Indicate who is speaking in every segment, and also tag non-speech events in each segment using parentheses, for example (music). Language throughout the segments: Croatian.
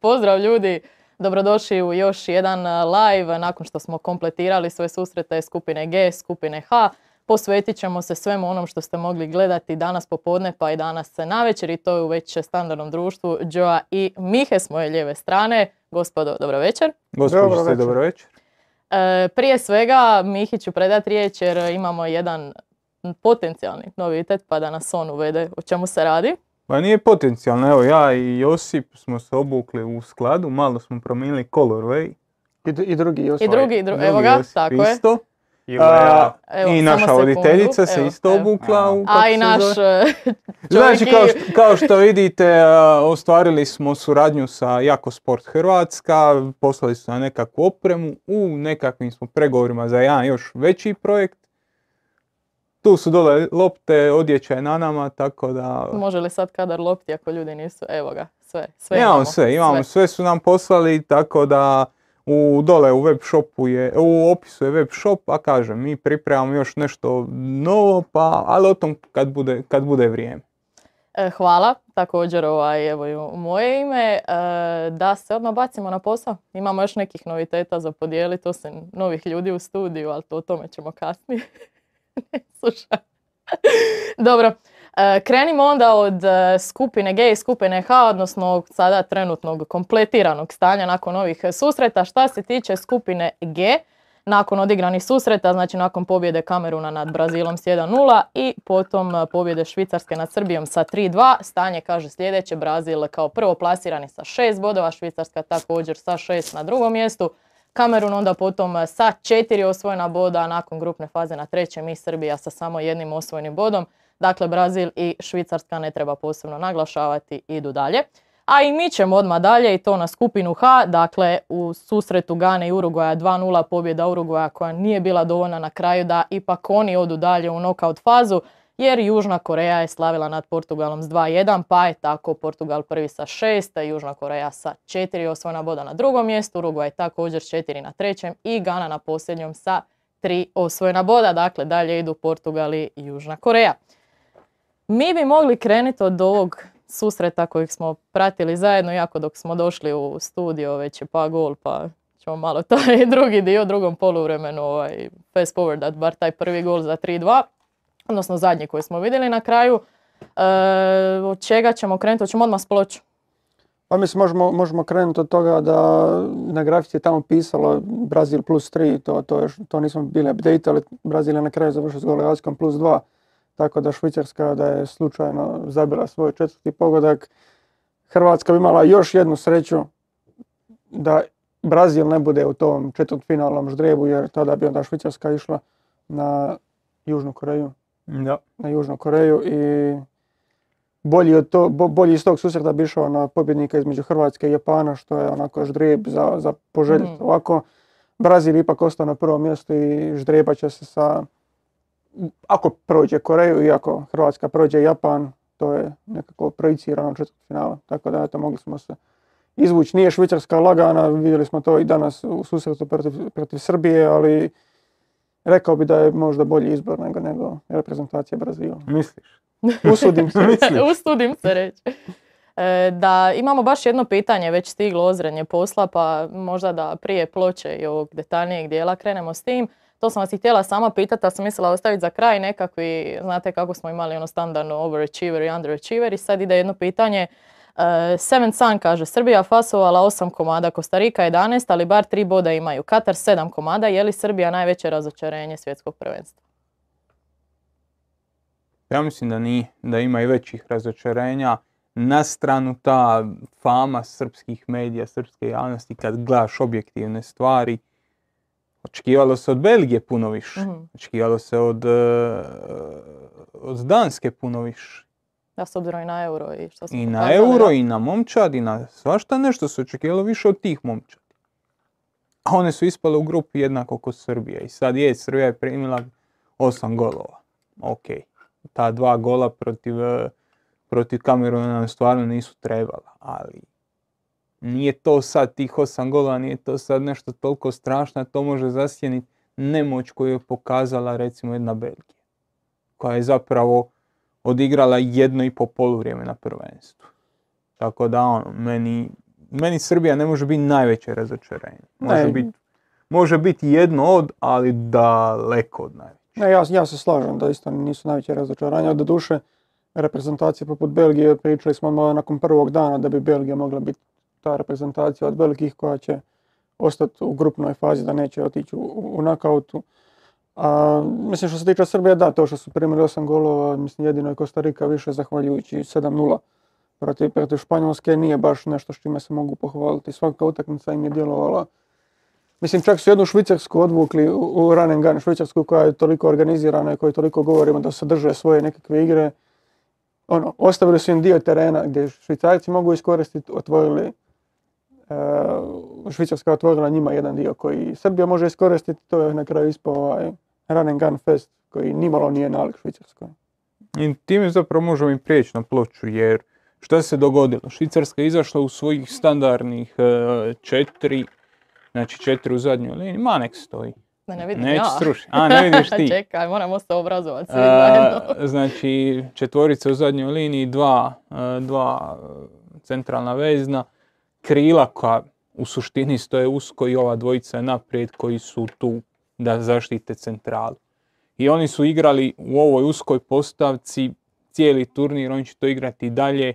Speaker 1: Pozdrav ljudi, dobrodošli u još jedan live nakon što smo kompletirali sve susrete skupine G, skupine H. Posvetit ćemo se svemu onom što ste mogli gledati danas popodne pa i danas navečer i to je u već standardnom društvu Joa i Mihe s moje lijeve strane. Gospodo, dobro večer.
Speaker 2: Gospodo, dobro večer.
Speaker 1: E, prije svega Mihi ću predati riječ jer imamo jedan potencijalni novitet pa da nas on uvede o čemu se radi.
Speaker 2: Pa nije potencijalno, evo ja i Josip smo se obukli u skladu, malo smo promijenili colorway.
Speaker 3: I, i drugi Josip.
Speaker 1: I drugi, evo ga, tako je.
Speaker 2: I, A, I naša voditeljica se isto obukla u
Speaker 1: A i naš (laughs)
Speaker 2: Znači, kao što, kao što vidite, ostvarili smo suradnju sa Jako Sport Hrvatska, poslali su na nekakvu opremu, u nekakvim smo pregovorima za jedan još veći projekt tu su dole lopte, odjeća je na nama, tako da...
Speaker 1: Može li sad kadar lopti ako ljudi nisu? Evo ga, sve. sve
Speaker 2: imamo, imamo sve, imamo sve. su nam poslali, tako da u dole u web shopu je, u opisu je web shop, a kažem, mi pripremamo još nešto novo, pa, ali o tom kad bude, kad bude vrijeme.
Speaker 1: E, hvala, također ovaj, evo i u moje ime, e, da se odmah bacimo na posao. Imamo još nekih noviteta za podijeliti, osim novih ljudi u studiju, ali to o tome ćemo kasnije. (laughs) (laughs) Dobro, e, krenimo onda od e, skupine G i skupine H, odnosno sada trenutnog kompletiranog stanja nakon ovih susreta. Šta se tiče skupine G, nakon odigranih susreta, znači nakon pobjede Kameruna nad Brazilom s 1-0 i potom e, pobjede Švicarske nad Srbijom sa 3-2. Stanje kaže sljedeće, Brazil kao prvo plasirani sa 6 bodova, Švicarska također sa 6 na drugom mjestu. Kamerun onda potom eh, sa četiri osvojena boda, nakon grupne faze na trećem i Srbija sa samo jednim osvojenim bodom. Dakle, Brazil i Švicarska ne treba posebno naglašavati, idu dalje. A i mi ćemo odmah dalje i to na skupinu H, dakle u susretu Gane i Uruguaja 2-0 pobjeda Uruguaja koja nije bila dovoljna na kraju da ipak oni odu dalje u knockout fazu jer Južna Koreja je slavila nad Portugalom s 2-1, pa je tako Portugal prvi sa 6, Južna Koreja sa 4 osvojena boda na drugom mjestu, Uruguay također 4 na trećem i Gana na posljednjom sa 3 osvojena boda, dakle dalje idu Portugal i Južna Koreja. Mi bi mogli krenuti od ovog susreta kojeg smo pratili zajedno, iako dok smo došli u studio već je pa gol, pa ćemo malo (laughs) taj drugi dio, drugom poluvremenu ovaj, fast forward, bar taj prvi gol za 3-2 odnosno zadnji koji smo vidjeli na kraju. E, od čega ćemo krenuti? Hoćemo odmah s ploču.
Speaker 3: Pa mislim, možemo, možemo krenuti od toga da na grafici je tamo pisalo Brazil plus 3, to, to, još, to nismo bili update, ali Brazil je na kraju završio s golevačkom plus 2, tako da Švicarska da je slučajno zabila svoj četvrti pogodak. Hrvatska bi imala još jednu sreću da Brazil ne bude u tom četvrtfinalnom ždrebu, jer tada bi onda Švicarska išla na Južnu Koreju
Speaker 2: da.
Speaker 3: na Južnu Koreju i bolji, od to, bolji iz tog susreta bi išao na pobjednika između Hrvatske i Japana, što je onako ždrijeb za, za poželjeti. Mm. Ovako, Brazil ipak ostao na prvom mjestu i ždrijeba će se sa, ako prođe Koreju i ako Hrvatska prođe Japan, to je nekako projicirano četvrt finala. Tako da eto, mogli smo se izvući. Nije Švicarska lagana, vidjeli smo to i danas u susretu protiv, protiv Srbije, ali Rekao bi da je možda bolji izbor nego, nego reprezentacija Brazila.
Speaker 2: Misliš? (laughs)
Speaker 3: Usudim se. (laughs) (laughs)
Speaker 1: Usudim se reći. E, da imamo baš jedno pitanje već stiglo ozrenje posla pa možda da prije ploče i ovog detaljnijeg dijela krenemo s tim. To sam vas i htjela sama pitati, a sam mislila ostaviti za kraj nekakvi, znate kako smo imali ono standardno overachiever i underachiever i sad ide jedno pitanje Uh, Seven Sun kaže, Srbija fasovala 8 komada, Kostarika 11, ali bar 3 boda imaju. Katar 7 komada, je li Srbija najveće razočarenje svjetskog prvenstva?
Speaker 2: Ja mislim da nije, da ima i većih razočarenja. Na stranu ta fama srpskih medija, srpske javnosti, kad gledaš objektivne stvari, očekivalo se od Belgije puno više. mm Očekivalo se od, eh, od Danske puno više.
Speaker 1: Da, s obzirom i na euro i što
Speaker 2: I na euro i na momčad i na svašta nešto se očekivalo više od tih momčadi. A one su ispale u grupi jednako kod Srbije. I sad je, Srbija je primila osam golova. Ok. Ta dva gola protiv, eh, protiv Kameruna stvarno nisu trebala. Ali nije to sad tih osam golova, nije to sad nešto toliko strašno. To može zasjeniti nemoć koju je pokazala recimo jedna Belgija. Koja je zapravo odigrala jedno i po poluvrijeme na prvenstvu. Tako da ono, meni meni Srbija ne može biti najveće razočarenje. Može
Speaker 3: Ne.
Speaker 2: biti može biti jedno od, ali daleko od najveće.
Speaker 3: Ne, ja, ja se slažem da isto nisu najveće razočaranja. Do duše, reprezentacije poput Belgije, pričali smo nakon prvog dana da bi Belgija mogla biti ta reprezentacija od velikih koja će ostati u grupnoj fazi, da neće otići u, u, u nakautu. A, mislim što se tiče Srbije, da, to što su primili 8 golova, mislim jedino je Costa Rica više zahvaljujući 7-0 protiv, protiv Španjolske, nije baš nešto s čime se mogu pohvaliti. Svaka utakmica im je djelovala Mislim, čak su jednu Švicarsku odvukli u, run and gun, Švicarsku koja je toliko organizirana i kojoj toliko govorimo da se drže svoje nekakve igre. Ono, ostavili su im dio terena gdje Švicarci mogu iskoristiti, otvorili, Švicarska je otvorila njima jedan dio koji Srbija može iskoristiti, to je na kraju ispao ovaj run and gun fest koji nimalo nije nalik Švicarskoj.
Speaker 2: I time zapravo možemo i prijeći na ploču, jer šta se dogodilo? Švicarska je izašla u svojih standardnih e, četiri, znači četiri u zadnjoj liniji, ma nek stoji.
Speaker 1: Da ne vidim ja.
Speaker 2: srušiti. A, ne vidiš ti. (laughs)
Speaker 1: Čekaj, moramo se obrazovati svi
Speaker 2: A,
Speaker 1: zajedno. (laughs)
Speaker 2: znači, četvorica u zadnjoj liniji, dva, dva centralna vezna, krila koja u suštini stoje usko i ova dvojica naprijed koji su tu da zaštite centralu. I oni su igrali u ovoj uskoj postavci cijeli turnir, oni će to igrati i dalje.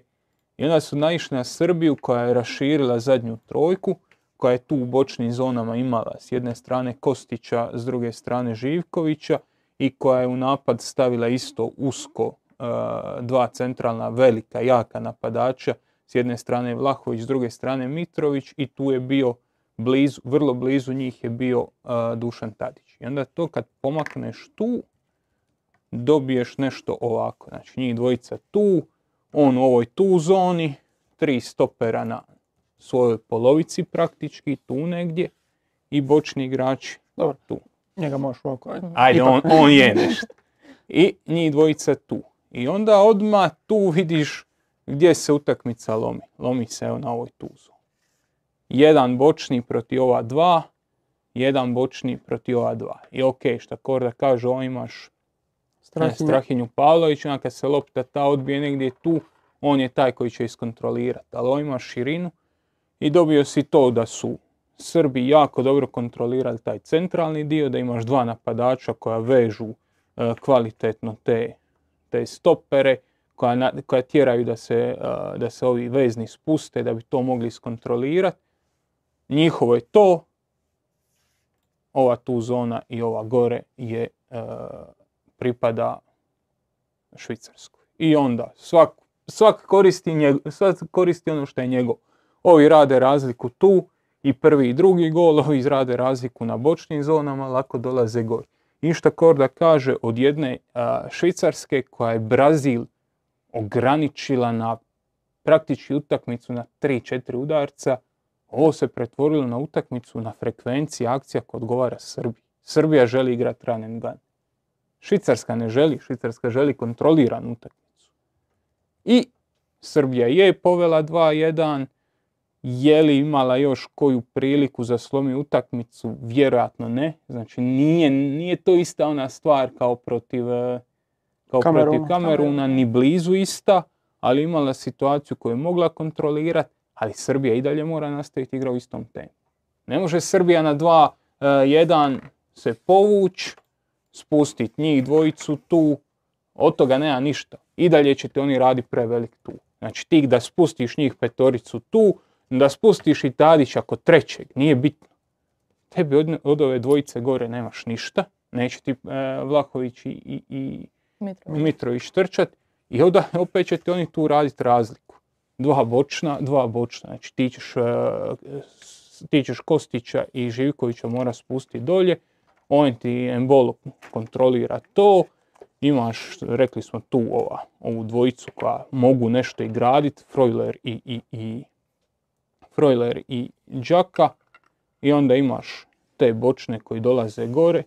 Speaker 2: I onda su naišli na Srbiju koja je raširila zadnju trojku, koja je tu u bočnim zonama imala s jedne strane Kostića, s druge strane Živkovića i koja je u napad stavila isto usko e, dva centralna velika, jaka napadača. S jedne strane Vlahović, s druge strane Mitrović i tu je bio blizu, vrlo blizu njih je bio Dušan Tadić. I onda to kad pomakneš tu, dobiješ nešto ovako. Znači njih dvojica tu, on u ovoj tu zoni, tri stopera na svojoj polovici praktički, tu negdje, i bočni igrači
Speaker 3: Dobro,
Speaker 2: tu.
Speaker 3: njega možeš ovako. ajde.
Speaker 2: Ajde, on, on je nešto. I njih dvojica tu. I onda odmah tu vidiš gdje se utakmica lomi. Lomi se evo na ovoj tuzu. Jedan bočni protiv ova dva, jedan bočni protiv ova dva. I ok, šta Korda kaže, ovo imaš ne,
Speaker 3: Strahinja.
Speaker 2: Strahinju Pavlović, onda kad se lopta ta odbije negdje tu, on je taj koji će iskontrolirati. Ali on ima širinu i dobio si to da su Srbi jako dobro kontrolirali taj centralni dio, da imaš dva napadača koja vežu e, kvalitetno te, te stopere, koja, na- koja tjeraju da se, da se ovi vezni spuste, da bi to mogli iskontrolirati. Njihovo je to, ova tu zona i ova gore je pripada Švicarskoj. I onda svak, svak, koristi svak koristi ono što je njegov. Ovi rade razliku tu i prvi i drugi gol, (laughs) ovi rade razliku na bočnim zonama, lako dolaze gol. I šta Korda kaže od jedne Švicarske koja je Brazil ograničila na praktički utakmicu na 3-4 udarca, ovo se pretvorilo na utakmicu na frekvenciji akcija koja odgovara Srbiji. Srbija želi igrati run and gun. Švicarska ne želi, Švicarska želi kontroliranu utakmicu. I Srbija je povela 2-1, je li imala još koju priliku za slomi utakmicu? Vjerojatno ne. Znači nije, nije to ista ona stvar kao protiv, eh, kao
Speaker 3: Kameruna.
Speaker 2: protiv Kameruna, ni blizu ista, ali imala situaciju koju je mogla kontrolirati, ali Srbija i dalje mora nastaviti igra u istom tempu. Ne može Srbija na 2-1 se povući, spustiti njih dvojicu tu, od toga nema ništa. I dalje će ti oni raditi prevelik tu. Znači ti da spustiš njih petoricu tu, da spustiš i Tadića kod trećeg, nije bitno. Tebi od, od ove dvojice gore nemaš ništa, neće ti e, Vlahović i, i, i
Speaker 1: Mitrović.
Speaker 2: Mitrović trčat i onda (laughs) opet će ti oni tu raditi razliku. Dva bočna, dva bočna. Znači ti ćeš, e, ti ćeš Kostića i Živkovića mora spustiti dolje, on ti Embolo kontrolira to, imaš, rekli smo tu ova, ovu dvojicu koja mogu nešto i graditi, Frojler i, i, i i Đaka i onda imaš te bočne koji dolaze gore,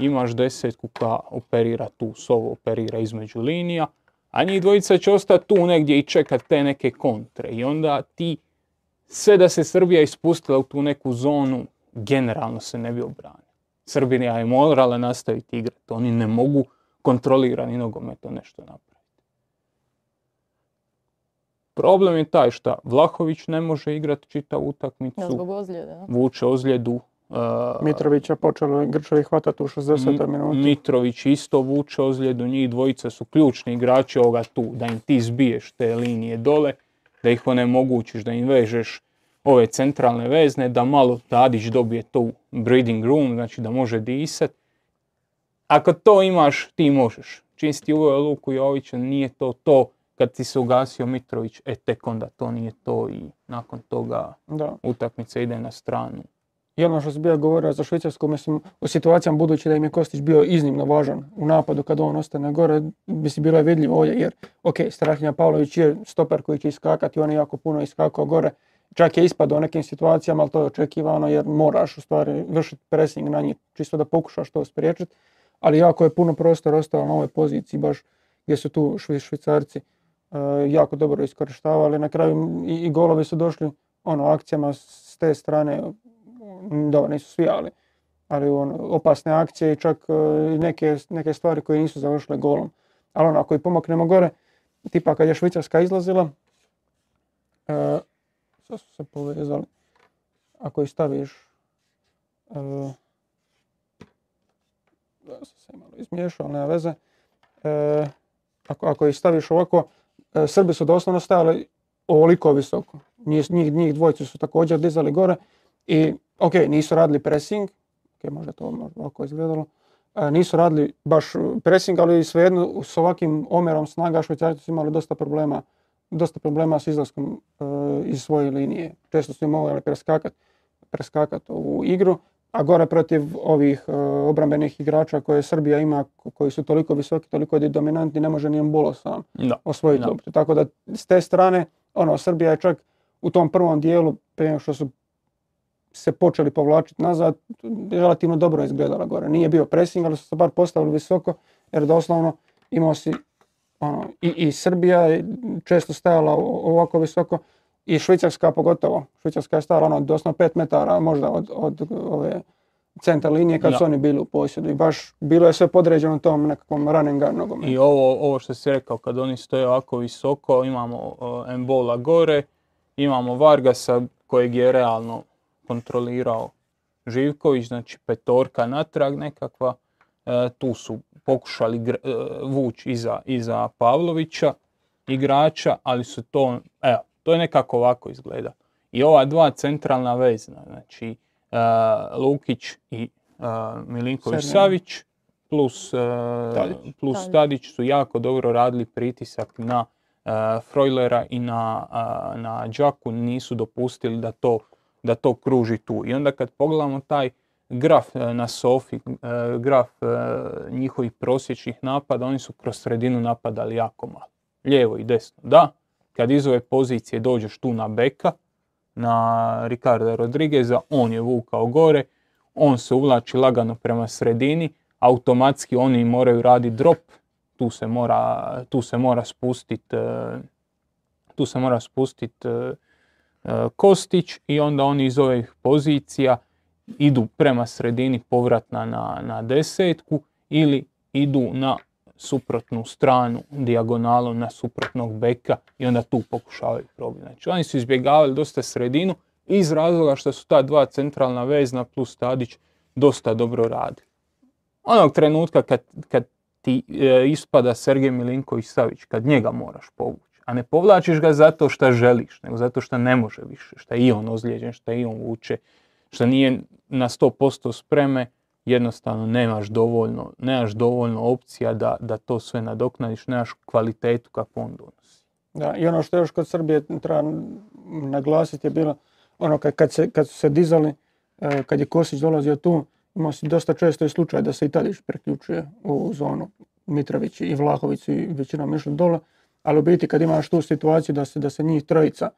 Speaker 2: imaš desetku koja operira tu, Sovo operira između linija, a njih dvojica će ostati tu negdje i čekat te neke kontre i onda ti sve da se Srbija ispustila u tu neku zonu, generalno se ne bi obranio. Srbija je morala nastaviti igrati, oni ne mogu kontrolirani nogometom nešto napraviti. Problem je taj što Vlahović ne može igrati čitavu
Speaker 1: Ja,
Speaker 2: utakmicu, vuče ozljedu. Uh,
Speaker 3: Mitrovića počelo Grčevi hvatati u 60. minuti.
Speaker 2: Mitrović isto vuče ozljedu, njih dvojica su ključni igrači ovoga tu, da im ti zbiješ te linije dole, da ih onemogućiš, da im vežeš ove centralne vezne, da malo Tadić dobije tu breathing room, znači da može disat. Ako to imaš, ti možeš. Čim si ti uveo Luku Jovića, nije to to. Kad ti se ugasio Mitrović, e tek onda to nije to i nakon toga
Speaker 3: Da.
Speaker 2: utakmica ide na stranu.
Speaker 3: I ono što si bio govorio za Švicarsku, mislim, u situacijama budući da im je Kostić bio iznimno važan u napadu kad on ostane gore, mislim, bilo je vidljivo ovdje, jer, ok, Strahinja Pavlović je stoper koji će iskakati, on je jako puno iskakao gore, čak je ispadao u nekim situacijama, ali to je očekivano jer moraš u stvari vršiti pressing na njih, čisto da pokušaš to spriječiti, ali jako je puno prostora ostalo na ovoj poziciji, baš gdje su tu švi, švicarci e, jako dobro iskorištavali, na kraju i, i golovi su došli ono, akcijama s te strane, dobro, nisu svi, ali, ali ono, opasne akcije i čak e, neke, neke stvari koje nisu završile golom. Ali ono, ako i pomaknemo gore, tipa kad je Švicarska izlazila, e, sad su se povezali, ako i staviš, e, da sam se malo izmiješao, nema veze, e, ako, ako ih staviš ovako, e, Srbi su doslovno stajali ovoliko visoko. Njih, njih, njih dvojicu su također dizali gore i ok, nisu radili pressing, ok, možda to možda ovako izgledalo, e, nisu radili baš pressing, ali svejedno s ovakvim omjerom snaga švicarci su imali dosta problema dosta problema s izlaskom e, iz svoje linije. Često su im morali preskakati preskakat ovu igru, a gore protiv ovih e, obrambenih igrača koje Srbija ima, ko- koji su toliko visoki, toliko dominantni, ne može ni Embolo sam
Speaker 2: Da.
Speaker 3: osvojiti loptu. Tako da s te strane, ono, Srbija je čak u tom prvom dijelu, prije što su se počeli povlačiti nazad, relativno dobro izgledala gore. Nije bio pressing, ali su se bar postavili visoko, jer doslovno imao si ono, i, i Srbija je često stajala ovako visoko i Švicarska pogotovo. Švicarska je stajala ono, doslovno 5 metara možda od, od ove centar linije kad su oni bili u posjedu i baš bilo je sve podređeno tom nekakvom running gun nogometu.
Speaker 2: I ovo, ovo što si rekao, kad oni stoje ovako visoko, imamo uh, Embola gore, imamo Vargasa kojeg je realno kontrolirao Živković, znači petorka natrag nekakva. E, tu su pokušali gr- e, vući iza, iza Pavlovića, igrača, ali su to, evo, to je nekako ovako izgleda. I ova dva centralna vezna, znači e, Lukić i e, Milinković. Savić, plus, e,
Speaker 3: Tadić.
Speaker 2: plus
Speaker 1: Tadić.
Speaker 2: Tadić su jako dobro radili pritisak na e, Frojlera i na, na Đaku, nisu dopustili da to, da to kruži tu. I onda kad pogledamo taj graf e, na Sofi, e, graf e, njihovih prosječnih napada, oni su kroz sredinu napadali jako malo. Lijevo i desno, da. Kad iz ove pozicije dođeš tu na beka, na Ricarda Rodrigueza, on je vukao gore, on se uvlači lagano prema sredini, automatski oni moraju raditi drop, tu se mora, tu se mora spustit, e, tu se mora spustit e, Kostić i onda oni iz ovih pozicija idu prema sredini povratna na, na desetku ili idu na suprotnu stranu, dijagonalu na suprotnog beka i onda tu pokušavaju probiti. Znači oni su izbjegavali dosta sredinu iz razloga što su ta dva centralna vezna plus Tadić dosta dobro radili. Onog trenutka kad, kad ti e, ispada Sergej Milinković Savić, kad njega moraš povući, a ne povlačiš ga zato što želiš, nego zato što ne može više, što je i on ozlijeđen, što je i on vuče, što nije na 100% spreme, jednostavno nemaš dovoljno, nemaš dovoljno opcija da, da to sve nadoknadiš, nemaš kvalitetu kakvu on donosi.
Speaker 3: Da, i ono što još kod Srbije treba naglasiti je bilo ono kad, kad, se, kad su se dizali, e, kad je Kosić dolazio tu, imao si dosta često i slučaj da se i Tadić priključuje u zonu. Mitrović i Vlahović i većinom išli dole, ali u biti kad imaš tu situaciju da se, da se njih trojica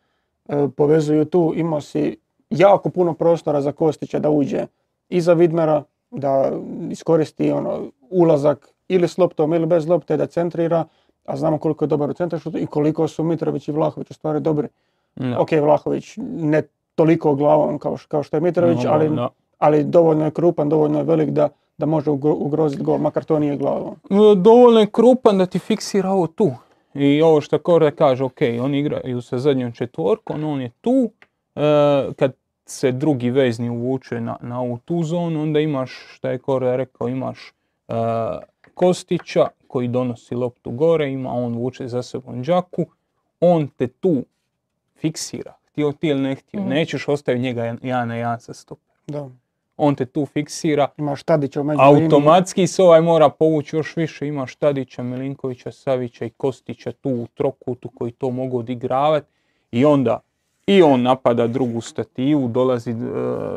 Speaker 3: e, povezuju tu, imao si jako puno prostora za Kostića da uđe iza Vidmera, da iskoristi ono ulazak ili s loptom ili bez lopte, da centrira, a znamo koliko je dobar u centaršutu i koliko su Mitrović i Vlahović u stvari dobri.
Speaker 2: Da.
Speaker 3: Ok, Vlahović ne toliko glavom kao, kao što je Mitrović,
Speaker 2: No,
Speaker 3: ali,
Speaker 2: da.
Speaker 3: ali dovoljno je krupan, dovoljno je velik da, da može ugro- ugroziti gol, makar to nije glavom.
Speaker 2: E, Dovoljno je krupan da ti fiksira ovo tu. I ovo što Korda kaže, ok, oni igraju sa zadnjom četvorkom, on je tu, e, kad se drugi vezni uvuče na, na ovu tu zonu, onda imaš, šta je Korda rekao, imaš e, Kostića koji donosi loptu gore, ima on vuče za sobom Đaku, on te tu fiksira, htio ti ili ne htio,
Speaker 1: Mhm.
Speaker 2: nećeš ostaviti njega jedan na jedan sa stoper.
Speaker 3: Da.
Speaker 2: On te tu fiksira,
Speaker 3: Imaš Tadića u
Speaker 2: automatski se ovaj mora povući još više, imaš Tadića, Milinkovića, Savića i Kostića tu u trokutu koji to mogu odigravati i onda i on napada drugu stativu, dolazi... e,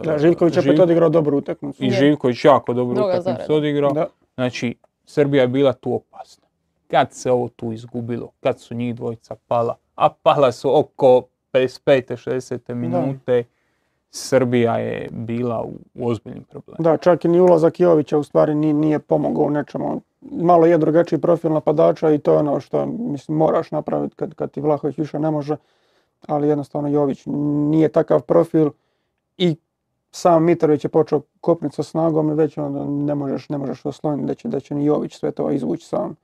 Speaker 3: Da, Živković je opet
Speaker 2: Živ-
Speaker 3: odigrao dobru utakmicu.
Speaker 2: I. Živković jako dobro
Speaker 1: Druga
Speaker 2: utakmicu odigrao.
Speaker 3: Da.
Speaker 2: Znači, Srbija je bila tu opasna. Kad se ovo tu izgubilo, kad su njih dvojica pala, a pala su oko 55. 60. minute, Srbija je bila u, ozbiljnim problemima.
Speaker 3: Da, čak i ni ulazak Jovića u stvari ni- nije pomogao u nečemu. Malo je drugačiji profil napadača i to je ono što mislim, moraš napraviti kad, kad ti Vlahović više ne može. Ali jednostavno Jović nije takav profil i sam Mitrović je počeo kopniti sa snagom i već onda ne možeš, ne možeš osloniti da će, da će ni Jović sve to izvući sam.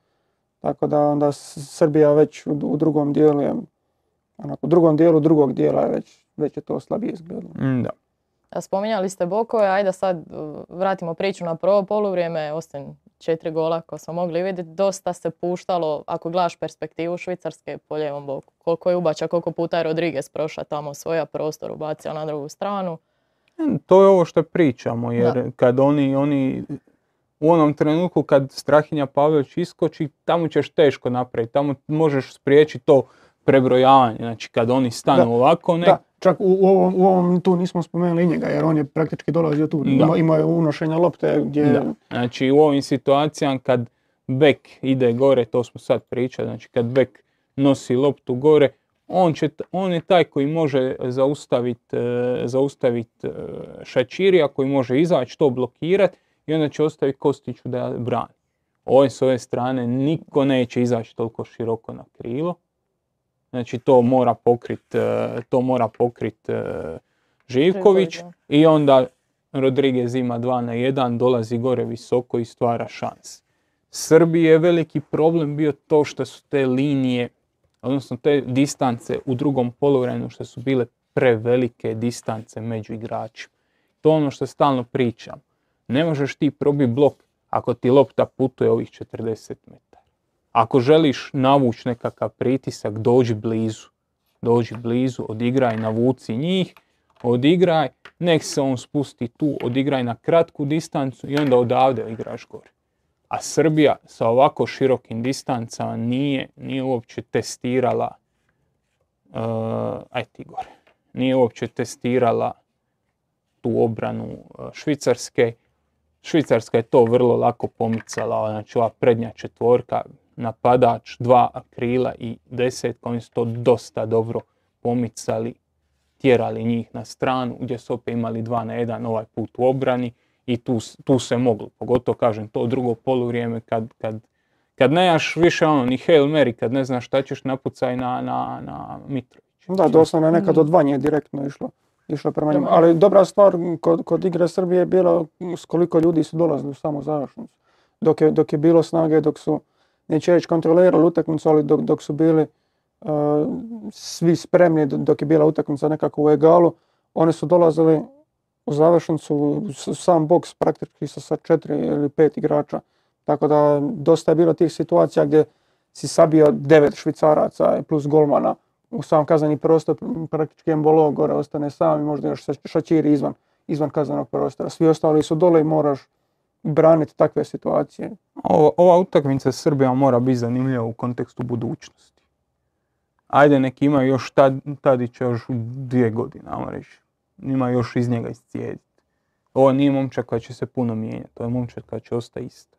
Speaker 3: Tako da onda Srbija već u, u drugom dijelu je, onako, u drugom dijelu drugog dijela je već, već je to slabije izgledalo.
Speaker 2: Mm, Da.
Speaker 1: A Spominjali ste bokove, ajde sad uh, vratimo priču na prvo poluvrijeme, osim četiri gola koje smo mogli vidjeti, dosta se puštalo, ako gledaš perspektivu Švicarske po lijevom boku. Koliko je ubača, koliko puta je Rodriguez prošao tamo svoja prostor, ubacio na drugu stranu.
Speaker 2: To je ovo što pričamo, jer kad oni, oni u onom trenutku kad Strahinja Pavlović iskoči, tamo ćeš teško napraviti, tamo možeš spriječiti to prebrojavanje, znači kad oni stanu
Speaker 3: Da,
Speaker 2: ovako, ne,
Speaker 3: Da, čak u, u ovom, u ovom tu nismo spomenuli njega jer on je praktički dolazio tu,
Speaker 2: Da.
Speaker 3: ima, imao je unošenja lopte gdje
Speaker 2: Da. Znači u ovim situacijama kad bek ide gore, to smo sad pričali, znači kad bek nosi loptu gore, on, će, on je taj koji može zaustaviti zaustavit, e, Šačirija, koji može izaći, to blokirati i onda će ostaviti Kostiću da brani. Ove s ove strane niko neće izaći toliko široko na krilo. Znači to mora pokrit, e, to mora pokrit e, Živković i onda Rodriguez ima 2 na 1, dolazi gore visoko i stvara šans. Srbiji je veliki problem bio to što su te linije, odnosno te distance u drugom poluvremenu što su bile prevelike distance među igračima. To je ono što stalno pričam. Ne možeš ti probiti blok ako ti lopta putuje ovih 40 metara. Ako želiš navući nekakav pritisak, dođi blizu. Dođi blizu, odigraj, navuci njih, odigraj, nek se on spusti tu, odigraj na kratku distancu i onda odavde igraš gore. A Srbija sa ovako širokim distancama nije, nije uopće testirala uh, aj ti gore. Nije uopće testirala tu obranu uh, Švicarske. Švicarska je to vrlo lako pomicala, znači ova prednja četvorka, napadač, dva krila i desetka, oni su to dosta dobro pomicali, tjerali njih na stranu, gdje su opet imali dva na jedan ovaj put u obrani i tu, tu se moglo, pogotovo kažem to drugo poluvrijeme kad, kad, kad nemaš više ono ni Hail Mary, kad ne znaš šta ćeš napucaj na, na, na Mitrovića.
Speaker 3: Da, doslovno je nekad od vanje direktno išlo. Išlo prema njemu.
Speaker 1: Prema
Speaker 3: Ali dobra stvar kod, kod igre Srbije je bila s koliko ljudi su dolazili u samu završnicu. Dok je, dok je bilo snage, dok su, neće reći kontrolirali utakmicu, ali dok, dok su bili uh, svi spremni, dok je bila utakmica nekako u egalu, oni su dolazili u završnicu sam boks praktički sa, sa četiri ili pet igrača. Tako da dosta je bilo tih situacija gdje si sabio devet švicaraca plus golmana u sam kazneni prostor, praktički embolo gore ostane sam i možda još Ša- šačiri izvan, izvan kaznenog prostora. Svi ostali su dole i moraš braniti takve situacije.
Speaker 2: Ova, ova utakmica s Srbijom mora biti zanimljiva u kontekstu budućnosti. Ajde, neki imaju još tad, Tadića još dvije godine, ajmo reći. Ima još iz njega iscijediti. Ovo nije momčak koja će se puno mijenjati, to je momčak koja će ostati ista.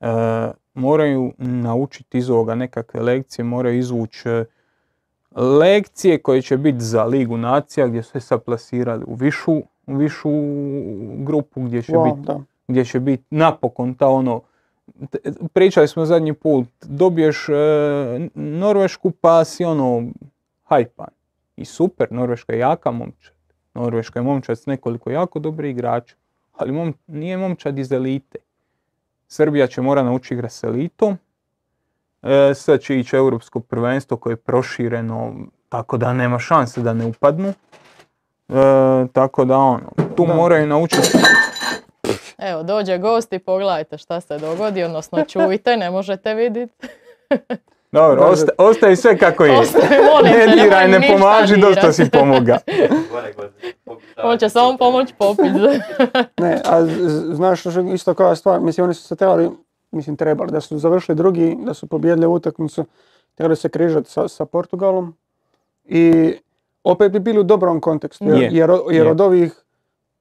Speaker 2: E, moraju naučiti iz ovoga nekakve lekcije, moraju izvući e, lekcije koje će biti za Ligu nacija gdje su se sad plasirali u višu, u višu grupu gdje će
Speaker 3: Wow,
Speaker 2: biti. Gdje će biti napokon ta ono, pričali smo zadnji put, dobiješ e, Norvešku pa si ono hajpan. I super, Norveška je jaka momčad. Norveška je momčad s nekoliko jako dobrih igrača, ali mom, nije momčad iz elite. Srbija će mora naučiti igrati s elitom. E, sad će ići europsko prvenstvo koje je prošireno, tako da nema šanse da ne upadnu. E, tako da ono, tu
Speaker 3: Da.
Speaker 2: moraju naučiti.
Speaker 1: Evo, dođe gost i pogledajte šta se dogodi, odnosno čujte, ne možete vidjeti. (laughs)
Speaker 2: Dobro, osta- ostaje sve kako je.
Speaker 1: Ostaje, molim te,
Speaker 2: Ne diraj, ne pomaži, dosta si pomoga. (laughs)
Speaker 1: On će samo pomoć popiti. (laughs)
Speaker 3: Ne, a znaš što je isto koja stvar, mislim oni su se trebali, mislim trebali, da su završili drugi, da su pobijedili utakmicu, trebali se križati sa, sa Portugalom i opet bi bili u dobrom kontekstu, jer,
Speaker 2: Je,
Speaker 3: jer, jer
Speaker 2: je.
Speaker 3: od ovih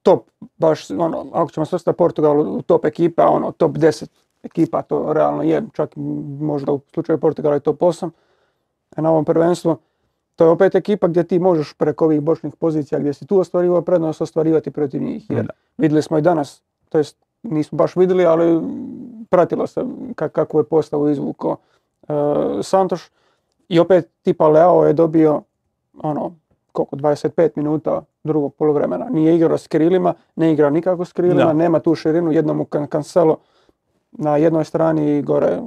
Speaker 3: top, baš ono, ako ćemo svrstati Portugal u top ekipa, ono, top 10 ekipa, to realno je, čak možda u slučaju Portugala je top 8, a na ovom prvenstvu, to je opet ekipa gdje ti možeš preko ovih bočnih pozicija gdje si tu ostvarivao prednost ostvarivati protiv njih. Jer vidjeli smo i danas, to jest nismo baš vidjeli, ali pratilo se ka- kakvu je postavu izvuko e, Santoš. I opet tipa Leao je dobio ono, koliko, 25 minuta drugog poluvremena. Nije igrao s krilima, ne igra nikako s krilima,
Speaker 2: Da.
Speaker 3: nema tu širinu, jednom u kan- Cancelo na jednoj strani i gore,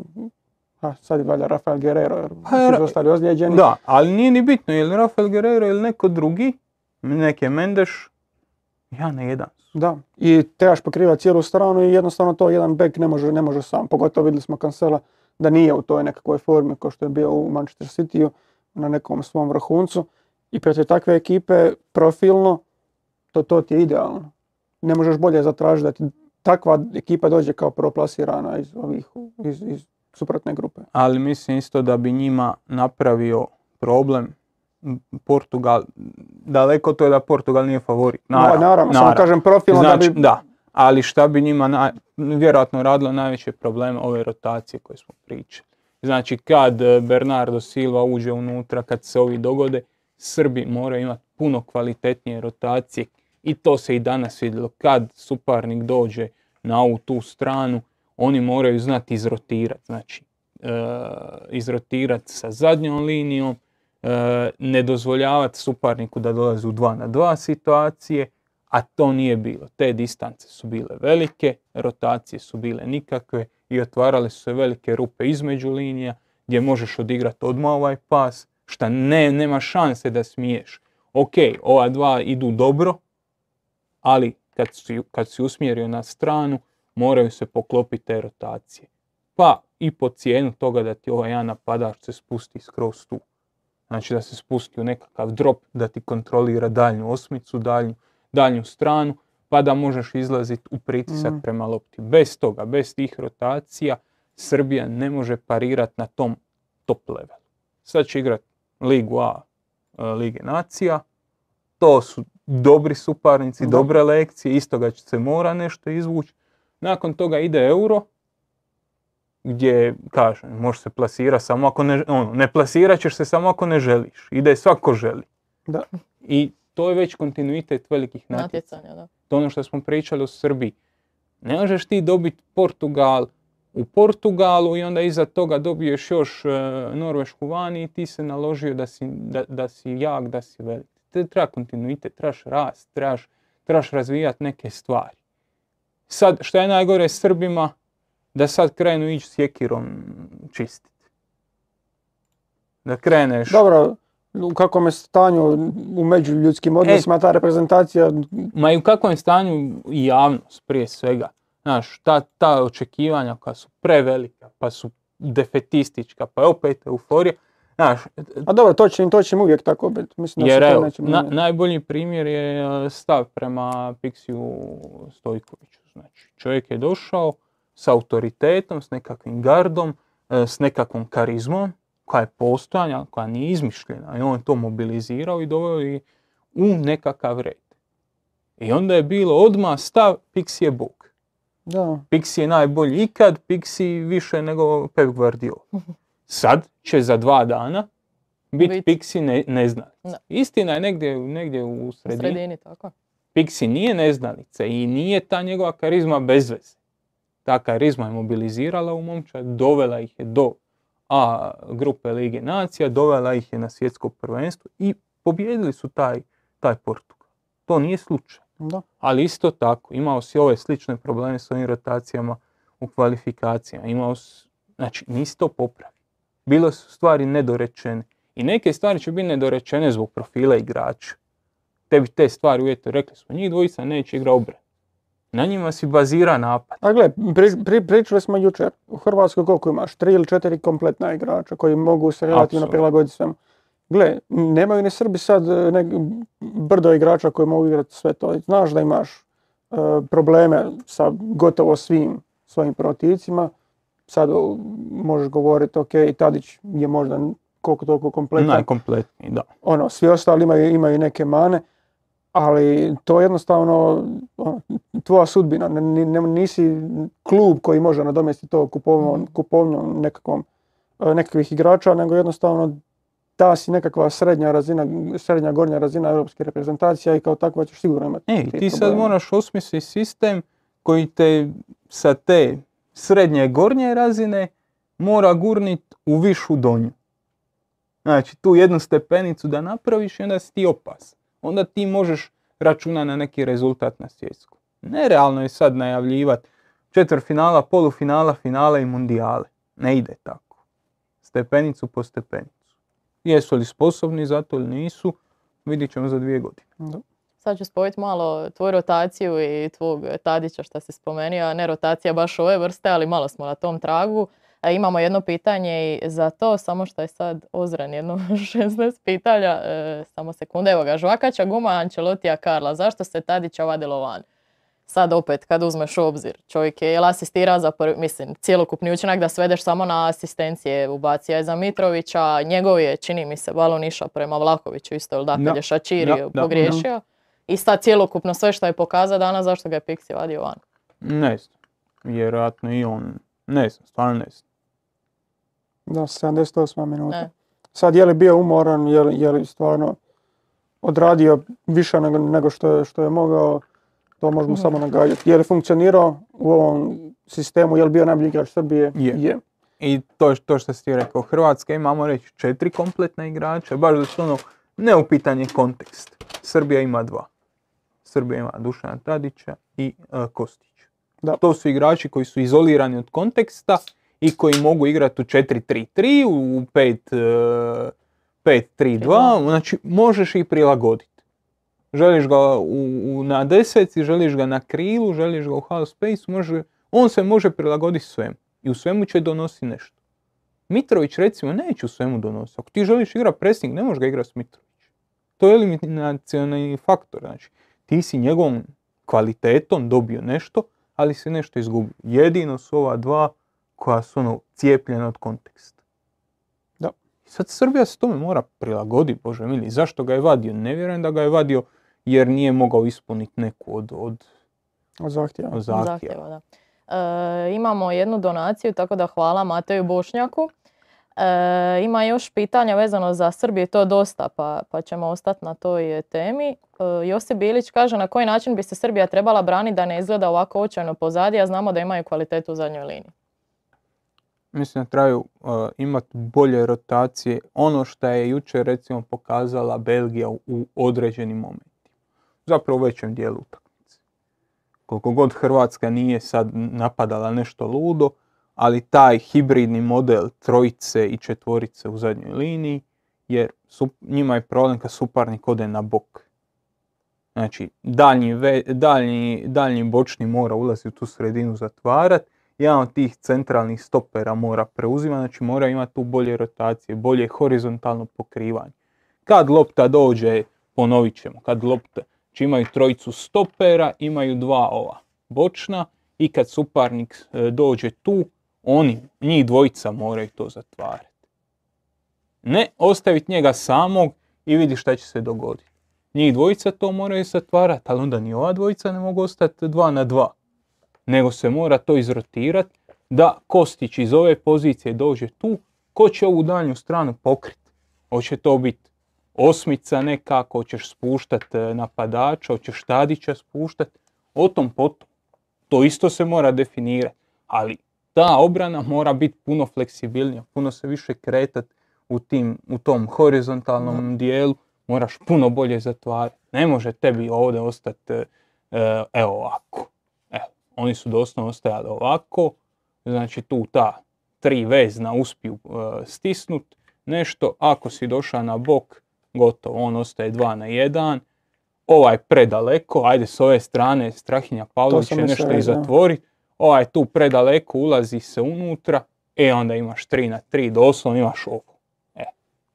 Speaker 3: a sad je valjda Rafael Guerrero, jer
Speaker 2: Pa,
Speaker 3: su ostali ozlijeđeni.
Speaker 2: Da, ali nije ni bitno, je li Rafael Guerrero ili neko drugi, neke Mendeš, ja na jedan.
Speaker 3: Da, i trebaš pokrivati cijelu stranu i jednostavno to jedan bek ne može, ne može sam. Pogotovo vidjeli smo Cancela da nije u toj nekakvoj formi kao što je bio u Manchester Cityu na nekom svom vrhuncu. I protiv takve ekipe profilno to, to ti je idealno. Ne možeš bolje zatražiti da ti takva ekipa dođe kao proplasirana iz ovih iz, iz suprotne grupe.
Speaker 2: Ali mislim isto da bi njima napravio problem Portugal, daleko to je da Portugal nije favorit.
Speaker 3: Naravno, naravno, samo kažem profilno
Speaker 2: Znači,
Speaker 3: da bi...
Speaker 2: da, ali šta bi njima naj- vjerojatno radilo najveće probleme ove rotacije koje smo pričali. Znači kad e, Bernardo Silva uđe unutra, kad se ovi dogode, Srbi moraju imati puno kvalitetnije rotacije i to se i danas vidjelo. Kad suparnik dođe na ovu tu stranu, oni moraju znati izrotirati. Znači, e, izrotirati sa zadnjom linijom, e, ne dozvoljavati suparniku da dolazi u 2 na 2 situacije, a to nije bilo. Te distance su bile velike, rotacije su bile nikakve i otvarale su se velike rupe između linija gdje možeš odigrati odmah ovaj pas, šta ne, nema šanse da smiješ. Ok, ova dva idu dobro, ali kad si, kad si usmjerio na stranu, moraju se poklopiti te rotacije. Pa i po cijenu toga da ti ovaj jedan napadač se spusti skroz tu. Znači da se spusti u nekakav drop, da ti kontrolira daljnju osmicu, daljnju, daljnju stranu, pa da možeš izlaziti u pritisak
Speaker 3: Mhm.
Speaker 2: prema lopti. Bez toga, bez tih rotacija, Srbija ne može parirati na tom top levelu. Sad će igrati Ligu A, e, Lige nacija, to su dobri suparnici,
Speaker 3: Da.
Speaker 2: dobre lekcije, iz toga će se mora nešto izvući. Nakon toga ide euro, gdje, kažem, može se plasirati samo ako ne, ono, ne plasirat ćeš se samo ako ne želiš. Ide svako želi.
Speaker 3: Da.
Speaker 2: I to je već kontinuitet velikih natjecanja.
Speaker 1: Natjecanja, da.
Speaker 2: To je ono što smo pričali o Srbiji. Ne možeš ti dobiti Portugal u Portugalu i onda iza toga dobiješ još e, Norvešku vani i ti se naložio da si, da, da si jak, da si velik. Te treba kontinuitet, trebaš rast, trebaš, trebaš razvijati neke stvari. Sad, šta je najgore s Srbima? Da sad krenu ići sjekirom čistiti. Da kreneš...
Speaker 3: Dobro, u kakvom je stanju u međuljudskim
Speaker 2: E.
Speaker 3: odnosima ta reprezentacija,
Speaker 2: Ma i u kakvom je stanju i javnost prije svega. Znaš, ta, ta očekivanja koja su prevelika, pa su defetistička, pa je opet euforija. Znaš,
Speaker 3: a dobro, to će, to će uvijek tako biti. Mislim da
Speaker 2: jer
Speaker 3: se to
Speaker 2: evo,
Speaker 3: neće
Speaker 2: na- najbolji primjer je e, stav prema Piksiju Stojkoviću. Znači, čovjek je došao s autoritetom, s nekakvim gardom, e, s nekakvom karizmom, koja je postojanja, koja nije izmišljena. I on je to mobilizirao i doveo i u nekakav red. I onda je bilo odmah stav Pixi je bog.
Speaker 3: Da,
Speaker 2: Pixi je najbolji ikad, Pixi više nego Pep Guardiola. (laughs) Sad će za dva dana biti
Speaker 1: Bit.
Speaker 2: Pixi ne.
Speaker 1: Da.
Speaker 2: Istina je negdje, negdje u
Speaker 1: U
Speaker 2: sredini.
Speaker 1: sredini, tako.
Speaker 2: Pixi nije neznalica i nije ta njegova karizma bez veze. Ta karizma je mobilizirala u momčad, dovela ih je do A grupe Lige nacija, dovela ih je na svjetsko prvenstvo i pobijedili su taj, taj Portugal. To nije slučaj.
Speaker 3: Da.
Speaker 2: Ali isto tako, imao si ove slične probleme s ovim rotacijama u kvalifikacijama. Imao si, znači, nisi to popravio. Bile su stvari nedorečene. I neke stvari će biti nedorečene zbog profila igrača. Tebi te stvari uvijek rekli smo, njih dvojica neće igra obranu. Na njima si bazira napad.
Speaker 3: A gle, pri- pri- pričali smo jučer, u Hrvatskoj koliko imaš? Tri ili četiri kompletna igrača koji mogu se relativno prilagoditi svemu. Gle, nemaju ni Srbi sad e, nek, brdo igrača koji mogu igrati sve to. Znaš da imaš e, probleme sa gotovo svim svojim protivcima. Sad možeš govoriti, ok, Tadić je možda koliko toliko kompletan.
Speaker 2: Najkompletniji, da.
Speaker 3: ono, svi ostali imaju, imaju neke mane, ali to je jednostavno ono, tvoja sudbina. Ne- ni- ne- nisi klub koji može nadomjestiti to kupovnom, nekakvom, e, nekakvih igrača, nego jednostavno ta si nekakva srednja razina, srednja gornja razina europske reprezentacija i kao takva ćeš sigurno imati.
Speaker 2: E, ti sad moraš osmisliti sistem koji te sa te srednje gornje razine mora gurnit u višu donju. Znači, tu jednu stepenicu da napraviš i onda si ti opas. Onda ti možeš računati na neki rezultat na svjetsku. Nerealno je sad najavljivati četvrfinala, polufinala, finale i mundijale. Ne ide tako. Stepenicu po stepenicu. Jesu li sposobni za to ili nisu, vidit ćemo za dvije godine.
Speaker 3: Da.
Speaker 1: Sad ću spojiti malo tvoju rotaciju i tvog Tadića što si spomenuo, ne rotacija baš ove vrste, ali malo smo na tom tragu. E, imamo jedno pitanje i za to, samo što je sad ozren jedno (laughs) 16 pitanja, e, samo sekunde, evo ga, žvakaća guma Ancelotija Karla, zašto se Tadića vadilo van? Sad opet, kad uzmeš u obzir, čovjek je jel asistira za prvi, mislim, cjelokupni učinak da svedeš samo na asistencije, ubacija je za Mitrovića, njegov je, čini mi se, balon išao prema Vlahoviću isto, jel da, kad je Šačiri
Speaker 2: da,
Speaker 1: pogriješio. I sad cjelokupno sve što je pokazao danas, zašto ga je Pixi vadio van?
Speaker 2: Ne znam. Vjerojatno i on. Ne znam, stvarno ne znam.
Speaker 3: Da, 78 minuta.
Speaker 1: Ne.
Speaker 3: Sad je li bio umoran, je li, je li stvarno odradio više nego, nego što, je, što je mogao, to možemo
Speaker 1: Mhm.
Speaker 3: samo nagađati. Je li funkcionirao u ovom sistemu, je li bio najbolji igrač Srbije?
Speaker 2: Je. I to, to što si ti rekao, Hrvatska imamo reći četiri kompletna igrača, baš da su ono neupitan je kontekst. Srbija ima dva. Srbija ima Dušana Tadića i e, Kostića.
Speaker 3: Da.
Speaker 2: To su igrači koji su izolirani od konteksta i koji mogu igrati u 4-3-3, u 5, e, 5-3-2, znači možeš ih prilagoditi. Želiš ga u, u- na deseci, želiš ga na krilu, želiš ga u half space, može, on se može prilagoditi svemu. I u svemu će donosi nešto. Mitrović recimo neće u svemu donositi. Ako ti želiš igrati pressing, ne možeš ga igrati s Mitrović. To je eliminacioni faktor. Znači, ti si njegovom kvalitetom dobio nešto, ali si nešto izgubio. Jedino su ova dva koja su ono cijepljena od konteksta.
Speaker 3: Da.
Speaker 2: Sad Srbija se tome mora prilagoditi, Bože mili. Zašto ga je vadio? Ne vjerujem da ga je vadio jer nije mogao ispuniti neku od, od,
Speaker 3: Od zahtjeva.
Speaker 2: od zahtjeva.
Speaker 1: Zahtjeva, da. E, imamo jednu donaciju, tako da hvala Mateju Bošnjaku. E, ima još pitanja vezano za Srbiju, to dosta, pa, pa ćemo ostati na toj temi. E, Josip Bilić kaže na koji način bi se Srbija trebala braniti da ne izgleda ovako očajno pozadi, a znamo da imaju kvalitetu u zadnjoj liniji.
Speaker 2: Mislim da trebaju uh, imati bolje rotacije. Ono što je jučer recimo pokazala Belgija u, u određenim momentima. Zapravo u većem dijelu utakmice. Koliko god Hrvatska nije sad napadala nešto ludo, ali taj hibridni model trojice i četvorice u zadnjoj liniji, jer su, njima je problem kad suparnik ode na bok. Znači, daljnji, ve- daljnji, daljnji bočni mora ulaziti u tu sredinu zatvarat, jedan od tih centralnih stopera mora preuzimati, znači mora imati tu bolje rotacije, bolje horizontalno pokrivanje. Kad lopta dođe, ponovit ćemo, kad lopta, znači imaju trojicu stopera, imaju dva ova bočna i kad suparnik e, dođe tu, oni, njih dvojica moraju to zatvarati. Ne ostaviti njega samog i vidi šta će se dogoditi. Njih dvojica to moraju zatvarati, ali onda ni ova dvojica ne mogu ostati dva na dva nego se mora to izrotirati da Kostić iz ove pozicije dođe tu, ko će ovu daljnju stranu pokriti? Hoće to biti osmica nekako, hoćeš spuštat e, napadača, hoćeš Tadića spuštat, o tom potom. To isto se mora definirati, ali ta obrana mora biti puno fleksibilnija, puno se više kretat u, tim, u tom horizontalnom dijelu, moraš puno bolje zatvarati. Ne može tebi ovdje ostati e, e, evo ovako. Evo, oni su doslovno ostajali ovako, znači tu ta tri vezna uspiju e, stisnut nešto, ako si došao na bok, gotovo, on ostaje dva na jedan, ovaj predaleko, ajde s ove strane Strahinja Pavlović će nešto i
Speaker 3: reći, da.
Speaker 2: zatvorit, ovaj tu predaleko ulazi se unutra, e onda imaš 3 na 3, doslovno imaš ovo. E,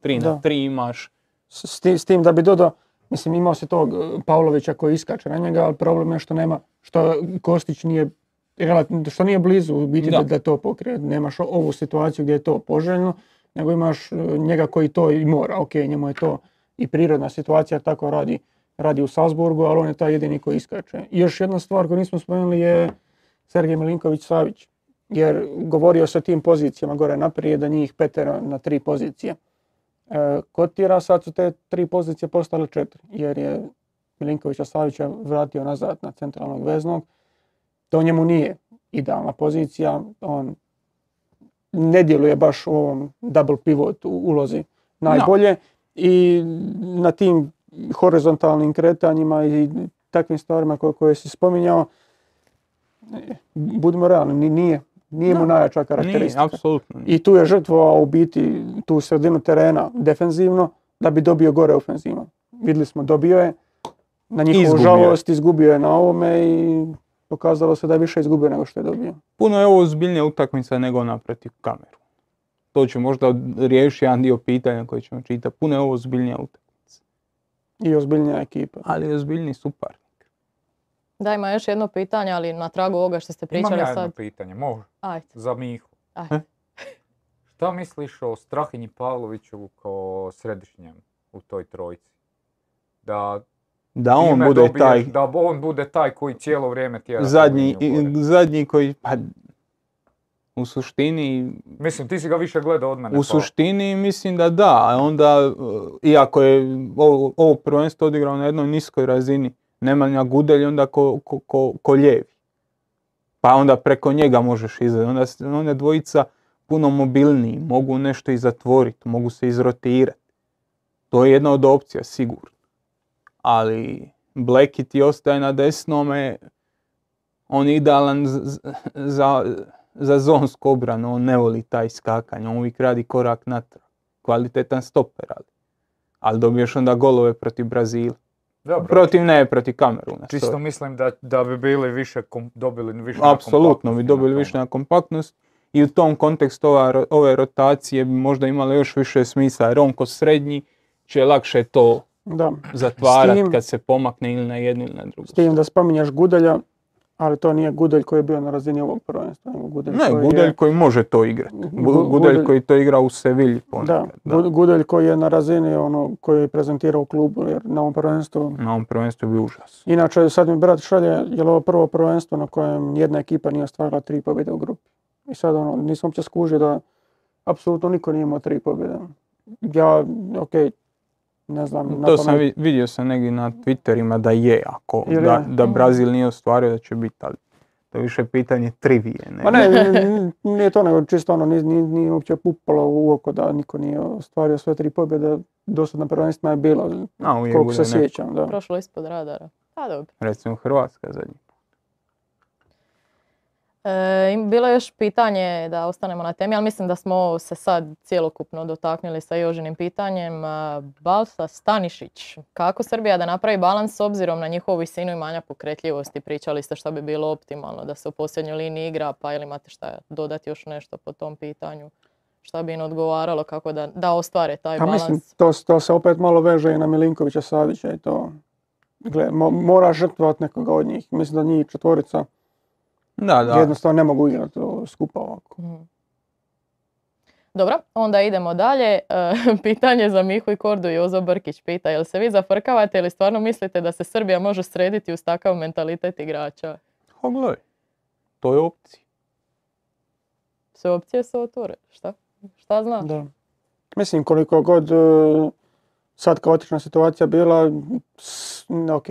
Speaker 2: 3 na
Speaker 3: Da.
Speaker 2: 3 imaš,
Speaker 3: S, s tim, da bi dodao, mislim imao si tog e, Pavlovića koji iskače na njega, ali problem je što nema, što Kostić nije, relativno, što nije blizu u biti
Speaker 2: Da.
Speaker 3: da, to pokrije. Nemaš ovu situaciju gdje je to poželjno, nego imaš e, njega koji to i mora. Ok, njemu je to i prirodna situacija, tako radi, radi u Salzburgu, ali on je taj jedini koji iskače. I još jedna stvar koju nismo spomenuli je Sergej Milinković-Savić. Jer govorio se o tim pozicijama gore naprijed, da njih petero na tri pozicije e, kotira, sad su te tri pozicije postale četiri, jer je Milinkovića Savića vratio nazad na centralnog veznog. To njemu nije idealna pozicija, on ne djeluje baš u ovom double pivot ulozi najbolje i na tim horizontalnim kretanjima i takvim stvarima koje, koje si spominjao, budimo realni, ni- nije, nije mu
Speaker 2: Da.
Speaker 3: najjača
Speaker 2: nije,
Speaker 3: karakteristika.
Speaker 2: apsolutno.
Speaker 3: I tu je žrtvovao u biti tu sredinu terena defenzivno da bi dobio gore ofenzivno. Vidjeli smo, dobio je. Na njihovu
Speaker 2: Izgubio
Speaker 3: žalost izgubio je na ovome i pokazalo se da je više izgubio nego što je dobio.
Speaker 2: Puno je ovo ozbiljnija utakmica nego ona protiv kameru. To će možda riješiti jedan dio pitanja koje ćemo čitati. Puno je ovo ozbiljnija utakmica.
Speaker 3: I ozbiljnija ekipa.
Speaker 2: Ali je ozbiljni suparnik.
Speaker 1: Da, ima još jedno pitanje, ali na tragu ovoga što ste
Speaker 4: Imam
Speaker 1: pričali
Speaker 4: ja jedno
Speaker 1: sad.
Speaker 4: pitanje, može,
Speaker 1: Ajde,
Speaker 4: za Mihu.
Speaker 1: ajde.
Speaker 4: Šta misliš o Strahinji Pavloviću kao središnjem u toj trojici? Da
Speaker 2: Da on bude
Speaker 4: dobiješ-
Speaker 2: taj
Speaker 4: Da on bude taj koji cijelo vrijeme tjera
Speaker 2: zadnji, zadnji koji, pa u suštini,
Speaker 4: Mislim, ti si ga više gledao od mene.
Speaker 2: u
Speaker 4: pa-
Speaker 2: suštini mislim da da, a onda, uh, iako je ovo, ovo prvenstvo odigrao na jednoj niskoj razini, Nemanja Gudelj onda ko, ko, ko, ko lijevi. Pa onda preko njega možeš izgledati. Onda one dvojica puno mobilniji, mogu nešto i zatvoriti, mogu se izrotirati. To je jedna od opcija, sigurno. Ali Bleki ti ostaje na desnome, on je idealan za, za zonsku obranu, on ne voli taj skakanje, on uvijek radi korak natrag. Kvalitetan stoper, ali. Ali dobiješ onda golove protiv Brazila.
Speaker 4: Dobro,
Speaker 2: Protiv ne, protiv Kameruna.
Speaker 4: čisto
Speaker 2: sorry.
Speaker 4: mislim da, da bi bili više, kom- dobili više na
Speaker 2: Apsolutno bi dobili
Speaker 4: na
Speaker 2: više na kompaktnost i u tom kontekstu ova, ove rotacije bi možda imale još više smisla jer on ko srednji će lakše to
Speaker 3: Da.
Speaker 2: zatvarati
Speaker 3: tim-
Speaker 2: kad se pomakne ili na jednu ili na drugu.
Speaker 3: S tim da spominješ Gudelja, ali to nije Gudelj koji je bio na razini ovog prvenstva. Gudelj
Speaker 2: Ne,
Speaker 3: koji
Speaker 2: Gudelj
Speaker 3: je,
Speaker 2: koji može to igrati.
Speaker 3: Gu-
Speaker 2: Gudelj
Speaker 3: Gudelj-
Speaker 2: koji to igra u Sevilji
Speaker 3: da,
Speaker 2: ponekad. Da,
Speaker 3: Gu- Gudelj koji je na razini ono koji je prezentirao u klubu jer na ovom prvenstvu
Speaker 2: Na ovom prvenstvu je bio užas.
Speaker 3: Inače, sad mi brat šalje, je ovo prvo prvenstvo na kojem jedna ekipa nije ostvarila tri pobjede u grupi. I sad ono, nisam uopće skužio da apsolutno niko nije imao tri pobjede. Ja, ok, ne znam, na
Speaker 2: To sam
Speaker 3: pamet-
Speaker 2: vi- vidio sam negdje na Twitterima da je, ako
Speaker 3: Ili
Speaker 2: da,
Speaker 3: je?
Speaker 2: da
Speaker 1: Mhm.
Speaker 2: Brazil nije ostvario da će biti, ali to je više pitanje trivije.
Speaker 3: Ne, n- n- nije to nego čisto ono, nije, nije, nije uopće upalo u oko da niko nije ostvario sve tri pobjede. Dosad na prvenstvima je bilo,
Speaker 2: A,
Speaker 3: koliko se sjećam, da.
Speaker 1: Prošlo ispod radara. Pa dobro.
Speaker 2: Recimo Hrvatska zadnji.
Speaker 1: E, im- bilo je još pitanje da ostanemo na temi, ali mislim da smo se sad cjelokupno dotaknuli sa Jožinim pitanjem. Balsa Stanišić, kako Srbija da napravi balans s obzirom na njihovu visinu i manja pokretljivosti? Pričali ste što bi bilo optimalno da se u posljednjoj liniji igra, pa ili imate šta dodati još nešto po tom pitanju? Šta bi im odgovaralo kako da, da ostvare taj
Speaker 3: Pa
Speaker 1: balans?
Speaker 3: mislim, to, to se opet malo veže i na Milinkovića Savića i to. Gle, mo, mora žrtvovati nekoga od njih. Mislim da njih četvorica
Speaker 2: Da, da.
Speaker 3: jednostavno ne mogu igrati skupa ovako.
Speaker 1: Mhm. Dobro, onda idemo dalje. (laughs) E, pitanje za Mihu i Kordu. Jozo Brkić pita, jel se vi zafrkavate ili stvarno mislite da se Srbija može srediti uz takav mentalitet igrača?
Speaker 2: Ha, gledaj, to je opcija.
Speaker 1: Sve opcije su otvore. Šta? Šta znaš?
Speaker 3: Da. Mislim, koliko god e, sad kaotična situacija bila, s- ok,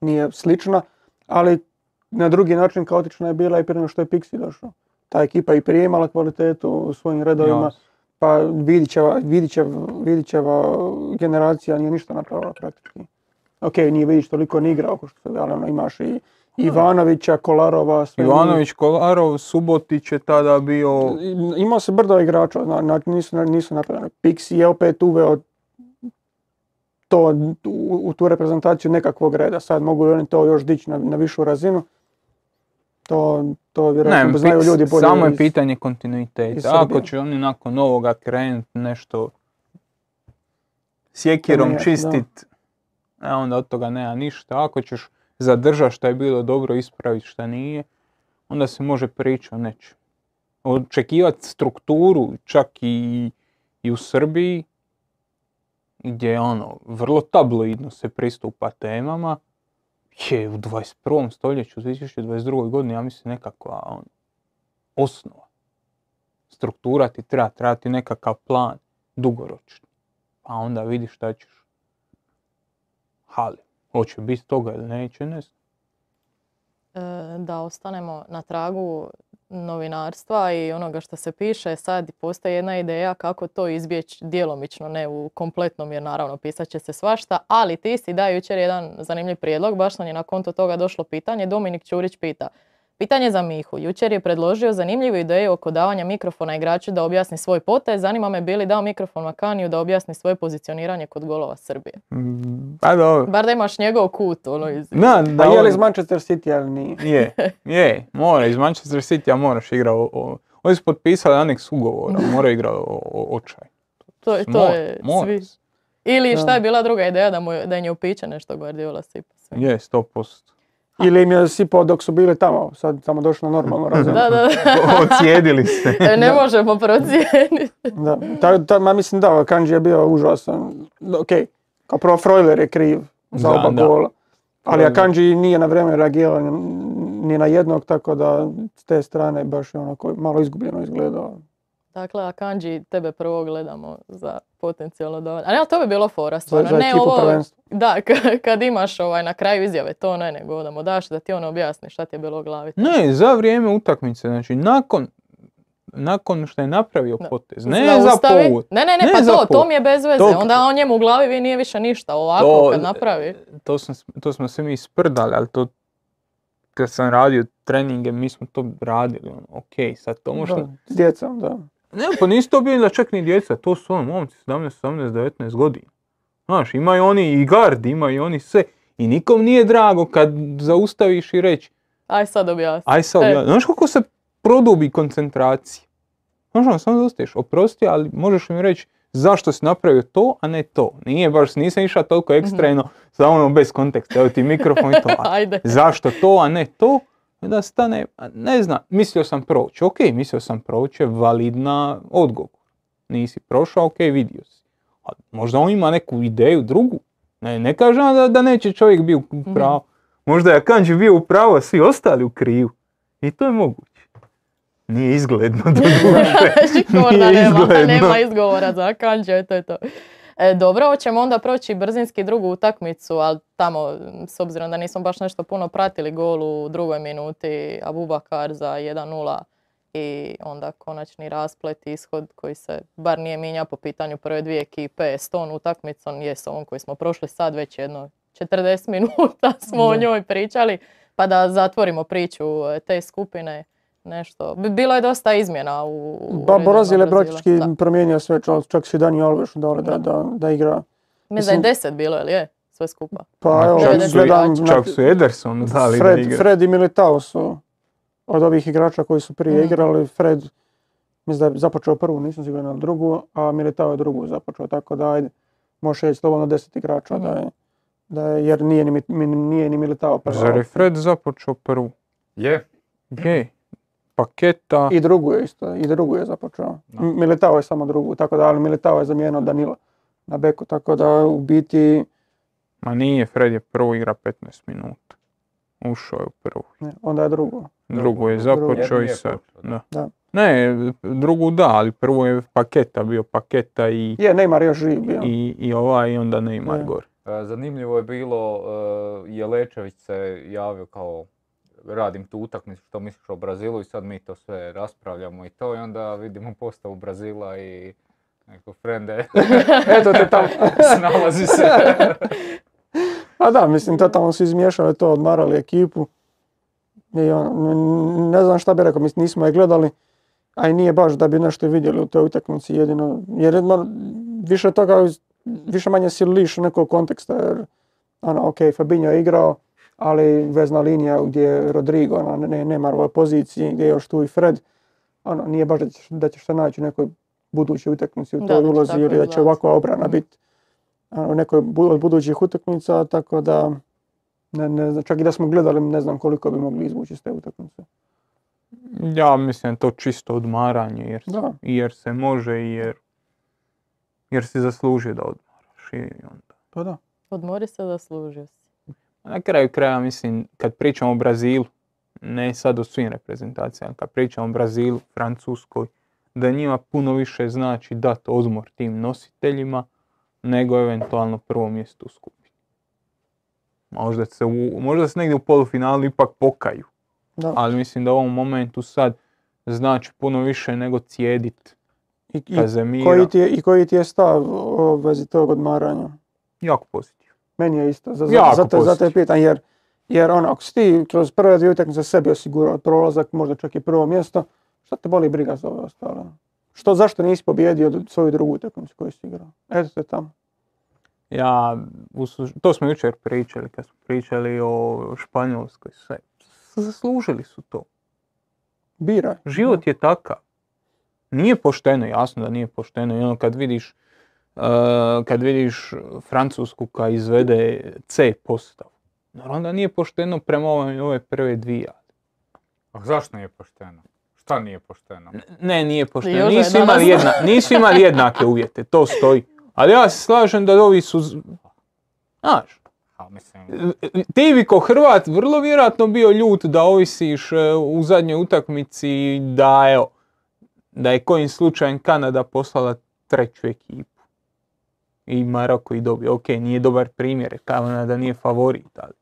Speaker 3: nije slična, ali na drugi način kaotična je bila i prije što je Pixi došao. Ta ekipa i prije imala kvalitetu u svojim redovima,
Speaker 2: Jasno.
Speaker 3: pa Vidićeva, Vidićev, Vidićeva generacija nije ništa napravila praktički. Ok, nije Vidić toliko ni igrao, kao što, ali ono, imaš i, Ivanovića, Kolarova, sve.
Speaker 2: Ivanović, Kolarov, Subotić je tada bio...
Speaker 3: Imao se brdo igrača, znači nisu, nisu napravljeni. Pixi je opet uveo to u, u tu reprezentaciju nekakvog reda. Sad mogu oni to još dići na, na višu razinu. To, to vjerojatno
Speaker 2: Ne,
Speaker 3: znaju
Speaker 2: pi-
Speaker 3: ljudi bolje.
Speaker 2: samo je
Speaker 3: iz-
Speaker 2: pitanje kontinuiteta. Ako će oni nakon ovoga krenuti nešto sjekirom čistit, a onda od toga nema ništa. Ako ćeš zadržati što je bilo dobro, ispraviti što nije, onda se može pričati o nečem. Očekivati strukturu čak i, i u Srbiji, gdje je ono, vrlo tabloidno se pristupa temama, je u 21. stoljeću, u 2022. godini, ja mislim nekakva ono, osnova. Struktura ti treba, treba ti nekakav plan, dugoročni. Pa onda vidiš šta ćeš. Ali, hoće biti toga ili neće, ne znam.
Speaker 1: E, da ostanemo na tragu novinarstva i onoga što se piše, sad postoji jedna ideja kako to izbjeći djelomično, ne u kompletnom jer naravno pisat će se svašta, ali ti si da jučer jedan zanimljiv prijedlog, baš nam je na konto toga došlo pitanje, Dominik Ćurić pita. Pitanje za Mihu. Jučer je predložio zanimljivu ideju oko davanja mikrofona igraču da objasni svoj potez. Zanima me bi li dao mikrofon Makaniju da objasni svoje pozicioniranje kod golova Srbije.
Speaker 2: Mm, Pa dobro.
Speaker 1: Bar da imaš njegov kut, ono iz...
Speaker 2: Da,
Speaker 3: Da,
Speaker 2: da,
Speaker 3: je li iz Manchester City, ali nije. (laughs)
Speaker 2: Je, je, mora, iz Manchester City moraš igrati, oni su potpisali aneks ugovora, (laughs) mora igrati očaj.
Speaker 1: To, je- to
Speaker 2: Mora,
Speaker 1: je
Speaker 2: mora
Speaker 1: svi. Ili šta je bila druga ideja da, mu, da je nju piće nešto Guardiola sipa sve.
Speaker 2: Je, 100%.
Speaker 3: Ili im je sipao dok su bili tamo, sad samo došli na normalnu razinu.
Speaker 1: Da, da, (laughs)
Speaker 2: Ocijedili ste.
Speaker 1: da. ne možemo procijeniti.
Speaker 3: Da, ta, ta, ma mislim da, Kanji je bio užasan. Ok, kao prvo Freuler je kriv za
Speaker 2: Da,
Speaker 3: oba
Speaker 2: da.
Speaker 3: gola. Ali. Akanji nije na vrijeme reagirao ni- ni na jednog, tako da s te strane baš je onako malo izgubljeno izgledao.
Speaker 1: Dakle, Akanji, tebe prvo gledamo za potencijalno. A ne, ali to bi bilo fora stvarno.
Speaker 3: za
Speaker 1: ne
Speaker 3: ekipu
Speaker 1: ovo, da, (laughs) k- kad imaš ovaj, na kraju izjave, to ne, nego da mu daš da ti on objasni šta ti je bilo u glavi.
Speaker 2: Ne, za vrijeme utakmice, znači nakon, nakon što je napravio
Speaker 1: Da.
Speaker 2: potez, ne za
Speaker 1: Zaustavi.
Speaker 2: povod.
Speaker 1: Ne, ne, ne,
Speaker 2: Ne
Speaker 1: pa
Speaker 2: za
Speaker 1: to, to mi je bez veze.
Speaker 2: To-
Speaker 1: Onda on njemu u glavi vi nije više ništa. Ovako
Speaker 2: To-
Speaker 1: kad napravi.
Speaker 2: To, sam, to smo se mi sprdali, ali to kad sam radio treninge, mi smo to radili, ono, ok, sad to možda...
Speaker 3: Da, s djecom, da.
Speaker 2: Ne, pa nisu to bili čak ni djeca, to su ono momci 17, 18, 19 godina. Znaš, imaju oni i gard, imaju oni sve. I nikom nije drago kad zaustaviš i reći,
Speaker 1: Aj sad objasni.
Speaker 2: aj sad,
Speaker 1: E.
Speaker 2: ja- znaš kako se produbi koncentracija? Znaš, ono, samo zaustaviš, oprosti, ali možeš mi reći zašto si napravio to, a ne to. Nije baš, nisam išao toliko ekstremno, samo ono bez konteksta, evo ti mikrofon i to. (laughs)
Speaker 1: Ajde.
Speaker 2: zašto to, a ne to? Da stane, ne znam, mislio sam proći. Ok, mislio sam proći je validna odgovor. Nisi prošao, ok, vidio si. A možda on ima neku ideju drugu. Ne, ne kažem da, da neće čovjek biti u pravu. Možda je Kanji bio u pravu, a svi ostali u krivu. I to je moguće. Nije izgledno (laughs)
Speaker 1: Šikorna
Speaker 2: Nije
Speaker 1: nema,
Speaker 2: izgledno.
Speaker 1: nema izgovora za Kanđe, to je to. E, dobro, hoćemo onda proći brzinski drugu utakmicu, ali tamo, s obzirom da nismo baš nešto puno pratili gol u drugoj minuti, Abubakar za 1-0 i onda konačni rasplet, ishod koji se bar nije mijenjao po pitanju prve dvije ekipe s tom utakmicom, je s ovom koji smo prošli sad već jedno 40 minuta smo o njoj pričali, pa da zatvorimo priču e, te skupine. Nešto. Bi- Bilo je dosta izmjena u...
Speaker 3: Brazil je praktički
Speaker 1: da.
Speaker 3: promijenio sve, čak, čak si Dani Alves dole da, da, da igra.
Speaker 1: Mislim da je
Speaker 3: Mislim-
Speaker 1: 10 bilo, ili je? Sve skupa.
Speaker 3: Pa evo,
Speaker 1: čak su-
Speaker 3: gledam,
Speaker 2: Čak
Speaker 3: na-
Speaker 2: su Edersonu dali da
Speaker 3: Fred,
Speaker 2: igra.
Speaker 3: Fred i Militao su od ovih igrača koji su prije
Speaker 1: Mhm.
Speaker 3: igrali, Fred mislim da je započeo prvu, nisam siguran ali drugu, a Militao je drugu započeo, tako da ajde, može reći slobodno 10 igrača da je, da je, jer nije ni, nije ni Militao prva.
Speaker 2: Zar je Fred započeo prvu?
Speaker 4: Je,
Speaker 2: Je. Paketa.
Speaker 3: I drugu je isto, i drugu je započeo.
Speaker 4: Da.
Speaker 3: Militao je samo drugu, tako da, ali Militao je zamijenio Danila na beku, tako da u biti,
Speaker 2: Ma nije, Fred je prvo igra 15 minuta. Ušao je u prvu.
Speaker 3: ne, onda je drugu.
Speaker 2: Drugu je započeo i sad.
Speaker 4: da.
Speaker 2: Ne, drugu da, ali prvo je paketa bio paketa i,
Speaker 3: Je, Neymar još živ bio.
Speaker 2: i, i ovaj i onda Neymar
Speaker 3: Da.
Speaker 2: gore.
Speaker 4: E, Zanimljivo je bilo, e, Jelečević se javio kao radim tu utakmicu, što misliš o Brazilu i sad mi to sve raspravljamo i to i onda vidimo postavu Brazila i neko frende (laughs)
Speaker 3: Eto te tamo. (laughs)
Speaker 4: snalazi se.
Speaker 3: A da, mislim, totalno su izmiješali to, odmarali ekipu. I ono, n- ne znam šta bi rekao, mislim nismo je gledali, a i nije baš da bi nešto vidjeli u toj utakmici jedino, jer je malo- više toga, više manje si liš nekog konteksta, jer ono, ok, Fabinho je igrao, ali vezna linija gdje je Rodrigo ono, ne, nema u ovoj poziciji, gdje je još tu i Fred, ono, nije baš da ćeš, da ćeš se naći u nekoj budućoj utakmici u
Speaker 1: Da,
Speaker 3: toj
Speaker 1: da će
Speaker 3: ulozi ili da će ovakva obrana biti ono, u nekoj bu- od budućih utakmica, tako da ne, ne znam, čak i da smo gledali ne znam koliko bi mogli izvući iz te utakmice.
Speaker 2: Ja mislim to čisto odmaranje jer,
Speaker 3: Da.
Speaker 2: jer se može i jer, jer si zaslužio da odmaraš. I onda.
Speaker 3: Pa da.
Speaker 1: Odmori se da služio si.
Speaker 2: Na kraju kraja mislim kad pričamo o Brazilu, ne sad o svim reprezentacijama, kad pričamo o Brazilu, Francuskoj, da njima puno više znači dati odmor tim nositeljima nego eventualno prvo mjesto u skupini. Možda se, u, možda se negdje u polufinalu ipak pokaju,
Speaker 3: da.
Speaker 2: ali mislim da u ovom momentu sad znači puno više nego cijedit
Speaker 3: I, i, koji ti je, I koji ti je stav o vezi tog odmaranja?
Speaker 2: Jako pozitivno.
Speaker 3: Meni je isto, za, za, zato, zato je pitan, jer, jer ono, ako si ti kroz prve dvije utakmice sebi osigurao prolazak, možda čak i prvo mjesto, šta te boli briga za ove ostale? Što, zašto nisi pobjedio svoju drugu utakmicu koju si igrao? Eto te tamo.
Speaker 2: Ja, to smo jučer pričali, kad smo pričali o Španjolskoj, sve. Zaslužili su to.
Speaker 3: Biraj.
Speaker 2: Život je takav. Nije pošteno, jasno da nije pošteno. I ono kad vidiš, uh, kad vidiš Francusku koja izvede C postav, naravno da nije pošteno prema ove, ove prve dvije.
Speaker 4: A zašto nije pošteno? Šta nije pošteno?
Speaker 2: Ne, nije pošteno. Nisu imali, jedna, nisu imali jednake uvjete, to stoji. Ali ja se slažem da ovi su, znaš, ti bi ko Hrvat vrlo vjerojatno bio ljut da ovisiš e, u zadnjoj utakmici da evo, da je kojim slučajem Kanada poslala treću ekipu. I Maroko i dobio. Ok, nije dobar primjer, Kanada nije favorit, ali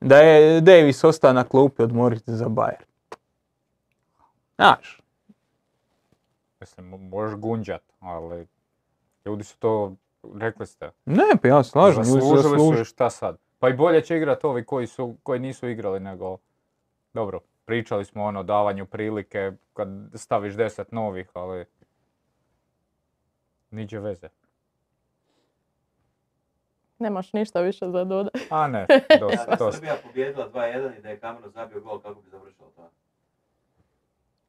Speaker 2: da je Davis ostao na klupi odmoriti za Bayern. Znaš,
Speaker 4: mislim, mo- možeš gunđat, ali ljudi su to, rekli ste,
Speaker 2: ne, pa ja slažem,
Speaker 4: zaslužili su šta sad? Pa i bolje će igrati ovi koji, su, koji nisu igrali nego, dobro, pričali smo ono davanju prilike kad staviš deset novih, ali niđe veze.
Speaker 1: Nemaš ništa više za dodat.
Speaker 4: A ne,
Speaker 5: Da (laughs)
Speaker 4: dosta,
Speaker 5: je
Speaker 4: dosta.
Speaker 5: Srbija pobijedila 2-1 i da je Kameno zabio gol kako bi završilo to.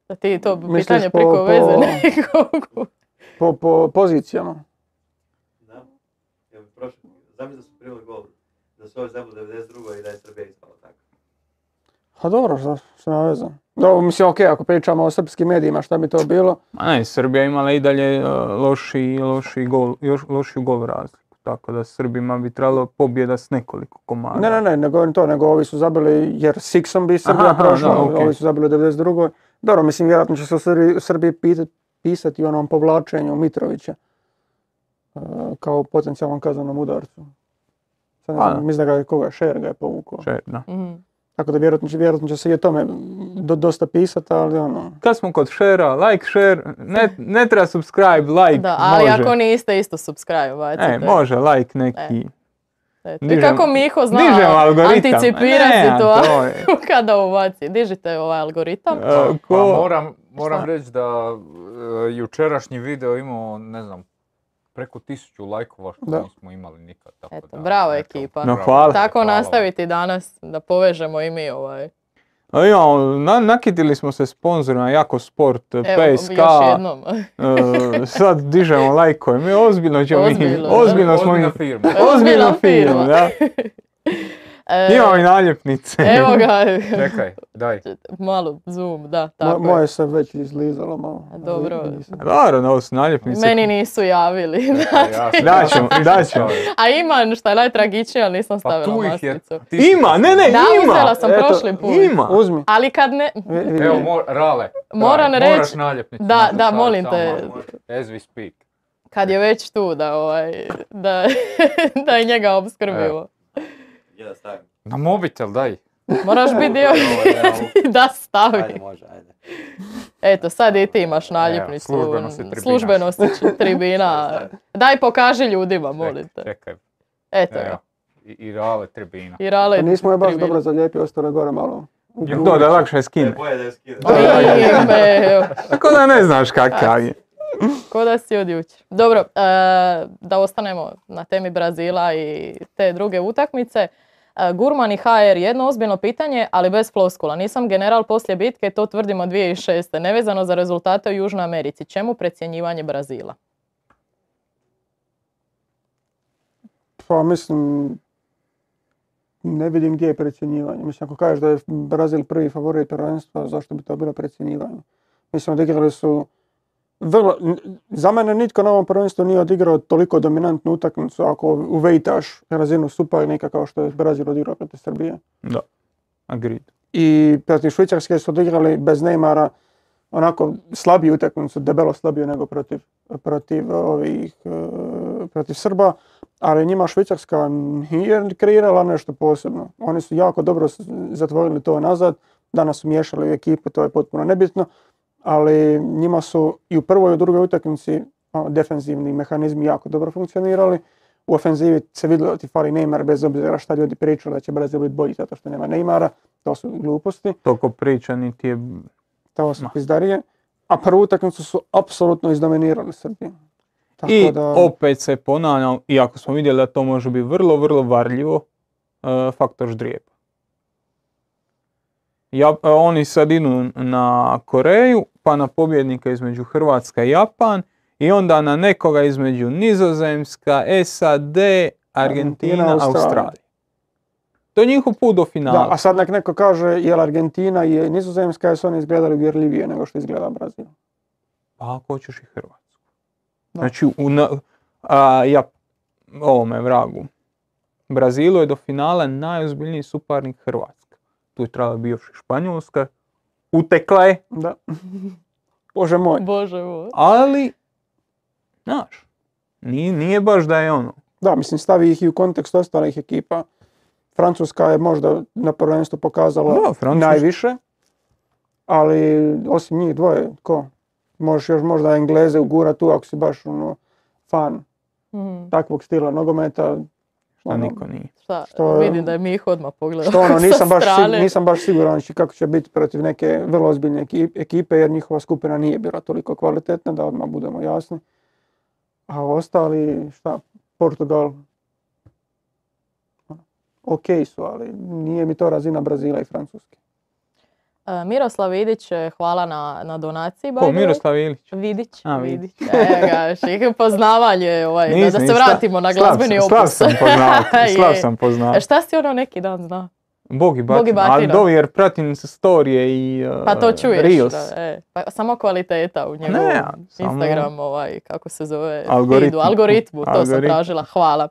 Speaker 1: Da ti to
Speaker 3: Misliš
Speaker 1: pitanje
Speaker 3: po-
Speaker 1: preko
Speaker 3: po-
Speaker 1: veze (laughs) nekog.
Speaker 3: Po, po pozicijama.
Speaker 5: Da? Evo, prošle, zamisli da su primili gol za svoju zemlju 92. i da je Srbija ispala tako.
Speaker 3: Ha dobro, šta, šta nema veze. Dobro, mislim, ok, ako pričamo o srpskim medijima, šta bi to bilo?
Speaker 2: Ma ne, Srbija imala i dalje e, loši, loši gol, još lošiju gol razliku. Tako da Srbima bi trebalo pobjeda s nekoliko komada.
Speaker 3: Ne, ne, ne, ne govorim to, nego ovi su zabili, jer Sixom bi Srbija
Speaker 2: aha,
Speaker 3: prošla,
Speaker 2: da, okej.
Speaker 3: ovi su zabili u 92. Dobro, mislim, vjerojatno će se u Srbiji, pisati o onom povlačenju Mitrovića e, kao potencijalnom kaznenom udarcu. Sad ne znam, mislim da ga je koga, Šer ga je povukao.
Speaker 2: Še- da.
Speaker 1: Mhm.
Speaker 3: Tako da vjerojatno će, vjerojatno će se i o tome do, dosta pisati, ali ono,
Speaker 2: Kad smo kod share like, share, ne, ne treba subscribe, like,
Speaker 1: Da, ali
Speaker 2: može.
Speaker 1: ako niste isto subscribe, bacite.
Speaker 2: E, može, like neki.
Speaker 1: I
Speaker 2: dižem-
Speaker 1: kako Miho zna anticipira
Speaker 2: Ne,
Speaker 1: situaciju
Speaker 2: to je- (laughs)
Speaker 1: kada ubaci. Dižite ovaj algoritam.
Speaker 2: E,
Speaker 4: Pa
Speaker 2: ko-
Speaker 4: moram, moram
Speaker 1: Šta?
Speaker 4: reći da e, jučerašnji video imao, ne znam, preko tisuću lajkova što
Speaker 3: Da.
Speaker 4: nismo imali nikad. Tako
Speaker 1: Eto,
Speaker 4: da,
Speaker 1: bravo
Speaker 4: eto,
Speaker 1: ekipa.
Speaker 2: No,
Speaker 4: bravo,
Speaker 2: hvala.
Speaker 1: Tako
Speaker 4: hvala
Speaker 1: nastaviti danas da povežemo i mi ovaj.
Speaker 2: A imamo, na, nakitili smo se sponzorima, jako sport,
Speaker 1: Evo,
Speaker 2: PSK,
Speaker 1: još jednom.
Speaker 2: e, sad dižemo lajkove, mi ozbiljno ćemo mi,
Speaker 1: Ozbiljno, da.
Speaker 2: ozbiljno smo mi,
Speaker 4: Ozbiljna firma.
Speaker 2: ozbiljno
Speaker 1: Ozbiljna firma.
Speaker 2: firma, da. (laughs)
Speaker 1: E,
Speaker 2: Imamo i naljepnice.
Speaker 1: Evo ga, (laughs)
Speaker 4: Čekaj, daj.
Speaker 1: malo zoom, da,
Speaker 3: mo-
Speaker 1: tako
Speaker 3: moje
Speaker 1: je.
Speaker 3: se već izlizalo malo.
Speaker 1: Dobro.
Speaker 2: Dobro, no, ovo su naljepnice.
Speaker 1: Meni nisu javili.
Speaker 4: Čekaj, ja (laughs) sam-
Speaker 2: Da
Speaker 4: ja sam
Speaker 2: ćemo,
Speaker 4: frišno
Speaker 2: da ćemo.
Speaker 4: stavio.
Speaker 1: A ima šta je najtragičnije, ali nisam
Speaker 4: Pa
Speaker 1: stavila
Speaker 4: tu ih je.
Speaker 2: Ima, ne, ne,
Speaker 1: Da,
Speaker 2: ima.
Speaker 1: uzela sam
Speaker 3: Eto,
Speaker 1: prošli put.
Speaker 2: Ima.
Speaker 3: Uzmi.
Speaker 1: Ali kad ne...
Speaker 4: Evo, mor, Rale.
Speaker 1: Moram reći-
Speaker 4: Moraš naljepnicu.
Speaker 1: Da, da, molim te.
Speaker 4: As we speak.
Speaker 1: Kad je već tu da, ovaj, da, (laughs) da i njega obskrbimo.
Speaker 5: Gdje da stavim?
Speaker 4: Na mobitel, daj.
Speaker 1: Moraš biti dio (laughs) da
Speaker 5: Ajde,
Speaker 1: stavi.
Speaker 5: može, ajde.
Speaker 1: Eto, sad i ti imaš naljepnicu.
Speaker 4: službeno si tribina.
Speaker 1: Službeno si (laughs) tribina. Daj pokaži ljudima, molim te.
Speaker 4: Čekaj,
Speaker 1: Eto
Speaker 4: evo. I, i Rale tribina.
Speaker 1: I Rale
Speaker 3: Pa nismo je baš
Speaker 1: tribina.
Speaker 3: dobro zalijepio, ostalo je gore malo. u
Speaker 2: To
Speaker 3: grudiću.
Speaker 2: da lakše
Speaker 5: Ne,
Speaker 2: skine.
Speaker 5: boje da je skine.
Speaker 1: Ime, evo.
Speaker 2: Tako da ne znaš kakav je.
Speaker 1: Ko da si od jučer. Dobro, e, da ostanemo na temi Brazila i te druge utakmice. E, Gurman i HR, jedno ozbiljno pitanje, ali bez floskula. Nisam general poslije bitke, to tvrdimo 2006. Nevezano za rezultate u Južnoj Americi. Čemu precjenjivanje Brazila?
Speaker 3: Pa mislim, ne vidim gdje je precjenjivanje. Mislim, ako kažeš da je Brazil prvi favorit prvenstva, zašto bi to bilo precjenjivanje? Mislim, odigrali su vrlo, za mene nitko na ovom prvenstvu nije odigrao toliko dominantnu utakmicu ako uvejtaš razinu suparnika kao što je Brazil odigrao protiv Srbije.
Speaker 2: Da, agreed.
Speaker 3: I protiv Švicarske su odigrali bez Neymara onako slabiju utakmicu, debelo slabiju nego protiv, protiv ovih, e, protiv Srba, ali njima Švicarska nije kreirala nešto posebno. Oni su jako dobro zatvorili to nazad, danas su miješali ekipu, to je potpuno nebitno, ali njima su i u prvoj i u drugoj utakmici ono, defenzivni mehanizmi jako dobro funkcionirali. U ofenzivi se vidjelo da ti fali Neymar bez obzira šta ljudi pričaju da će Brazil biti bolji zato što nema Neymara, to su gluposti.
Speaker 2: Toko priča niti je...
Speaker 3: To su pizdarije. A prvu utakmicu su apsolutno izdominirali Srbiju. Tako
Speaker 2: I
Speaker 3: da,
Speaker 2: opet se ponavljam, iako smo vidjeli da to može biti vrlo, vrlo varljivo, e, faktor ždrijeba. Ja, e, oni sad idu na Koreju, pa na pobjednika između Hrvatska i Japan, i onda na nekoga između Nizozemska, SAD, Argentina,
Speaker 3: Argentina, Australija.
Speaker 2: To je njihov put do finala.
Speaker 3: da, a sad nek neko kaže jel Argentina i Nizozemska jesu oni izgledali uvjerljivije nego što izgleda Brazil.
Speaker 2: Pa ako hoćeš i Hrvatsku.
Speaker 3: Da.
Speaker 2: Znači, u, na, a, ja, ovome vragu, Brazilu je do finala najozbiljniji suparnik Hrvatska. Tu je trebala i Španjolska, utekla je,
Speaker 3: Da. (laughs) Bože moj.
Speaker 1: Bože moj.
Speaker 2: ali, znaš, nije, nije baš da je ono.
Speaker 3: Da, mislim stavi ih i u kontekst ostalih ekipa. Francuska je možda na prvenstvu pokazala
Speaker 2: Da, Francuska.
Speaker 3: najviše, ali osim njih dvoje, ko? Možeš još možda Engleze ugura tu ako si baš ono, fan
Speaker 1: Mhm.
Speaker 3: takvog stila nogometa.
Speaker 2: Šta
Speaker 3: ono,
Speaker 2: niko nije.
Speaker 1: Šta,
Speaker 3: Što-
Speaker 1: vidim da je Miho odmah pogledao
Speaker 3: Što ono, (laughs)
Speaker 1: sa
Speaker 3: nisam baš, nisam baš siguran či- kako će biti protiv neke vrlo ozbiljne eki- ekipe jer njihova skupina nije bila toliko kvalitetna, da odmah budemo jasni. A ostali, šta, Portugal, ono, ok su, ali nije mi to razina Brazila i Francuske.
Speaker 1: E, Miroslav Vidić, e, hvala na, na donaciji.
Speaker 2: Ko. Miroslav Ilić?
Speaker 1: Vidić,
Speaker 2: A,
Speaker 1: Vidić. Evo poznavanje, ovaj, da, da
Speaker 2: Nisam,
Speaker 1: se vratimo na glazbeni
Speaker 2: sam-
Speaker 1: opus. (laughs)
Speaker 2: Slab sam poznavati, slab
Speaker 1: Je.
Speaker 2: sam
Speaker 1: E,
Speaker 2: poznavati.
Speaker 1: šta si ono neki dan zna?
Speaker 2: Bog i
Speaker 1: Bog i
Speaker 2: batina, ali
Speaker 1: batina.
Speaker 2: do jer pratim se storije i uh,
Speaker 1: Pa to čuješ.
Speaker 2: Reels.
Speaker 1: Da, e, pa samo kvaliteta u njegovom
Speaker 2: Ne, samo-
Speaker 1: Instagram, ovaj, kako se zove,
Speaker 2: Algoritmu.
Speaker 1: feedu, algoritmu, to sam
Speaker 2: Algoritmu.
Speaker 1: tražila, hvala.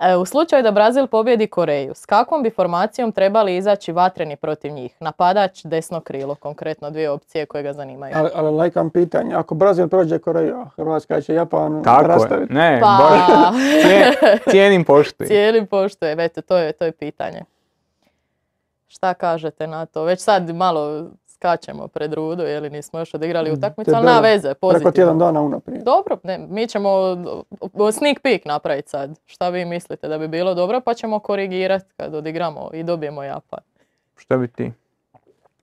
Speaker 1: E, u slučaju da Brazil pobjedi Koreju, s kakvom bi formacijom trebali izaći vatreni protiv njih? Napadač, desno krilo, konkretno dvije opcije koje ga zanimaju.
Speaker 3: Ali, ali lajkam pitanje, ako Brazil prođe Koreju, Hrvatska će Japan
Speaker 2: Tako je.
Speaker 3: rastaviti.
Speaker 2: Ne,
Speaker 1: Pa,
Speaker 2: cijenim poštujem.
Speaker 1: cijeli poštuje, eto, to je, to je pitanje. Šta kažete na to? Već sad malo skačemo pred rudu, jer nismo još odigrali utakmicu, ali na veze,
Speaker 3: Preko
Speaker 1: pozitivno.
Speaker 3: tjedan dana unaprijed.
Speaker 1: Dobro, ne, mi ćemo sneak peek napraviti sad. Šta vi mislite da bi bilo dobro, pa ćemo korigirati kad odigramo i dobijemo Japan.
Speaker 2: Šta bi ti?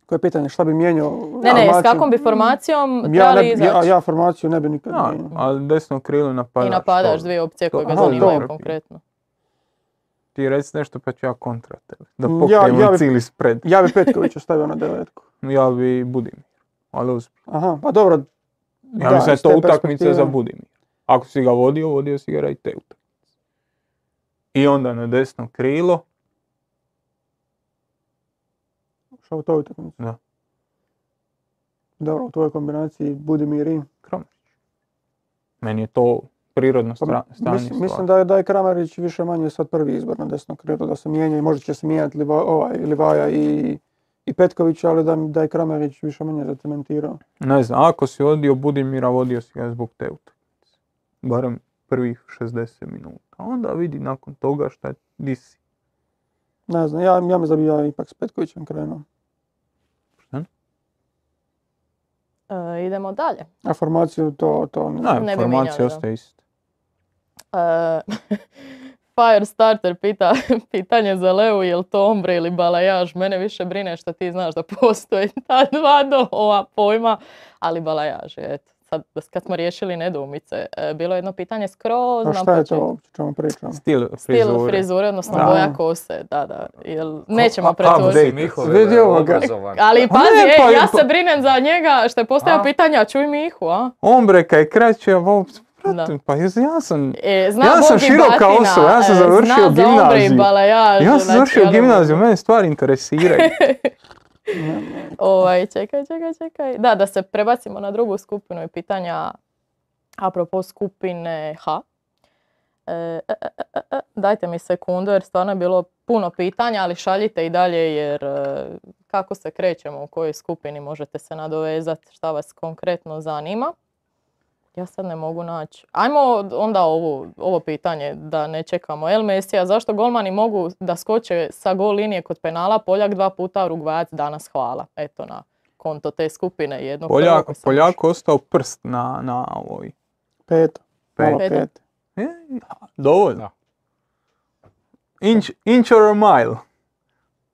Speaker 3: Koje je pitanje, šta bi mijenjao?
Speaker 1: Ne, ne, s kakvom bi formacijom
Speaker 3: ja,
Speaker 1: trebali
Speaker 3: ne,
Speaker 1: izaći?
Speaker 3: ja, ja formaciju ne bi nikad
Speaker 2: Ja,
Speaker 3: mijenjao.
Speaker 2: ali desno krilo.
Speaker 1: I napadaš
Speaker 2: to-
Speaker 1: dvije opcije koje ga zanimaju konkretno.
Speaker 2: Ti reci nešto pa ću ja kontra tebe. Da
Speaker 3: Ja-
Speaker 2: pokrijemo
Speaker 3: ja bi-
Speaker 2: cijeli spred.
Speaker 3: Ja bi Petkovića stavio na devetku.
Speaker 2: Ja bi Budimir. Ali ozbiljno.
Speaker 3: Aha, pa dobro.
Speaker 2: Ja mislim da je to utakmica
Speaker 3: perspektive.
Speaker 2: za Budimir. Ako si ga vodio, vodio si ga i te utakmice. I onda na desno krilo.
Speaker 3: Šta u toj utakmici?
Speaker 2: Da.
Speaker 3: Dobro, u tvojoj kombinaciji Budimir i...
Speaker 2: Kramarić. Meni je to prirodno
Speaker 3: Pa,
Speaker 2: stra- stanje
Speaker 3: mislim, mislim da je, da je Kramarić više manje sad prvi izbor na desno krilo, da se mijenja i možda će se mijenjati Liva, ovaj, Livaja i, i Petković, ali da, da je Kramarić više manje zacementirao.
Speaker 2: Ne znam, ako si vodio Budimira, vodio si ga zbog te utakmice. Barem prvih 60 minuta. Onda vidi nakon toga šta di si.
Speaker 3: Ne znam, ja, ja bi ja ipak s Petkovićem krenuo.
Speaker 1: E, idemo dalje.
Speaker 3: A formaciju to, to ne.
Speaker 2: Ne,
Speaker 1: Ne bi
Speaker 2: ostaje ista.
Speaker 1: E, (laughs) Firestarter pita (laughs) pitanje za Leu, je li to ombre ili balajaž? Mene više brine što ti znaš da postoje (laughs) ta dva ova pojma, ali balajaž je, eto. Sad, kad smo riješili nedoumice, e, bilo je jedno pitanje skroz
Speaker 3: A
Speaker 1: na
Speaker 3: šta je to uopće, čemu pričamo?
Speaker 2: Stil
Speaker 1: Stil
Speaker 2: frizure.
Speaker 1: frizure, odnosno
Speaker 3: Da.
Speaker 1: boja kose, da, da. Jel, nećemo.
Speaker 4: Mihove
Speaker 3: Vidi ovoga.
Speaker 1: Ali pazi, ej,
Speaker 2: pa-
Speaker 1: ja se brinem za njega što je postavio
Speaker 4: A?
Speaker 1: pitanja, čuj Mihu, a?
Speaker 2: Ombre kad je kraće, a
Speaker 1: Da.
Speaker 2: pa ja sam,
Speaker 1: E, zna
Speaker 2: Ja sam široka osoba, ja sam
Speaker 1: e,
Speaker 2: završio
Speaker 1: zna
Speaker 2: gimnaziju. ja sam
Speaker 1: znači,
Speaker 2: završio
Speaker 1: ono,
Speaker 2: gimnaziju, mene stvari interesiraju. (laughs)
Speaker 1: Ovaj, čekaj, čekaj, čekaj. Da, da se prebacimo na drugu skupinu i pitanja apropo skupine H. E, e, e, dajte mi sekundu jer stvarno je bilo puno pitanja, ali šaljite i dalje jer kako se krećemo, u kojoj skupini možete se nadovezati, šta vas konkretno zanima. Ja sad ne mogu naći. Ajmo onda ovo, ovo pitanje da ne čekamo. El Mesija, zašto golmani mogu da skoče sa gol linije kod penala, Poljak dva puta, Urugvajac danas hvala. Eto na konto te skupine jednog
Speaker 2: Poljak, Poljak ostao prst na, na ovoj.
Speaker 3: Pet.
Speaker 2: Pet.
Speaker 1: Pet.
Speaker 3: pet.
Speaker 2: E, dovoljno.
Speaker 4: Da.
Speaker 2: Inch, inch or a mile.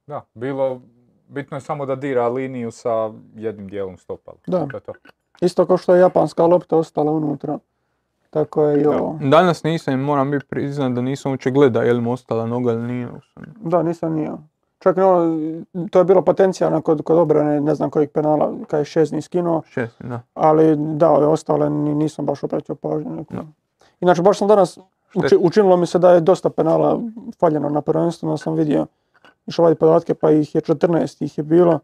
Speaker 4: Da, bilo, bitno je samo da dira liniju sa jednim dijelom stopala.
Speaker 3: Da.
Speaker 4: To je to.
Speaker 3: Isto kao što je japanska lopta ostala unutra. Tako je i ovo.
Speaker 2: Danas nisam, moram biti priznat da nisam uopće gleda je li mu ostala noga ili nije.
Speaker 3: Da, nisam nio. Čak i ono, to je bilo potencijalno kod, kod obrane, ne znam kojeg penala, kad je šest skinuo,
Speaker 2: Šest, da.
Speaker 3: ali da, ove ostale ni- nisam baš obratio pažnju.
Speaker 2: Da.
Speaker 3: Inače, baš sam danas, uči- učinilo mi se da je dosta penala faljeno na prvenstvu, no sam vidio, išao vaditi podatke, pa ih je 14 ih je bilo,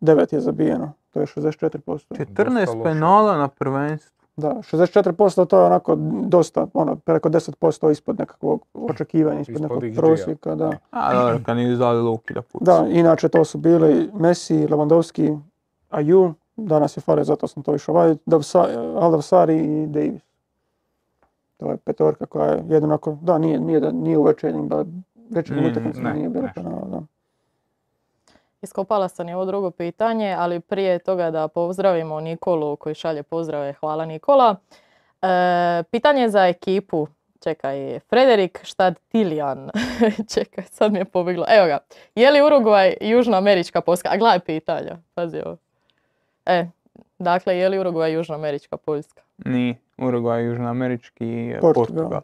Speaker 3: 9 je zabijeno, to je 64%.
Speaker 2: 14
Speaker 4: loše.
Speaker 2: penala na prvenstvu.
Speaker 3: Da, 64% to je onako dosta, ono, preko 10% ispod nekakvog očekivanja, ispod,
Speaker 4: Ispod
Speaker 3: nekog prosjeka, da.
Speaker 2: A dobro, kad nije dali Luki da puca.
Speaker 3: Da, inače to su bili Messi, Lewandowski, Ayu, danas je Fare, zato sam to išao vaditi, Davsa- Aldavsari i Davis. To je petorka koja je jednako, da, nije, nije, da, nije u večernjim, da, večernjim
Speaker 2: Mm,
Speaker 3: utakmicama nije bilo penala, da.
Speaker 1: Iskopala sam i ovo drugo pitanje, ali prije toga da pozdravimo Nikolu koji šalje pozdrave. Hvala Nikola. E, pitanje za ekipu. Čekaj, Frederik Štad-Tiljan. (laughs) Čekaj, sad mi je pobjeglo. Evo ga. Je li Urugvaj južnoamerička Poljska? A gledaj pitanja. Pazi ovo. E, dakle, je li Urugvaj južnoamerička Poljska?
Speaker 2: Nije. Uruguay, južnoamerički
Speaker 3: Portugal.
Speaker 2: Portugal.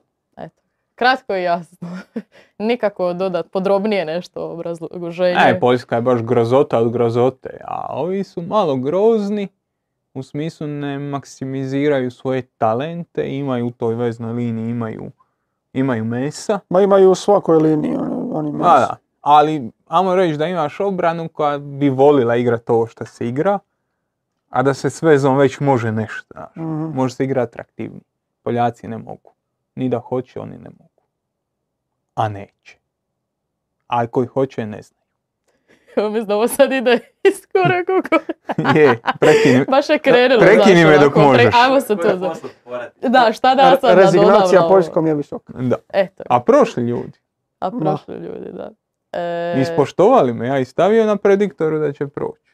Speaker 1: Kratko i jasno. (laughs) Nikako dodat podrobnije nešto obrazloženje.
Speaker 2: E, Poljska je baš grozota od grozote, a ovi su malo grozni, u smislu ne maksimiziraju svoje talente, imaju u toj veznoj liniji, imaju, imaju mesa.
Speaker 3: Ma imaju u svakoj liniji oni, oni
Speaker 2: A,
Speaker 3: Messi.
Speaker 2: da. Ali, ajmo reći da imaš obranu koja bi volila igrati ovo što se igra, a da se s vezom već može nešto. znaš.
Speaker 3: Mhm.
Speaker 2: Može se igrati atraktivni. Poljaci ne mogu. Ni da hoće, oni ne mogu. A neće. A koji hoće, ne zna.
Speaker 1: Mislim da ovo sad ide iskoro kako... (laughs)
Speaker 2: Je, prekini. (laughs)
Speaker 1: Baš je krenulo.
Speaker 2: Prekini me dok
Speaker 1: onako, pre-
Speaker 2: možeš.
Speaker 1: Ajmo se
Speaker 5: Koje
Speaker 1: za... Da, šta da sad da
Speaker 3: Rezignacija? Poljskom je visoka.
Speaker 2: Da.
Speaker 1: Eto,
Speaker 2: A prošli ljudi,
Speaker 1: a prošli ljudi, da. E,
Speaker 2: ispoštovali me, ja i stavio na prediktoru da će proći.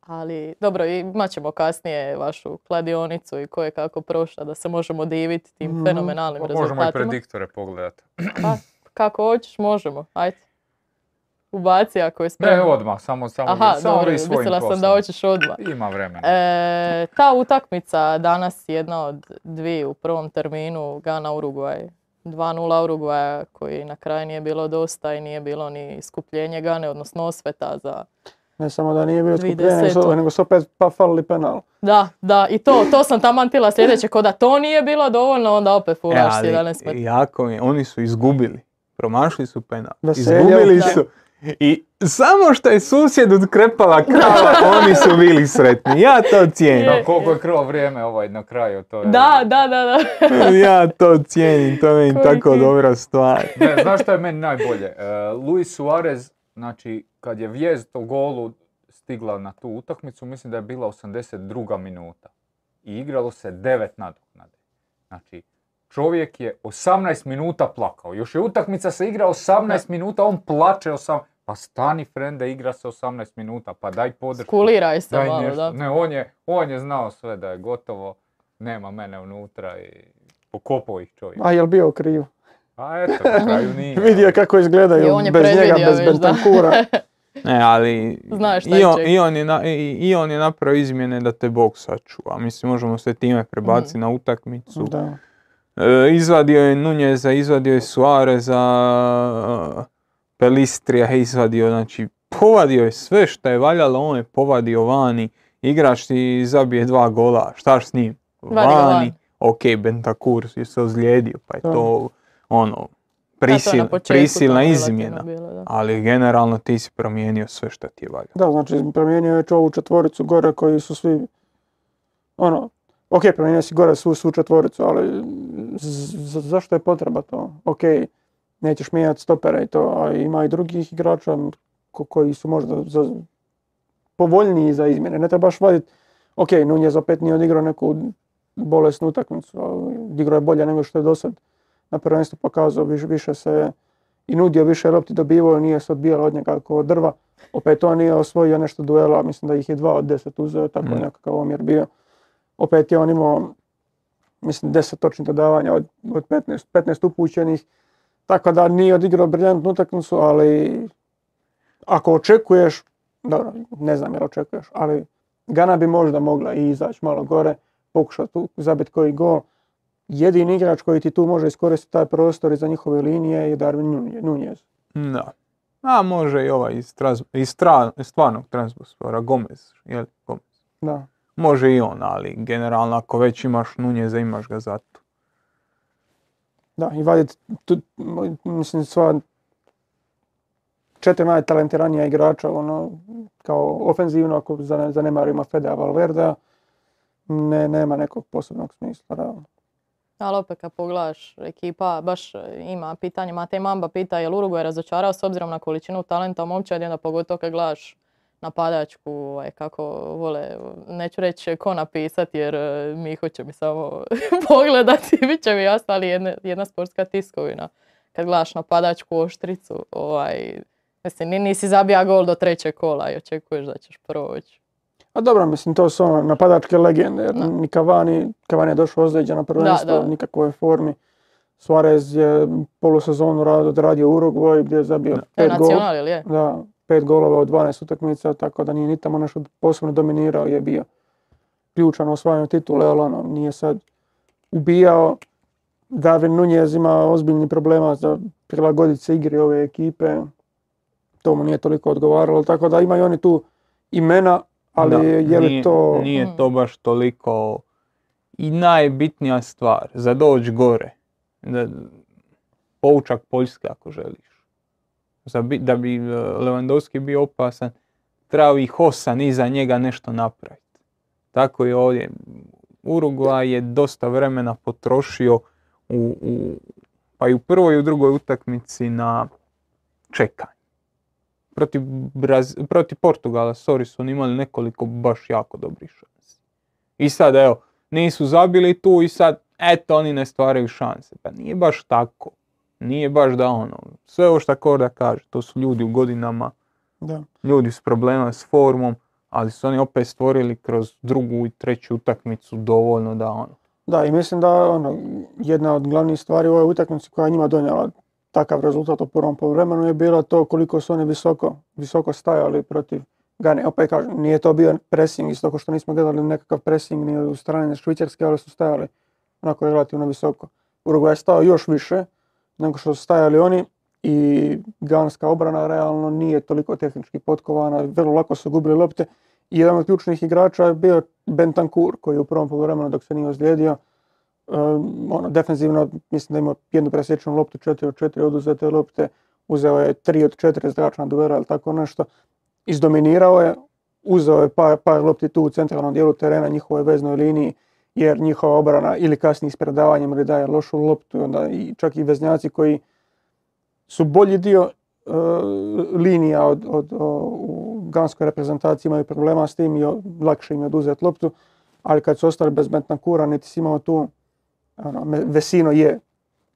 Speaker 1: ali, dobro, imat ćemo kasnije vašu kladionicu i ko je kako prošla, da se možemo diviti tim
Speaker 3: Mhm.
Speaker 1: fenomenalnim
Speaker 4: Pa možemo i
Speaker 1: rezultatima.
Speaker 4: prediktore pogledati.
Speaker 1: Pa, kako hoćeš, možemo, ajde. Ubaci ako je
Speaker 4: Ne,
Speaker 1: spremno.
Speaker 4: odmah, samo, samo,
Speaker 1: Aha,
Speaker 4: samo
Speaker 1: dobro,
Speaker 4: svojim
Speaker 1: mislila sam da
Speaker 4: poslom.
Speaker 1: hoćeš odmah.
Speaker 4: Ima vremena.
Speaker 1: E, ta utakmica danas jedna od dvije u prvom terminu Gana Urugvaj. 2-0 Urugvaja koji na kraju nije bilo dosta i nije bilo ni skupljenje Gane, odnosno osveta za...
Speaker 3: Ne samo da nije bio
Speaker 1: Dvi
Speaker 3: skupljenje, nego su- opet pa falili penal.
Speaker 1: Da, da, i to, to sam tamo antila sljedeće, ko da to nije bilo dovoljno, onda opet
Speaker 2: E,
Speaker 1: fulaš
Speaker 2: ali
Speaker 1: 11 metara.
Speaker 2: jako mi, je, oni su izgubili. Promašili su penal.
Speaker 3: Veselje,
Speaker 2: Izgubili
Speaker 1: da.
Speaker 2: su. I samo što je susjed odkrepala krava, (laughs) oni su bili sretni. Ja to cijenim.
Speaker 1: Je.
Speaker 4: Da, koliko je krlo vrijeme ovaj na kraju, to je...
Speaker 1: Da, da, da, da. (laughs)
Speaker 2: Ja to cijenim, to je meni
Speaker 1: Koji
Speaker 2: tako
Speaker 1: ti-
Speaker 2: dobra stvar.
Speaker 4: Ne, znaš što je meni najbolje? E, Luis Suarez, znači, kad je vijest o golu stigla na tu utakmicu, mislim da je bila 82. minuta. I igralo se 9 nadoknade. Znači, čovjek je 18 minuta plakao. Još je utakmica se igra 18 minuta, on plače 18... Pa stani, frende, igra se 18 minuta, pa daj podršku.
Speaker 1: Kuliraj se
Speaker 4: Daj
Speaker 1: malo,
Speaker 4: nešto.
Speaker 1: da.
Speaker 4: Ne, on je, on je znao sve da je gotovo, nema mene unutra i pokopao ih čovjek.
Speaker 3: A jel bio kriv?
Speaker 4: A eto, na kraju (laughs) nije.
Speaker 3: Vidio kako
Speaker 1: I
Speaker 3: izgledaju
Speaker 1: on je
Speaker 3: bez njega, bez. Bentancura. (laughs)
Speaker 2: Ne, ali
Speaker 1: Znaš šta
Speaker 2: i, on, i, on je na, i, i on je napravio izmjene da te Bog sačuva. Mislim, možemo se time prebaciti na utakmicu.
Speaker 3: Da.
Speaker 2: E, izvadio je Nunjeza, izvadio je Suareza, e, Pelistrija je izvadio, znači povadio je sve što je valjalo, on je povadio vani. Igrač ti zabije dva gola, štaš s njim? Vani.
Speaker 1: van.
Speaker 2: Ok, Bentakur je se ozlijedio, pa je to ono, prisil, prisilna
Speaker 1: to
Speaker 2: izmjena.
Speaker 1: bilo, da.
Speaker 2: Ali generalno ti si promijenio sve što ti je valjalo.
Speaker 3: Da, znači promijenio je ovu četvoricu gore koji su svi, ono, ok, promijenio si gore svu, svu četvoricu, ali zašto je potreba to? Ok, nećeš mijenjati stopere i to, a ima i drugih igrača ko- koji su možda za, povoljniji za izmjene. Ne trebaš vaditi, ok, Nunez opet nije odigrao neku bolesnu utakmicu, odigrao je bolje nego što je do sad na prvenstvu pokazao, više, više se i nudio više lopti dobivao, nije se odbijalo od njega kao drva. Opet on nije osvojio nešto duela, mislim da ih je dva od deset uzeo, tako
Speaker 2: Mm.
Speaker 3: nekakav omjer bio. Opet je on imao, mislim, deset točnih dodavanja od, od 15, 15 upućenih. Tako da nije odigrao briljantnu utakmicu, ali ako očekuješ, dobro, ne znam jel očekuješ, ali Gana bi možda mogla i izaći malo gore, pokušati tu zabiti koji gol. Jedini igrač koji ti tu može iskoristiti taj prostor iza njihove linije je Darwin Nunez.
Speaker 2: Da. A može i ovaj iz, iz tra- iz stvarnog transportora, Gomez, jel? Gomez.
Speaker 3: Da.
Speaker 2: Može i on, ali generalno ako već imaš Nunjeza, imaš ga zato.
Speaker 3: Da, i vadit, tu, mislim, sva četiri najtalentiranija igrača, ono, kao ofenzivno, ako zane- zanemarimo Fedea Valverdea, ne, nema nekog posebnog smisla, realno.
Speaker 1: Ali opet kad pogledaš, ekipa baš ima pitanje. Matej Mamba pita je li Uruguay razočarao s obzirom na količinu talenta u momčadi, onda pogotovo kad gledaš napadačku, ovaj, kako vole, neću reći ko napisati jer eh, Miho će mi samo (laughs) pogledati, bit će mi jasno, ali jedna, jedna sportska tiskovina. Kad gledaš napadačku oštricu, ovaj, mislim, ni- nisi zabija gol do trećeg kola i očekuješ da ćeš proći.
Speaker 3: A dobro, mislim, to su ono napadačke legende, jer
Speaker 1: Da.
Speaker 3: ni Cavani, Cavani je došao ozlijeđen na prvenstvo,
Speaker 1: da.
Speaker 3: nikakvoj formi. Suarez je polusezonu rad- odradio u Uruguay gdje je zabio
Speaker 1: E,
Speaker 3: pet gol.
Speaker 1: je?
Speaker 3: Da, pet golova od 12 utakmica, tako da nije ni tamo nešto posebno dominirao, je bio ključan u osvajanju titule, ali ono, nije sad ubijao. Darwin Nunez ima ozbiljni problema za prilagoditi se igri ove ekipe, to mu nije toliko odgovaralo, tako da imaju oni tu imena, ali
Speaker 2: Da,
Speaker 3: je li
Speaker 2: nije,
Speaker 3: to...
Speaker 2: Nije
Speaker 1: Mm.
Speaker 2: to baš toliko i najbitnija stvar za doći gore. Da, poučak Poljske ako želiš. Za da bi e, Lewandowski bio opasan, trebao ih osam iza njega nešto napraviti. Tako i ovdje. Uruguay je dosta vremena potrošio u, u, pa i u prvoj i u drugoj utakmici na čekanje. Protiv, Braz- protiv Portugala, sorry, su oni imali nekoliko baš jako dobrih šansi. I sad evo, nisu zabili tu i sad, eto, oni ne stvaraju šanse. Pa nije baš tako. Nije baš da ono, sve ovo što Korda kaže, to su ljudi u godinama,
Speaker 3: Da.
Speaker 2: ljudi s problema s formom, ali su oni opet stvorili kroz drugu i treću utakmicu dovoljno da ono,
Speaker 3: Da, i mislim da ono, jedna od glavnih stvari u ovoj utakmici koja je njima donijela takav rezultat u prvom poluvremenu je bilo to koliko su oni visoko, visoko stajali protiv Gane. Opet kažem, nije to bio pressing, isto kao što nismo gledali nekakav pressing ni od strane Švicarske, ali su stajali onako relativno visoko. Uruguay je stao još više nego što su stajali oni i ganska obrana realno nije toliko tehnički potkovana, vrlo lako su gubili lopte. I jedan od ključnih igrača je bio Bentancur koji je u prvom poluvremenu dok se nije ozlijedio um, ono, defensivno mislim da ima jednu presječenu loptu, četiri od četiri oduzete lopte, uzeo je tri od četiri zračna duela ili tako nešto, izdominirao je, uzeo je par, par lopti tu u centralnom dijelu terena, njihovoj veznoj liniji, jer njihova obrana ili kasni s predavanjem ili daje lošu loptu, onda i čak i veznjaci koji su bolji dio e, linija od, od, o- u ganskoj reprezentaciji imaju problema s tim i o- lakše im je oduzeti loptu, ali kad su ostali bez Bentancura niti si imao tu, ono, Me- Vesino je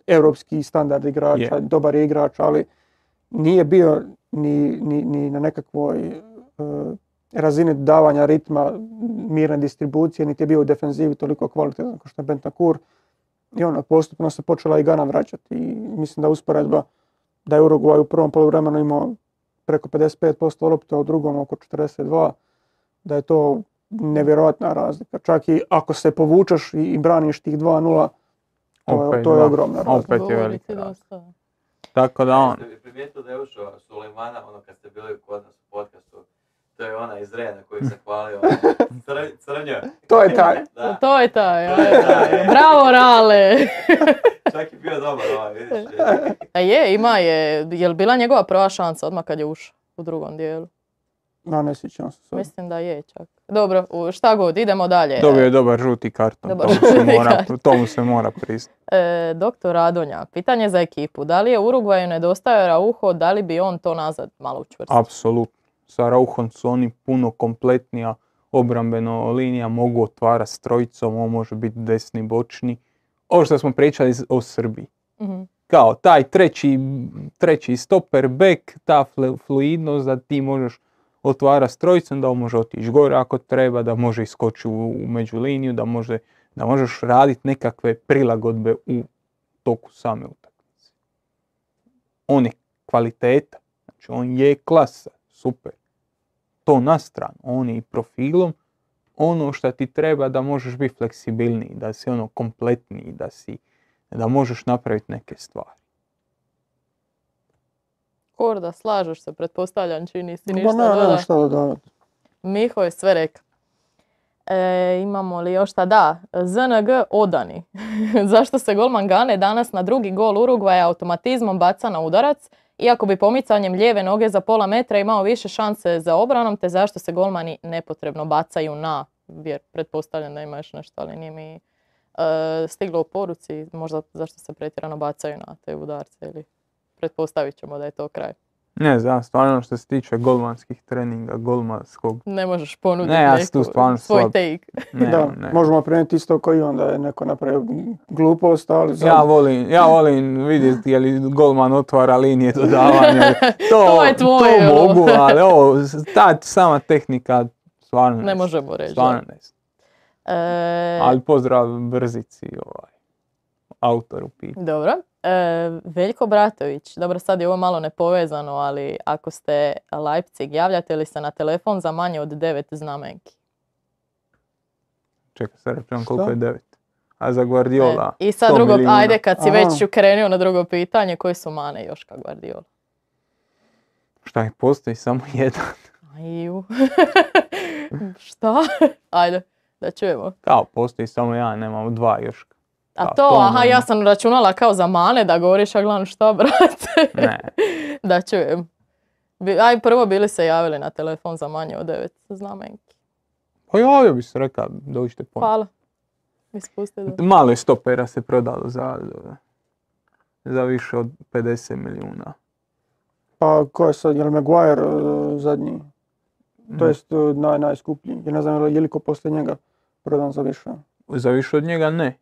Speaker 3: europski standard igrača,
Speaker 2: Je.
Speaker 3: dobar je igrač, ali nije bio ni, ni, ni na nekakvoj e, razini davanja ritma, mirne distribucije, niti je bio u defenzivi toliko kvalitetan kao što je Bentancur. I ono, postupno se počela i Gana vraćati. I mislim da usporedba da je Uruguay u prvom poluvremenu imao preko 55% lopte, a u drugom oko 42, da je to nevjerojatna razlika. Čak i ako se povučeš i, braniš tih 2-0, to je,
Speaker 2: Opet,
Speaker 3: to je
Speaker 2: da.
Speaker 3: ogromna razlika.
Speaker 2: Opet je velika razlika.
Speaker 1: dosta.
Speaker 2: Tako da on,
Speaker 5: Jeste li primijetili da je ušao Sulejmana, ono kad ste bili kod nas u podcastu, to je ona iz Rena koji se (laughs) hvalio, Cr- crnjo.
Speaker 3: To je taj.
Speaker 5: Da,
Speaker 1: To je taj, to je taj. Bravo Rale! (laughs)
Speaker 5: čak je bio dobar ovaj, vidiš.
Speaker 1: A je, ima je, je li bila njegova prva šansa odmah kad je ušao u drugom dijelu?
Speaker 3: No, ne sjećam se sad.
Speaker 1: Mislim da je čak. Dobro, šta god, idemo dalje.
Speaker 2: dobio je dobar žuti karton,
Speaker 1: Dobar
Speaker 2: to mu se mora,
Speaker 1: karton.
Speaker 2: to mu se mora priznati. (laughs)
Speaker 1: E, doktor Radonja, pitanje za ekipu. Da li je Urugvaju nedostajao Rauho, da li bi on to nazad malo učvrstio?
Speaker 2: Apsolutno. Sa Rauhom su oni puno kompletnija obrambeno linija, mogu otvarati s trojicom, on može biti desni bočni. Ovo što smo pričali o Srbiji.
Speaker 1: Mhm.
Speaker 2: Kao taj treći, treći stoper, back, ta flu- fluidnost da ti možeš otvarati s trojicom, da on može otići gore ako treba, da može iskočiti u, u međuliniju, da, može, da možeš raditi nekakve prilagodbe u toku same utakmice. On je kvaliteta, znači on je klasa, super. To na stranu, on je i profilom ono što ti treba da možeš biti fleksibilniji, da si ono kompletniji, da si da možeš napraviti neke stvari.
Speaker 1: Korda, slažeš se, pretpostavljam, čini si ništa
Speaker 3: ne, nema
Speaker 1: doda.
Speaker 3: šta dodavati.
Speaker 1: Miho je sve rekao. E, imamo li još šta? Da, ZNG odani. (laughs) Zašto se golman Gane danas na drugi gol Urugvaja automatizmom baca na udarac, iako bi pomicanjem lijeve noge za pola metra imao više šanse za obranom, te zašto se golmani nepotrebno bacaju na, jer pretpostavljam da ima još nešto, ali nije mi e, stiglo u poruci, možda zašto se pretjerano bacaju na te udarce ili pretpostavit ćemo da je to kraj.
Speaker 2: Ne znam, stvarno što se tiče golmanskih treninga, golmanskog,
Speaker 1: Ne možeš ponuditi
Speaker 2: Ne, ja tu
Speaker 1: neku-
Speaker 2: stvarno
Speaker 1: svoj
Speaker 2: slab.
Speaker 1: take.
Speaker 2: ne,
Speaker 3: da,
Speaker 2: ne.
Speaker 3: možemo prenijeti isto koji onda je neko napravio glupost, ali sad-
Speaker 2: Ja volim, ja volim vidjeti je li golman otvara linije dodavanja. (laughs) To,
Speaker 1: To je tvoje,
Speaker 2: To mogu, ali ovo, ta sama tehnika, stvarno ne,
Speaker 1: možemo reći.
Speaker 2: Stvarno ne znam.
Speaker 1: E,
Speaker 2: Ali pozdrav Brzici, ovaj, autoru pitanja.
Speaker 1: Dobro. E, Veljko Bratović, dobro sad je ovo malo nepovezano, ali ako ste Leipzig, javljate li se na telefon za manje od devet znamenki?
Speaker 2: Čekaj, sad računam koliko je devet. A za Guardiola,
Speaker 1: E, I sad
Speaker 2: 100
Speaker 1: drugo,
Speaker 2: milijuna.
Speaker 1: ajde kad si
Speaker 3: Aha.
Speaker 1: već krenuo na drugo pitanje, koji su mane Joška Guardiola?
Speaker 2: Šta je, postoji samo jedan.
Speaker 1: Aju. (laughs) Šta? Ajde, da čujemo.
Speaker 2: Kao, postoji samo jedan, nemamo dva još.
Speaker 1: A
Speaker 2: Da,
Speaker 1: to,
Speaker 2: to
Speaker 1: aha,
Speaker 2: nema.
Speaker 1: ja sam računala kao za mane da govoriš, a glavno šta, (laughs) brate?
Speaker 2: Ne,
Speaker 1: da čujem. Aj, prvo bili se javili na telefon za manje od devet znamenki.
Speaker 2: pa javio bi se rekao, dođite po.
Speaker 1: Hvala. Ispustite. da.
Speaker 2: Malo je stopera se prodalo za, za više od 50 milijuna.
Speaker 3: Pa ko je sad, je li Maguire e, zadnji? To jest e, naj, najskuplji. Ja ne znam je li- je li ko poslije njega prodan za više.
Speaker 2: Za više od njega ne.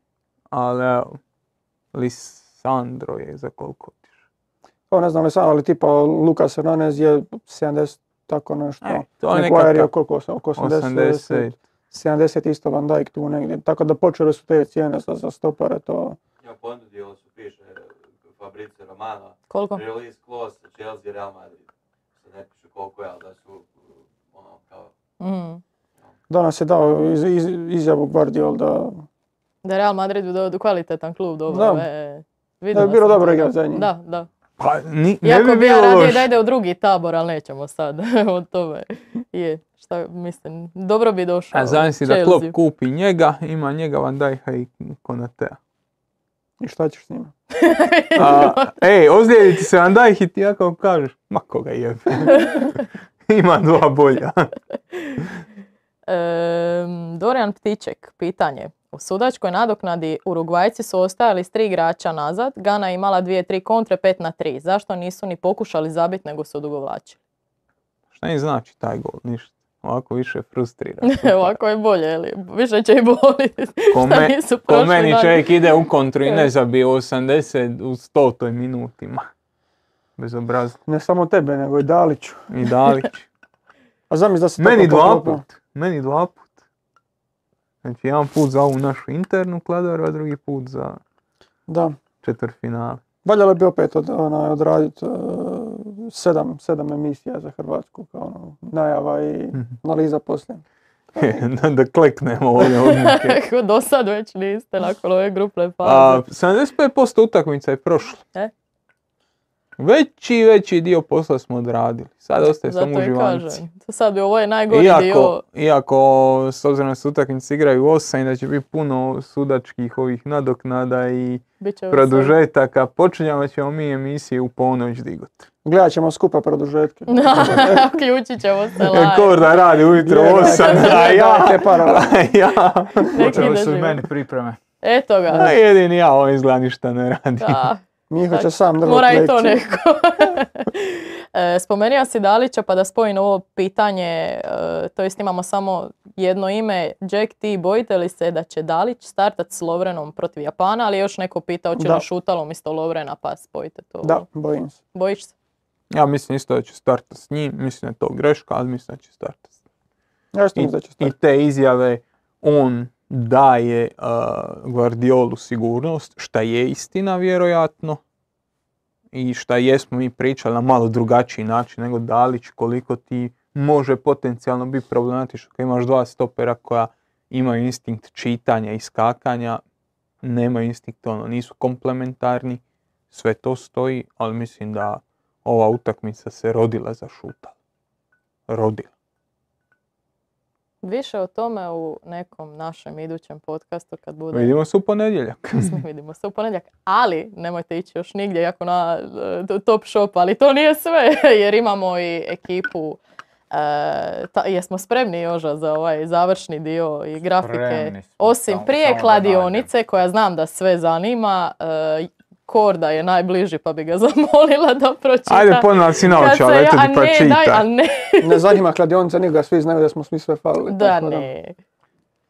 Speaker 2: Ali evo, Lisandro je za koliko otišao.
Speaker 3: To ne znam li sam, ali tipa Lucas Hernandez je 70, tako nešto.
Speaker 2: E, to je
Speaker 3: Maguire je
Speaker 2: nekakav
Speaker 3: oko, oko 80,
Speaker 2: 80.
Speaker 3: 70 isto Van Dijk tu negdje. Tako da počele su te cijene za, za stopare, to...
Speaker 5: Ja ponudilo su, piše Fabricio Romano,
Speaker 1: Koliko?
Speaker 5: release clause Chelsea Real Madrid. Ne piše koliko je, ali da su ono kao...
Speaker 1: Mm.
Speaker 3: Danas je dao iz, iz, izjavu Guardiola da,
Speaker 1: Da Real Madrid do, do kvalitetan klub, dobro.
Speaker 3: Da.
Speaker 1: e,
Speaker 3: da je bilo dobro igrati za njih.
Speaker 1: Da, da.
Speaker 2: Pa, ni, ne
Speaker 1: Iako
Speaker 2: bi
Speaker 1: bi ja radije da ide u drugi tabor, ali nećemo sad (laughs) o tome. Je, šta mislim, dobro bi došao.
Speaker 2: A zamisli da. Klopp kupi njega, ima njega Van Dijk'a i Konatea.
Speaker 3: I šta ćeš s njima? (laughs)
Speaker 2: A, ej, ozlijedi ti se Van Dijk i ti ja kao kažeš, ma koga jebe. (laughs) ima dva bolja.
Speaker 1: Ehm, Dorijan Ptiček, pitanje. U sudačkoj nadoknadi Urugvajci su ostajali s tri igrača nazad, Gana je imala dvije, tri kontre, pet na tri. Zašto nisu ni pokušali zabiti nego su odugovlačili?
Speaker 2: Šta im znači taj gol? Ništa. Ovako više frustrira. (laughs)
Speaker 1: Ovako je bolje, ili više će i boliti. (laughs)
Speaker 2: Ko,
Speaker 1: Šta
Speaker 2: me-
Speaker 1: nisu
Speaker 2: ko meni čovjek ide u kontru i ne zabije u 80 u 100 minutima. Bezobrazno.
Speaker 3: Ne samo tebe, nego i Daliću.
Speaker 2: I Dalić. (laughs)
Speaker 3: A zamisli da se
Speaker 2: Meni dva put. Meni dva put. Znači jedan put za ovu našu internu kladaru, a drugi put za
Speaker 3: Da.
Speaker 2: četvrtfinale.
Speaker 3: Valjalo bi opet od, onaj, odraditi e, sedam, sedam emisija za Hrvatsku, kao ono, najava i
Speaker 2: Mhm.
Speaker 3: analiza poslije. (laughs)
Speaker 2: da, da kleknemo ovdje. (laughs)
Speaker 1: Do sad već niste nakon ove grupne faze.
Speaker 2: A, 75% utakmica je prošlo.
Speaker 1: E?
Speaker 2: Veći, veći dio posla smo odradili. Sad ostaje
Speaker 1: Zato
Speaker 2: samo
Speaker 1: i
Speaker 2: uživanci.
Speaker 1: sad ovo je najgori
Speaker 2: Iako,
Speaker 1: dio.
Speaker 2: iako, s obzirom da se utakmice igraju u 8 i da će biti puno sudačkih ovih nadoknada i produžetaka, počinjamo ćemo mi emisije u ponoć digut.
Speaker 3: Gledat ćemo skupa produžetke. (laughs)
Speaker 1: Uključit ćemo se live.
Speaker 2: Korda radi ujutro u
Speaker 3: Je,
Speaker 2: 8,
Speaker 3: da,
Speaker 2: a ja,
Speaker 3: dajte paralel.
Speaker 2: a ja,
Speaker 4: Počeli su meni pripreme.
Speaker 1: Eto ga.
Speaker 2: a jedini ja ovo izgleda ništa ne radi.
Speaker 1: Da,
Speaker 3: Miho će sam držati
Speaker 1: mora i to neko. (laughs) E, Spomenuo si Dalića pa da spojim ovo pitanje, e, to jest imamo samo jedno ime. Jack, ti bojite li se da će Dalić startat s Lovrenom protiv Japana, ali je još neko pitao će
Speaker 3: Da.
Speaker 1: li Šutalo umjesto Lovrena pa spojite to.
Speaker 3: Da, bojim se.
Speaker 1: Bojiš se?
Speaker 2: Ja mislim isto da će startati s njim, mislim da je to greška, ali mislim da će startati s njim.
Speaker 3: Ja što
Speaker 2: I,
Speaker 3: mislim da će
Speaker 2: I
Speaker 3: stati.
Speaker 2: te izjave, on daje uh, Guardiolu sigurnost, šta je istina vjerojatno. I šta jesmo mi pričali na malo drugačiji način nego Dalić, koliko ti može potencijalno biti problematično kad imaš dva stopera koja imaju instinkt čitanja i skakanja, nemaju instinkt, ono, nisu komplementarni, sve to stoji, ali mislim da ova utakmica se rodila za šuta. Rodila.
Speaker 1: Više o tome u nekom našem idućem podcastu kad bude...
Speaker 2: Vidimo se u ponedjeljak. (laughs)
Speaker 1: Vidimo se u ponedjeljak. Ali, nemojte ići još nigdje, jako na e, top shop, ali to nije sve, (laughs) jer imamo i ekipu. E, ta, jesmo spremni Joža za ovaj završni dio i grafike. Osim prije kladionice, koja znam da sve zanima, e, Korda je najbliži pa bi ga (laughs) zamolila da pročita.
Speaker 2: Ajde, ponovno si naočala,
Speaker 1: se
Speaker 2: eto ti pa
Speaker 1: a ne, daj, a ne,
Speaker 3: Ne zanima kladionica, njega svi znaju da smo svi sve falili.
Speaker 1: da
Speaker 3: tako
Speaker 1: ne.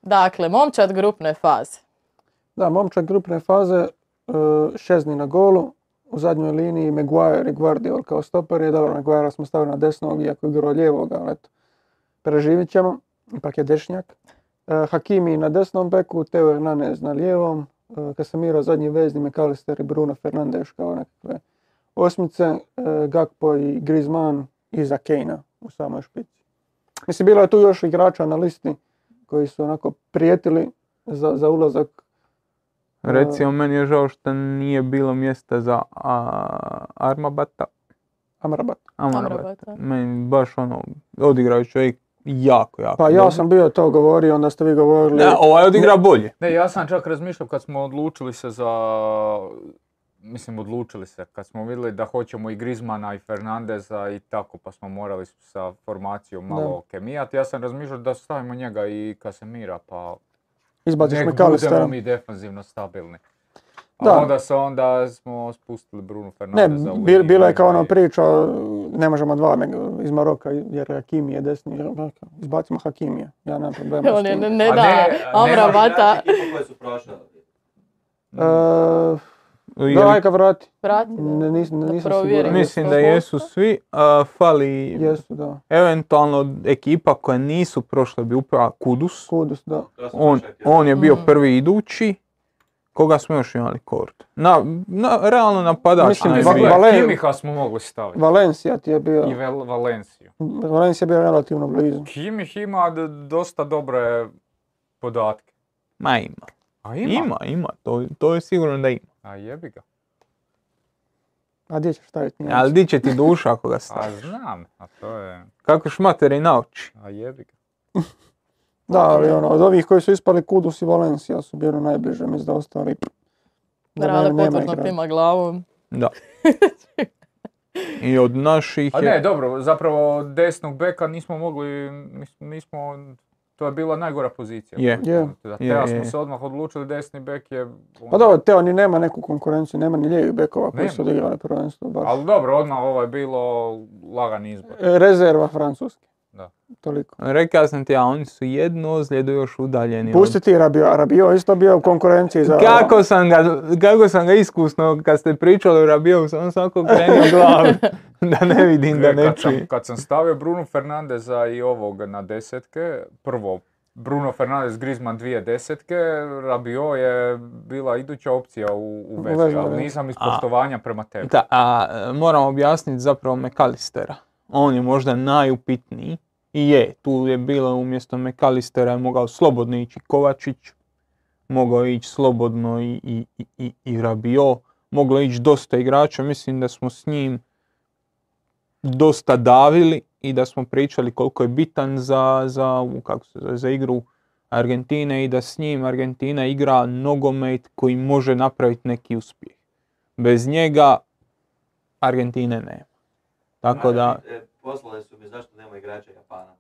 Speaker 1: Dakle, momčad grupne faze.
Speaker 3: Da, momčad grupne faze, e, Šezni na golu, u zadnjoj liniji Maguire i Guardiol kao stoper je dobro, Maguire smo stavili na desnog, iako je igrao lijevog, ali eto, preživit ćemo, ipak je dešnjak. E, Hakimi na desnom beku, Teo Hernandez na lijevom, Casemiro zadnji vezni, McAllister i Bruno Fernandes kao nekakve osmice, e, Gakpo i Griezmann iza Kejna u samoj špici. Mislim, bilo je tu još igrača na listi koji su onako prijetili za, za ulazak
Speaker 2: Recimo, meni je žao što nije bilo mjesta za a, Armabata.
Speaker 3: Amrabat.
Speaker 2: Amrabata.
Speaker 1: Amrabata.
Speaker 2: Meni baš ono, odigrao je čovjek jako, jako
Speaker 3: Pa ja
Speaker 2: dobro.
Speaker 3: sam bio to govorio, onda ste vi govorili.
Speaker 2: Ne, ovaj odigra bolje.
Speaker 4: Ne, ja sam čak razmišljao kad smo odlučili se za, mislim odlučili se, kad smo vidjeli da hoćemo i Grizmana i Fernandeza i tako, pa smo morali sa formacijom malo kemijati. Ja sam razmišljao da stavimo njega i Kasemira, pa
Speaker 3: Izbaciš
Speaker 4: nek
Speaker 3: McAllistera.
Speaker 4: budemo mi defanzivno stabilni. A
Speaker 3: Da.
Speaker 4: onda se onda smo spustili Bruno
Speaker 3: Ne,
Speaker 4: Fernandeza u
Speaker 3: bi-
Speaker 4: liniju
Speaker 3: bila je kao ona priča, ne možemo dva iz Maroka jer Hakimi je desni. Izbacimo Hakimija, ja nemam problema
Speaker 1: On je ne, ne
Speaker 4: A
Speaker 1: da
Speaker 4: ne.
Speaker 3: E,
Speaker 2: Je
Speaker 3: da,
Speaker 2: li-
Speaker 3: aj ga vrati.
Speaker 1: Vrati.
Speaker 3: Ne, nis,
Speaker 1: Da
Speaker 3: nisam siguran.
Speaker 2: Mislim da jesu svi, a, fali
Speaker 3: Jesu, da.
Speaker 2: eventualno ekipa koja nisu prošle bi upravo Kudus.
Speaker 3: Kudus, da.
Speaker 2: On, on je bio
Speaker 1: Mm.
Speaker 2: prvi idući. Koga smo još imali kord? Na, na, realno napadač.
Speaker 3: Mislim, Valen-
Speaker 4: Kimiha smo mogli staviti.
Speaker 3: Valencija ti je bio,
Speaker 4: I Vel- Valenciju.
Speaker 3: Valencija je bio relativno blizu.
Speaker 4: Kimih ima d- dosta dobre podatke.
Speaker 2: Ma ima.
Speaker 4: A
Speaker 2: Ima, ima. To, to je sigurno da ima.
Speaker 4: A jebi ga.
Speaker 3: A gdje ćeš staviti njega?
Speaker 2: Ali di će ti duša ako ga
Speaker 4: A
Speaker 2: staviš?
Speaker 4: znam, a to je...
Speaker 2: Kako šmateri nauči.
Speaker 4: A jebi ga. (laughs)
Speaker 3: Da, ali ono, od ovih koji su ispali Kudus i Valencija su bili najbliže, mislim da ostali... da
Speaker 1: Rade
Speaker 3: ne- igrača.
Speaker 1: klima glavom.
Speaker 2: Da. I od naših
Speaker 4: A
Speaker 2: je...
Speaker 4: ne, dobro, zapravo desnog beka nismo mogli, nis- nismo, to je bila najgora pozicija.
Speaker 2: Je.
Speaker 3: Je.
Speaker 4: Teo smo se odmah odlučili, desni bek je...
Speaker 3: Pa dobro, Teo ni nema neku konkurenciju, nema ni lijevih bekova koji su odigrali prvenstvo baš.
Speaker 4: Ali dobro, odmah ovo je bilo lagan izbor.
Speaker 3: E, Rezerva francuski.
Speaker 4: Da.
Speaker 3: Toliko.
Speaker 2: Rekao sam ti, a oni su jednu ozljedu još udaljeni.
Speaker 3: Pusti ti Rabio, Rabio isto bio u konkurenciji za...
Speaker 2: Kako sam ga, kako sam ga iskusno, kad ste pričali o Rabiju, sam svako krenio glavu, (laughs) da ne vidim, da
Speaker 4: E,
Speaker 2: ne
Speaker 4: kad, sam,
Speaker 2: čujem.
Speaker 4: kad sam stavio Bruno Fernandeza i ovog na desetke, prvo Bruno Fernandes, Griezmann dvije desetke, Rabiot je bila iduća opcija u, u vezi, ali nisam iz poštovanja prema tebi.
Speaker 2: Da, a moram objasniti zapravo McAllistera. On je možda najupitniji i je, tu je bilo umjesto McAllistera je mogao slobodno ići Kovačić, mogao ići slobodno i, i, i, i, Rabiot, moglo je ići dosta igrača, mislim da smo s njim dosta davili i da smo pričali koliko je bitan za, za, u- kako se za igru Argentine i da s njim Argentina igra nogomet koji može napraviti neki uspjeh. Bez njega Argentine nema. Tako da,
Speaker 5: Poslali su mi zašto nema igrača Japana.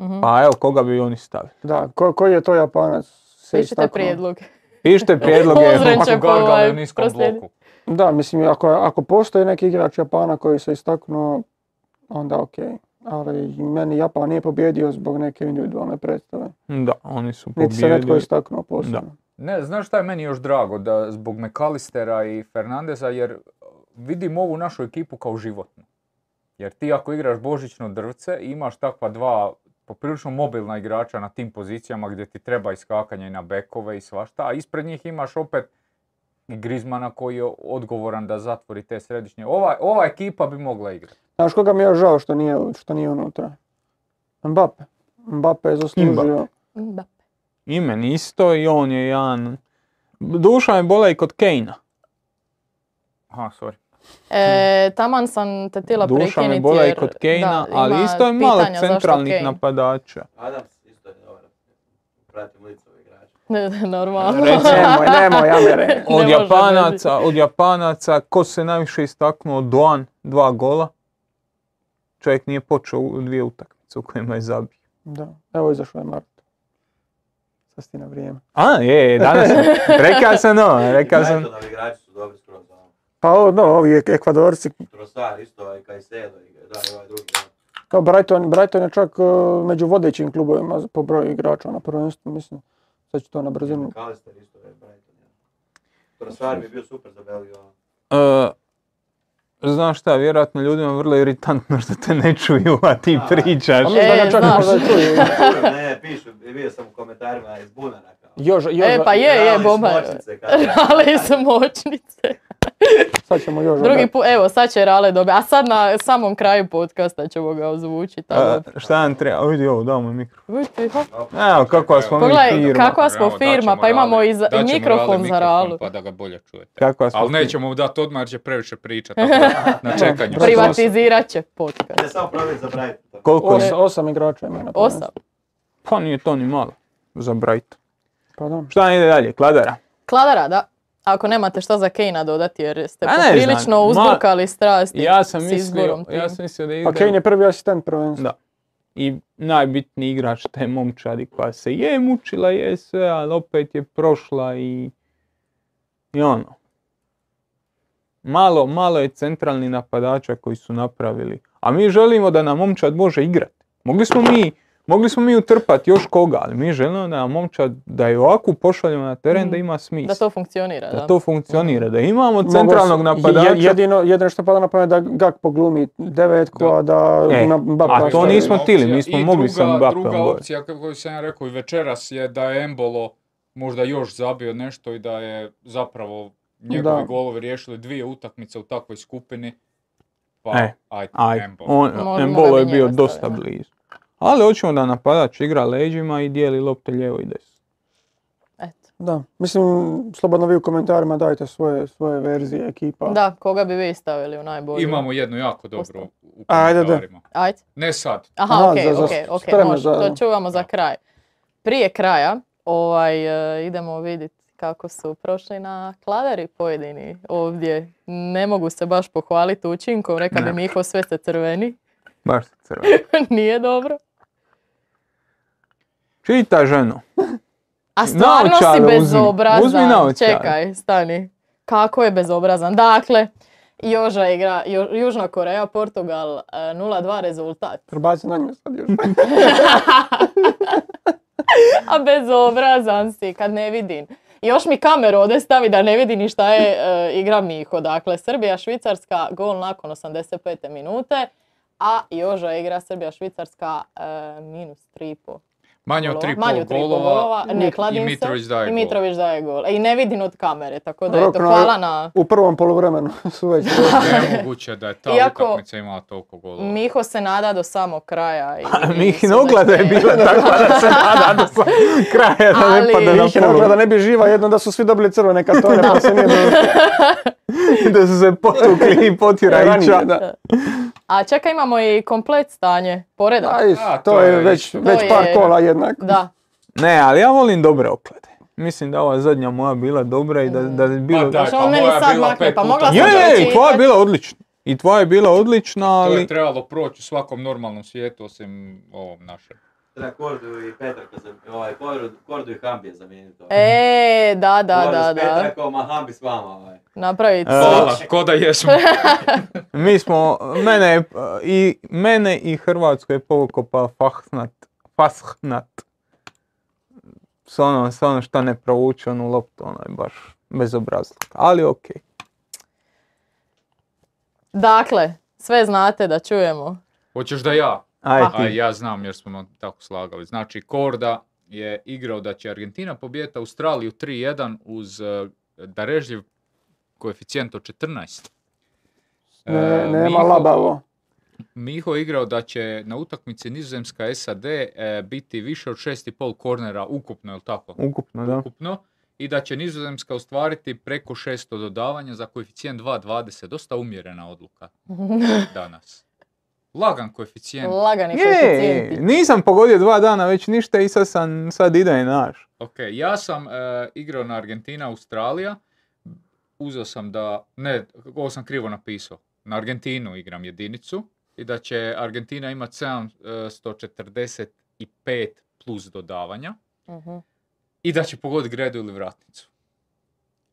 Speaker 1: Mhm.
Speaker 2: pa evo, koga bi oni stavili?
Speaker 3: Da, ko, koji je to Japanac se
Speaker 1: Pišite prijedlog.
Speaker 2: Pišite prijedloge. (laughs)
Speaker 4: Ovako gargale
Speaker 1: ovaj
Speaker 4: u niskom bloku.
Speaker 3: Da, mislim, ako, ako postoji neki igrač Japana koji se istaknuo, onda ok. Ali meni Japan nije pobjedio zbog neke individualne predstave.
Speaker 2: Da, oni su
Speaker 3: Niti se netko istaknuo posebno.
Speaker 4: Ne, znaš šta je meni još drago? Da zbog McAllistera i Fernandeza, jer vidim ovu našu ekipu kao životnu. Jer ti ako igraš božićno drvce i imaš takva dva poprilično mobilna igrača na tim pozicijama gdje ti treba iskakanje i na bekove i svašta, a ispred njih imaš opet i Griezmana koji je odgovoran da zatvori te središnje. Ova, ova ekipa bi mogla igrati.
Speaker 3: Znaš koga mi je žao što nije, što nije unutra? Mbappe. Mbappe je zaslužio.
Speaker 1: Da.
Speaker 2: I meni isto i on je jedan... Duša me bola i kod Kejna.
Speaker 4: Aha, sorry.
Speaker 1: E, taman sam te tila
Speaker 2: Duša me bola i kod Kejna,
Speaker 1: da,
Speaker 2: ali isto je malo centralnih
Speaker 1: Kane.
Speaker 2: napadača.
Speaker 5: Adams isto je dobar. Pratim licove igrača.
Speaker 1: Ne, Normalno.
Speaker 3: Nemoj, nemoj, Amere. (laughs)
Speaker 2: Od
Speaker 1: može
Speaker 2: Japanaca, od Japanaca, ko se najviše istaknuo? Doan, dva gola. Čovjek nije počeo u dvije utakmice u kojima je zabio.
Speaker 3: Da, evo izašao je Mart. Sad si na vrijeme.
Speaker 2: A, je, je, danas (laughs) rekao sam no, rekao sam.
Speaker 5: Brightonovi igrači su dobri.
Speaker 3: Pa o, no, ovi ek- ekvadorci,
Speaker 5: Trossard isto, ovaj Caicedo i da, i ovaj drugi. da.
Speaker 3: kao Brighton, Brighton je čak uh, među vodećim klubovima po broju igrača na prvenstvu, mislim. Sad ću to na brzinu.
Speaker 5: McAllister isto je Brighton. Ja. Trossard bi bio super za Belgiju. ono.
Speaker 2: E, znaš šta, vjerojatno ljudima vrlo iritantno što te ne čuju, a ti
Speaker 5: A,
Speaker 2: pričaš.
Speaker 3: Pa da
Speaker 1: E,
Speaker 3: ga čak
Speaker 1: znaš.
Speaker 3: možda (laughs) čuju.
Speaker 5: ne, pišu, vidio sam u komentarima iz bunara kao.
Speaker 3: Još, još,
Speaker 1: E, pa je, je, bomba. Rale su moćnice. (laughs) (laughs)
Speaker 3: sad ćemo još.
Speaker 1: Drugi put, evo, sad će Rale dobiti. A sad na samom kraju podcasta ćemo ga ozvučiti.
Speaker 2: Šta nam treba? Vidi ovo, dao mi mikro. Evo, kakva smo mi
Speaker 1: Pogledaj,
Speaker 2: firma.
Speaker 1: kakva smo firma, pa imamo i za- i mikrofon za Ralu.
Speaker 4: Pa da ga bolje čujete.
Speaker 2: Kakva smo
Speaker 4: Ali
Speaker 2: firma.
Speaker 4: nećemo mu dati odmah jer će previše pričati. (laughs) Na čekanju.
Speaker 3: Pri-
Speaker 1: Privatizirat će podcast.
Speaker 5: Ne, samo provjeri za Brighton.
Speaker 2: Koliko
Speaker 3: Os,
Speaker 2: je?
Speaker 3: osam igrača ima na
Speaker 1: Osam.
Speaker 2: Pa nije to ni malo za Brighton.
Speaker 3: Pa da.
Speaker 2: Šta ide dalje? Kladara?
Speaker 1: Kladara, da. Ako nemate šta za Kejna dodati jer ste
Speaker 2: ma-
Speaker 1: uzburkali strasti
Speaker 2: Ja sam
Speaker 1: s
Speaker 2: mislio,
Speaker 1: izborom
Speaker 2: ja
Speaker 1: tim.
Speaker 2: sam mislio da.
Speaker 3: Pa Kane je prvi asistent prvenstva.
Speaker 2: Da. I najbitniji igrač te momčadi koja se je mučila, je sve, ali opet je prošla i... I ono. Malo, malo je centralni napadača koji su napravili. A mi želimo da nam momčad može igrati. Mogli smo mi, mogli smo mi utrpati još koga, ali mi želimo da nam momčad, da je ovako pošaljemo na teren da
Speaker 1: Mhm.
Speaker 2: ima
Speaker 1: Da
Speaker 2: smisla.
Speaker 1: to funkcionira, da.
Speaker 2: Da to funkcionira, da imamo
Speaker 3: Mogu
Speaker 2: centralnog
Speaker 3: s-
Speaker 2: napadača.
Speaker 3: je- Jedino, jedino što pada na pamet da Gak poglumi devetku,
Speaker 4: Da.
Speaker 3: a da
Speaker 2: E,
Speaker 3: na Mbappe
Speaker 2: a to
Speaker 3: stavi.
Speaker 2: nismo htjeli, mi smo mogli
Speaker 4: druga,
Speaker 2: sa Mbappem
Speaker 4: Druga opcija kako sam ja rekao i večeras je da je Embolo možda još zabio nešto i da je zapravo njegovi
Speaker 3: Da.
Speaker 4: golovi riješili dvije utakmice u takvoj skupini. Pa,
Speaker 2: E,
Speaker 4: ajde,
Speaker 2: Aj,
Speaker 4: Embolo.
Speaker 2: on, Embolo je bio dosta blizu. Ali hoćemo da napadač igra leđima i dijeli lopte lijevo i desno.
Speaker 1: Eto.
Speaker 3: Da, mislim, slobodno vi u komentarima dajte svoje, svoje verzije ekipa.
Speaker 1: Da, koga bi vi stavili u najbolju?
Speaker 4: Imamo jednu jako dobru u komentarima.
Speaker 1: Ajde.
Speaker 4: Ne sad.
Speaker 1: Aha,
Speaker 3: Aha,
Speaker 1: okej,
Speaker 3: za
Speaker 1: okej, može,
Speaker 3: za-
Speaker 1: to čuvamo za kraj. Prije kraja, ovaj, e, idemo vidjeti kako su prošli na kladari pojedini ovdje. Ne mogu se baš pohvaliti učinkom, reka bi. Miho sve se crveni.
Speaker 2: Baš se crveno. (laughs)
Speaker 1: Nije dobro.
Speaker 2: Čita ženo. (laughs)
Speaker 1: A stvarno si
Speaker 2: Naočale uzmi.
Speaker 1: bezobrazan.
Speaker 2: Uzmi naočale.
Speaker 1: Čekaj, stani. Kako je bezobrazan? Dakle, Joža igra, Ju- Južna Koreja, Portugal, e, 0-2 rezultat.
Speaker 3: Prebaci na nju sad još. (laughs)
Speaker 1: A bezobrazan si kad ne vidim. Još mi kameru ovdje stavi da ne vidi ni šta je e, igra Miho. Dakle, Srbija, Švicarska, gol nakon 85. minute, a Joža igra Srbija, Švicarska, e, minus 3,5.
Speaker 4: Manje od
Speaker 1: golova.
Speaker 4: 3,5
Speaker 1: Manje od 3,5
Speaker 4: golova
Speaker 1: Ne
Speaker 3: i
Speaker 1: kladim se.
Speaker 4: Mitrović daje
Speaker 1: I
Speaker 4: gol.
Speaker 1: Mitrović daje gol. I ne vidim od kamere, tako da eto, hvala na...
Speaker 3: U prvom poluvremenu (laughs) su već
Speaker 4: Nemoguće da je ta
Speaker 1: Iako-
Speaker 4: utakmica imala toliko golova.
Speaker 1: Miho se nada do samog kraja. I, (laughs)
Speaker 2: A
Speaker 1: i
Speaker 2: Mihin je bila takva da se nada do samog (laughs) kraja da ne
Speaker 1: Ali-
Speaker 3: da
Speaker 2: polu.
Speaker 3: ne bi živa jedno da su svi dobili crvene kartone pa se nije.
Speaker 2: Da su se potukli i potjera
Speaker 3: ranije,
Speaker 2: iča.
Speaker 3: da.
Speaker 1: A čekaj, imamo i komplet stanje. Poredak.
Speaker 3: Aj,
Speaker 4: A,
Speaker 3: to,
Speaker 4: to
Speaker 3: je
Speaker 4: je
Speaker 3: već, već
Speaker 1: To
Speaker 3: par
Speaker 1: je-
Speaker 3: kola jednak.
Speaker 1: Da.
Speaker 2: Ne, ali ja volim dobre oklade. Mislim da ova zadnja moja bila dobra i da, da je bilo...
Speaker 4: Ma daj, pa
Speaker 1: meni
Speaker 4: moja
Speaker 1: sad
Speaker 4: bila
Speaker 1: makne,
Speaker 4: pet
Speaker 1: pa
Speaker 4: puta
Speaker 1: mogla sam
Speaker 2: Je, je, i tvoja je bila odlična. I tvoja je bila odlična,
Speaker 4: To je
Speaker 2: ali...
Speaker 4: trebalo proći u svakom normalnom svijetu osim ovom našem.
Speaker 5: Na Kordu i Petraka, ovaj, Kordu, i Hambije zamijeniti to.
Speaker 1: E, da, da,
Speaker 5: Kordu
Speaker 1: da,
Speaker 5: s
Speaker 1: da.
Speaker 5: Petrakom, a Hambi s vama, ovaj.
Speaker 1: Napraviti
Speaker 2: E,
Speaker 4: ko da jesmo. (laughs)
Speaker 2: Mi smo, mene, i, mene i Hrvatsku je povukao Fahnat, Fashnat. S ono, s ono što ne provuče onu loptu, ono je baš bezobrazluk. Ali okej.
Speaker 1: Dakle, sve znate da čujemo.
Speaker 4: Hoćeš da ja?
Speaker 2: Aj
Speaker 4: A ja znam jer smo tako slagali. Znači, Korda je igrao da će Argentina pobijeti Australiju 3-1 uz uh, darežljiv koeficijent od 14.
Speaker 3: Ne,
Speaker 4: E,
Speaker 3: nema
Speaker 4: Miho-
Speaker 3: labavo.
Speaker 4: Miho je igrao da će na utakmici Nizozemska SAD e, biti više od 6,5 kornera ukupno, je li tako?
Speaker 2: Ukupno, da.
Speaker 4: Ukupno. I da će Nizozemska ostvariti preko 600 dodavanja za koeficijent 2,20. Dosta umjerena odluka (laughs) danas. Lagan koeficijent.
Speaker 1: Lagani
Speaker 2: Je, je,
Speaker 1: koeficijenti.
Speaker 2: nisam pogodio dva dana već ništa i sad sam, sad ide naš.
Speaker 4: Ok, ja sam e, igrao na Argentina, Australija. Uzeo sam da, ne, ovo sam krivo napisao. Na Argentinu igram jedinicu i da će Argentina imati 745 plus dodavanja
Speaker 1: Mhm.
Speaker 4: i da će pogoditi gredu ili vratnicu.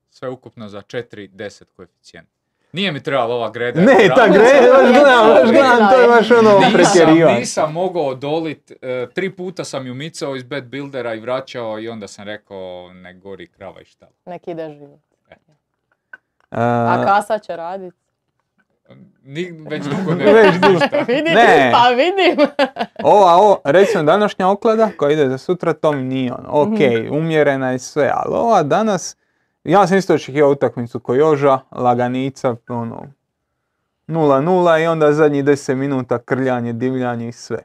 Speaker 4: Sve ukupno za 4,10 koeficijent. Nije mi trebala ova greda.
Speaker 2: Ne, ta
Speaker 4: vratnica.
Speaker 2: gre, baš gledam, baš gledam, to je baš ono
Speaker 4: Nisam,
Speaker 2: pretjerivanje.
Speaker 4: nisam mogao odolit, e, tri puta sam ju micao iz bad buildera i vraćao i onda sam rekao ne gori krava i šta.
Speaker 1: Nek ide život.
Speaker 2: E,
Speaker 1: A kasa će radit.
Speaker 4: Ni, već dugo ne (laughs)
Speaker 2: Već
Speaker 1: vidim,
Speaker 2: Ne.
Speaker 1: pa vidim. (laughs)
Speaker 2: Ova, ovo, recimo današnja oklada koja ide za sutra, to mi nije ono, ok, umjerena je sve, ali ova danas, ja sam isto očekivao utakmicu ko Joža, laganica, ono, 0-0 i onda zadnjih 10 minuta krljanje, divljanje i sve.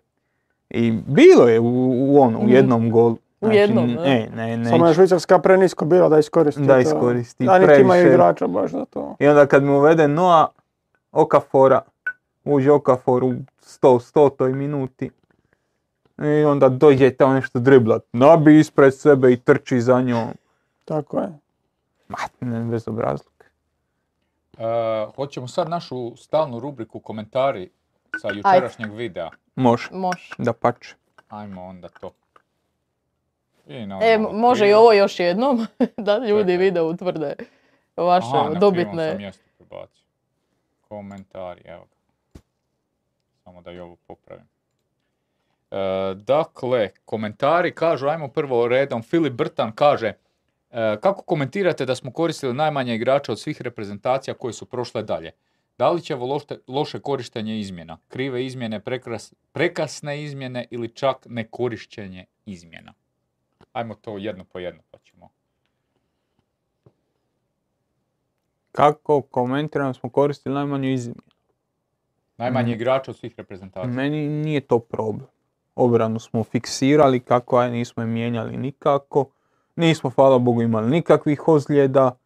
Speaker 2: I bilo je u, u ono, u
Speaker 1: Mhm.
Speaker 2: jednom golu.
Speaker 1: U jednom, da.
Speaker 2: ne, ne, ne,
Speaker 3: Samo je Švicarska prenisko bila da iskoristi
Speaker 2: Da
Speaker 3: to.
Speaker 2: iskoristi,
Speaker 3: A niti imaju igrača baš za to.
Speaker 2: I onda kad mu uvede Noa, Okafora, uđe Okafor u 100, 100 minuti. I onda dođe tamo nešto driblat. Nabi ispred sebe i trči za njom.
Speaker 3: Tako je.
Speaker 2: Ma, ne, bezobrazluk.
Speaker 4: E, hoćemo sad našu stalnu rubriku komentari sa jučerašnjeg videa.
Speaker 2: Može,
Speaker 1: Može.
Speaker 2: da pače.
Speaker 4: Ajmo onda to. I na
Speaker 1: E, može i ovo još jednom, (laughs) da ljudi
Speaker 4: Čekaj.
Speaker 1: vide, utvrde vaše
Speaker 4: Aha, na krivom
Speaker 1: dobitne.
Speaker 4: sam mjestu prebacio. Komentari, evo ga. Samo da i ovo popravim. E, dakle, komentari kažu, ajmo prvo redom, Filip Brtan kaže, kako komentirate da smo koristili najmanje igrača od svih reprezentacija koje su prošle dalje? Da li će loše, korištenje izmjena? Krive izmjene, prekras- prekasne izmjene ili čak nekorištenje izmjena? Ajmo to jedno po jedno pa ćemo.
Speaker 2: Kako komentiram smo koristili najmanju izmjenu.
Speaker 4: Najmanje
Speaker 2: Mhm.
Speaker 4: igrača od svih reprezentacija.
Speaker 2: Meni nije to problem. Obranu smo fiksirali kako je, nismo je mijenjali nikako. Nismo, hvala Bogu, imali nikakvih ozljeda.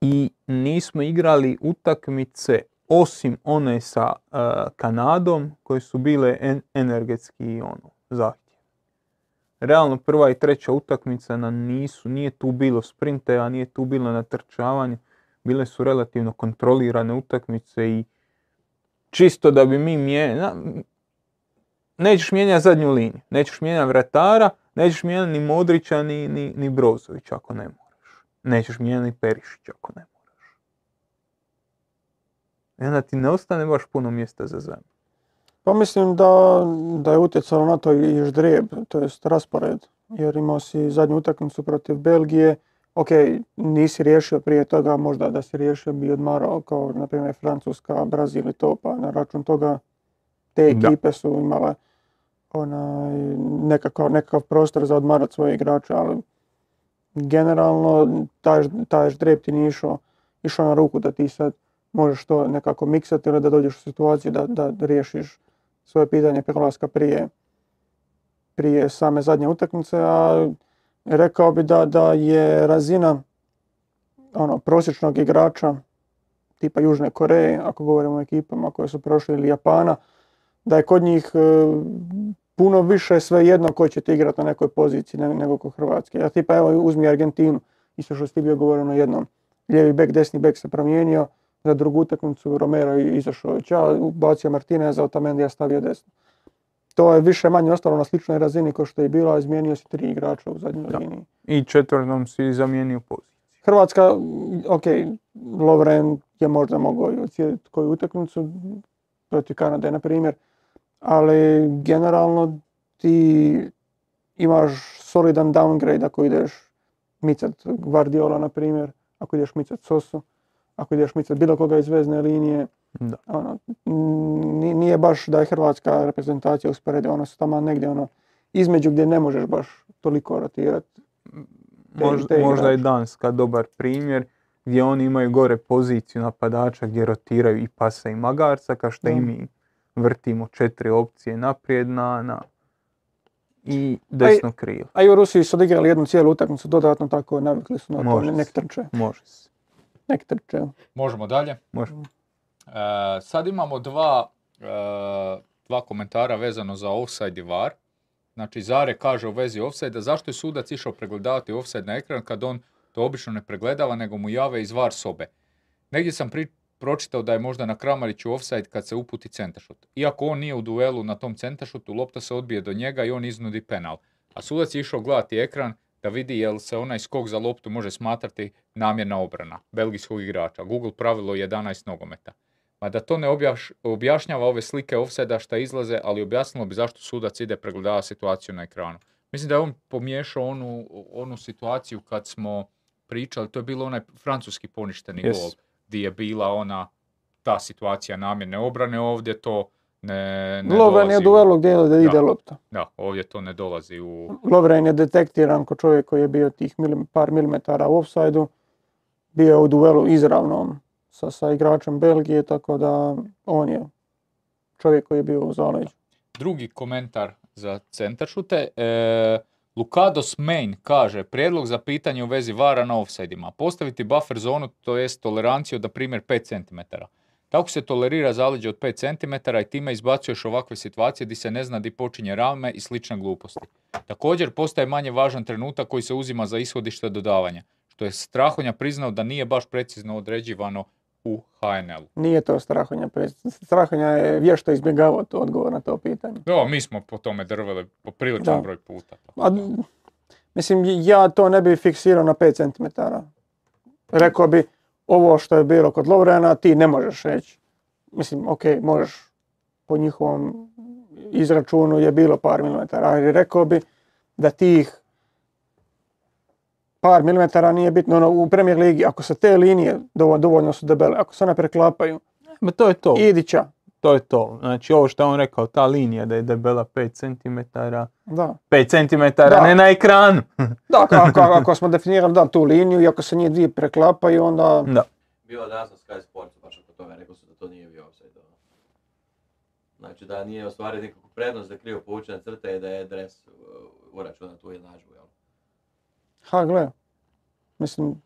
Speaker 2: I nismo igrali utakmice osim one sa e, Kanadom koje su bile en- energetski ono, zahtjev. Realno prva i treća utakmica nam nisu, nije tu bilo sprinteva, nije tu bilo natrčavanja. Bile su relativno kontrolirane utakmice i čisto da bi mi mijenjali, nećeš mijenjati zadnju liniju, nećeš mijenjati vratara, nećeš mijenjati ni Modrića ni, ni, ni Brozović ako ne moraš. Nećeš mijenjati ni Perišić ako ne moraš. I onda ti ne ostane baš puno mjesta za zemlju.
Speaker 3: Pa mislim da, da je utjecalo na to i ždrijeb, to jest raspored. Jer imao si zadnju utakmicu protiv Belgije, ok, nisi riješio prije toga, možda da si riješio bi odmarao kao na primjer Francuska, Brazil i to, pa na račun toga te
Speaker 2: Da.
Speaker 3: ekipe su imale onaj, nekakav, nekakav prostor za odmarat svoje igrače, ali generalno taj, taj ždrijeb ti nije išao, išao na ruku da ti sad možeš to nekako miksati ili da dođeš u situaciju da, da, riješiš svoje pitanje prelaska prije, prije same zadnje utakmice, a rekao bi da, da je razina ono, prosječnog igrača tipa Južne Koreje, ako govorimo o ekipama koje su prošli ili Japana, da je kod njih e, puno više sve jedno ko će ti igrati na nekoj poziciji ne- nego kod Hrvatske. Ja tipa evo uzmi Argentinu, isto što ti bio govorio na jednom. Lijevi bek, desni bek se promijenio, za drugu utakmicu Romero je izašao je ča, ubacio Martineza, Otamendi stavio desno. To je više manje ostalo na sličnoj razini kao što je bilo, a izmijenio si tri igrača u zadnjoj
Speaker 2: Da.
Speaker 3: liniji.
Speaker 2: I četvrtom si zamijenio poziciju.
Speaker 3: Hrvatska, ok, Lovren je možda mogao i ocijediti koju utakmicu protiv Kanade, na primjer, ali generalno ti imaš solidan downgrade ako ideš micat Guardiola, na primjer, ako ideš micat Sosu, ako ideš micat bilo koga iz vezne linije,
Speaker 2: Da.
Speaker 3: ono, ni- nije baš da je hrvatska reprezentacija usporedi, ono su tamo negdje ono, između gdje ne možeš baš toliko rotirati.
Speaker 2: Možda,
Speaker 3: te
Speaker 2: možda je. Danska dobar primjer gdje oni imaju gore poziciju napadača gdje rotiraju i pasa i magarca, kao što i mi vrtimo četiri opcije naprijed na, na i desno krilo.
Speaker 3: A i u Rusiji su odigrali jednu cijelu utakmicu dodatno, tako navikli su na to, nek trče,
Speaker 2: Može se.
Speaker 3: nek trče.
Speaker 4: Možemo dalje.
Speaker 2: Može.
Speaker 4: E, sad imamo dva, e, dva komentara vezano za offside i VAR. Znači, Zare kaže u vezi offside zašto je sudac išao pregledavati offside na ekran kad on to obično ne pregledava, nego mu jave iz VAR sobe. Negdje sam pri, pročitao da je možda na Kramariću offside kad se uputi centaršut. Iako on nije u duelu na tom centaršutu, lopta se odbije do njega i on iznudi penal. A sudac je išao gledati ekran da vidi jel se onaj skok za loptu može smatrati namjerna obrana belgijskog igrača. Google pravilo 11 nogometa. Ma da to ne objaš- objašnjava ove slike offside šta izlaze, ali objasnilo bi zašto sudac ide pregledava situaciju na ekranu. Mislim da je on pomiješao onu, onu situaciju kad smo pričali, to je bilo onaj francuski poništeni
Speaker 2: Yes.
Speaker 4: gol, gdje je bila ona ta situacija namjerne obrane, ovdje to ne, ne
Speaker 3: Lovren je duelu gdje ide, ide
Speaker 4: Da.
Speaker 3: lopta.
Speaker 4: Da, ovdje to ne dolazi u...
Speaker 3: Lovren je detektiran ko čovjek koji je bio tih milim- par milimetara u offside-u. Bio je u duelu izravnom sa, sa igračem Belgije, tako da on je čovjek koji je bio u zaleđu.
Speaker 4: Drugi komentar za centaršute. E, Lukados Main kaže, prijedlog za pitanje u vezi vara na offside-ima. Postaviti buffer zonu, to jest toleranciju da primjer 5 cm. Tako se tolerira zaleđe od 5 cm i time izbacuješ ovakve situacije gdje se ne zna di počinje rame i slične gluposti. Također postaje manje važan trenutak koji se uzima za ishodište dodavanja, što je Strahonja priznao da nije baš precizno određivano u HNL-u.
Speaker 3: Nije to Strahonja. Strahonja je vješto izbjegavao to odgovor na to pitanje.
Speaker 4: Da, mi smo po tome drveli popriličan
Speaker 3: Da.
Speaker 4: broj puta. tako
Speaker 3: A, mislim, ja to ne bi fiksirao na 5 cm. Rekao bi, ovo što je bilo kod Lovrena, ti ne možeš reći. Mislim, ok, možeš po njihovom izračunu je bilo par milimetara, ali rekao bi da tih par milimetara nije bitno. Ono, u Premier Ligi, ako se te linije dovoljno, dovoljno su debele, ako se one preklapaju,
Speaker 2: Ma to je to.
Speaker 3: idi ća.
Speaker 2: To je to. Znači ovo što je on rekao, ta linija da je debela 5 cm.
Speaker 3: Da.
Speaker 2: 5 cm,
Speaker 3: Da.
Speaker 2: ne na ekranu. (laughs)
Speaker 3: Da, ako, ako, ako smo definirali da, tu liniju i ako se njih dvije preklapaju, onda
Speaker 2: da.
Speaker 5: Bilo je danas na Sky Sportsu baš oko toga, rekao su da to nije bio offside. ono. Znači da nije ostvario nikakvu prednost, da je krivo povučena crta i da je dres uh, uračunat tu jednadžbu, jel?
Speaker 3: Ha, gle. Mislim,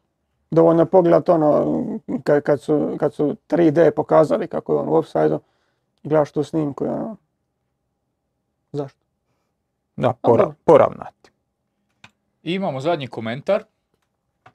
Speaker 3: dovoljno je pogledat ono, kad, kad, su, kad su 3D pokazali kako je on u offside i gledaš tu snimku i ono, zašto?
Speaker 2: Da, pora- poravnati.
Speaker 4: I imamo zadnji komentar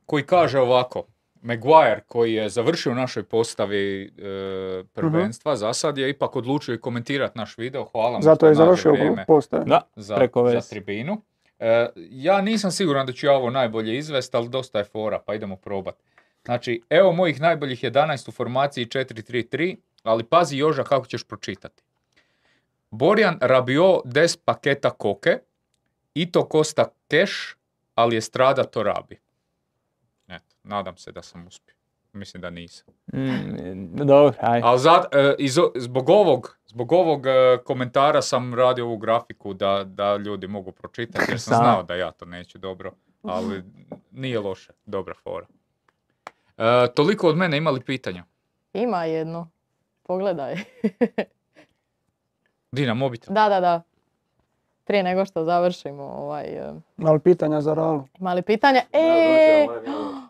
Speaker 4: koji kaže ovako. Maguire koji je završio u našoj postavi e, prvenstva, za sad je ipak odlučio i komentirati naš video. Hvala mu
Speaker 3: Zato je završio
Speaker 4: vrijeme
Speaker 3: postave.
Speaker 2: Da,
Speaker 4: za,
Speaker 2: preko
Speaker 4: za tribinu. E, ja nisam siguran da ću ja ovo najbolje izvesti, ali dosta je fora, pa idemo probati. Znači, evo mojih najboljih 11 u formaciji 4-3-3, ali pazi Joža kako ćeš pročitati. Borjan Rabio des paketa koke, Ito Costa keš, ali je strada to rabi. Eto, nadam se da sam uspio. Mislim da nisam.
Speaker 2: Mm, dobro, aj.
Speaker 4: Ali zat- e, iz zbog ovog, zbog ovog e, komentara sam radio ovu grafiku da, da ljudi mogu pročitati jer sam znao da ja to neću dobro, ali nije loše, dobra fora. E, toliko od mene imali pitanja.
Speaker 1: Ima jedno. Pogledaj. (laughs)
Speaker 4: Dina, mobitel.
Speaker 1: da, da, da. Prije nego što završimo ovaj... eh,
Speaker 3: Ali pitanja za Ralu.
Speaker 1: Ima li pitanja? E, ima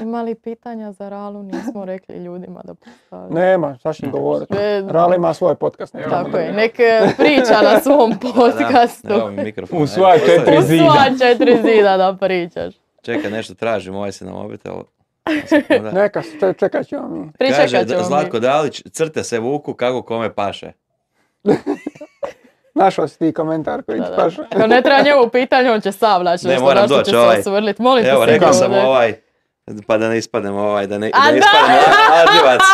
Speaker 1: (laughs) li pitanja za Ralu? Nismo rekli ljudima da postavi.
Speaker 3: Nema, šta će govoriti.
Speaker 1: E,
Speaker 3: Ral ima svoj podcast. ne
Speaker 1: Tako je, nek eh, priča na svom (laughs) podcastu.
Speaker 2: U sva četiri
Speaker 1: U
Speaker 2: zida.
Speaker 1: sva četiri zida da pričaš.
Speaker 5: Čekaj, nešto tražim, ovaj se na mobitel. (laughs)
Speaker 3: Neka, če- čekat ćemo mi.
Speaker 1: Pričekat
Speaker 5: Kaže,
Speaker 1: ćemo mi.
Speaker 5: Zlatko Dalić, crte se vuku kako kome paše.
Speaker 3: Našao si ti komentar koji ti paše.
Speaker 1: Ako ne treba njemu pitanje, on će sam naći
Speaker 5: Ne, moram doći ovaj.
Speaker 1: Molim
Speaker 5: Evo, rekao sam ovaj, pa da ne ispadnem ovaj, da ne, da ne
Speaker 1: da!
Speaker 5: ispadnem lažljivac. (laughs)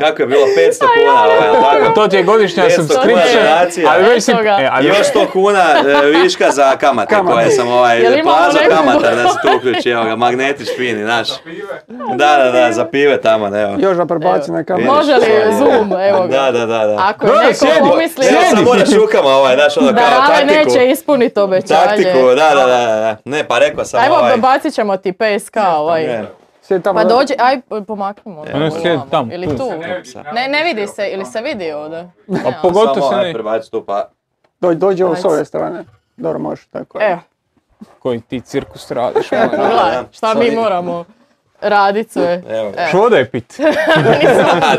Speaker 5: Kako je bilo 500 kuna, ovaj?
Speaker 2: To ti je godišnja
Speaker 5: 500 kuna
Speaker 2: subscription. Ali već si... E, ali
Speaker 5: I još 100 kuna e, viška za kamate
Speaker 3: Kamate.
Speaker 5: koje sam ovaj, plaža
Speaker 1: neku-
Speaker 5: kamata da se tu uključi, evo ga, magnetić fini, naš. Da, da, da, za pive tamo, evo.
Speaker 3: Još da prebaci
Speaker 1: Evo.
Speaker 3: na.
Speaker 5: Vidiš,
Speaker 1: Može li
Speaker 5: ovaj,
Speaker 1: Zoom, evo ga.
Speaker 5: Da, da, da, da.
Speaker 1: Ako je
Speaker 2: Da,
Speaker 1: neko
Speaker 2: sjedi.
Speaker 1: pomisli
Speaker 5: Ne, sam moraš rukama ovaj, znaš, ono
Speaker 1: da
Speaker 5: kao taktiku.
Speaker 1: neće ispuniti obećanje.
Speaker 5: Taktiku, da, da, da, da. Ne, pa rekao sam
Speaker 1: Ajmo,
Speaker 5: ovaj.
Speaker 1: bacit ćemo ti PSK ovaj.
Speaker 5: Ne,
Speaker 3: Sjedi tamo
Speaker 1: Pa
Speaker 3: da-
Speaker 1: dođi, aj pomaknimo.
Speaker 5: Ono
Speaker 1: ovamo.
Speaker 2: sjedi tamo,
Speaker 1: Ili
Speaker 2: tu.
Speaker 1: Ne, ne vidi se, ili se vidi ovdje? Ne,
Speaker 2: Pa
Speaker 1: a-
Speaker 2: pogotovo
Speaker 5: samo
Speaker 2: se
Speaker 5: ovaj
Speaker 2: ne...
Speaker 5: prebaci tu, pa.
Speaker 3: Dođi, dođi ovo s ove strane. Dobro, može tako.
Speaker 1: Evo,
Speaker 2: Koji ti cirkus radiš. ono. (laughs)
Speaker 1: pogledaj, šta mi moramo radit sve.
Speaker 5: Evo.
Speaker 2: Što je pit? (laughs) (laughs)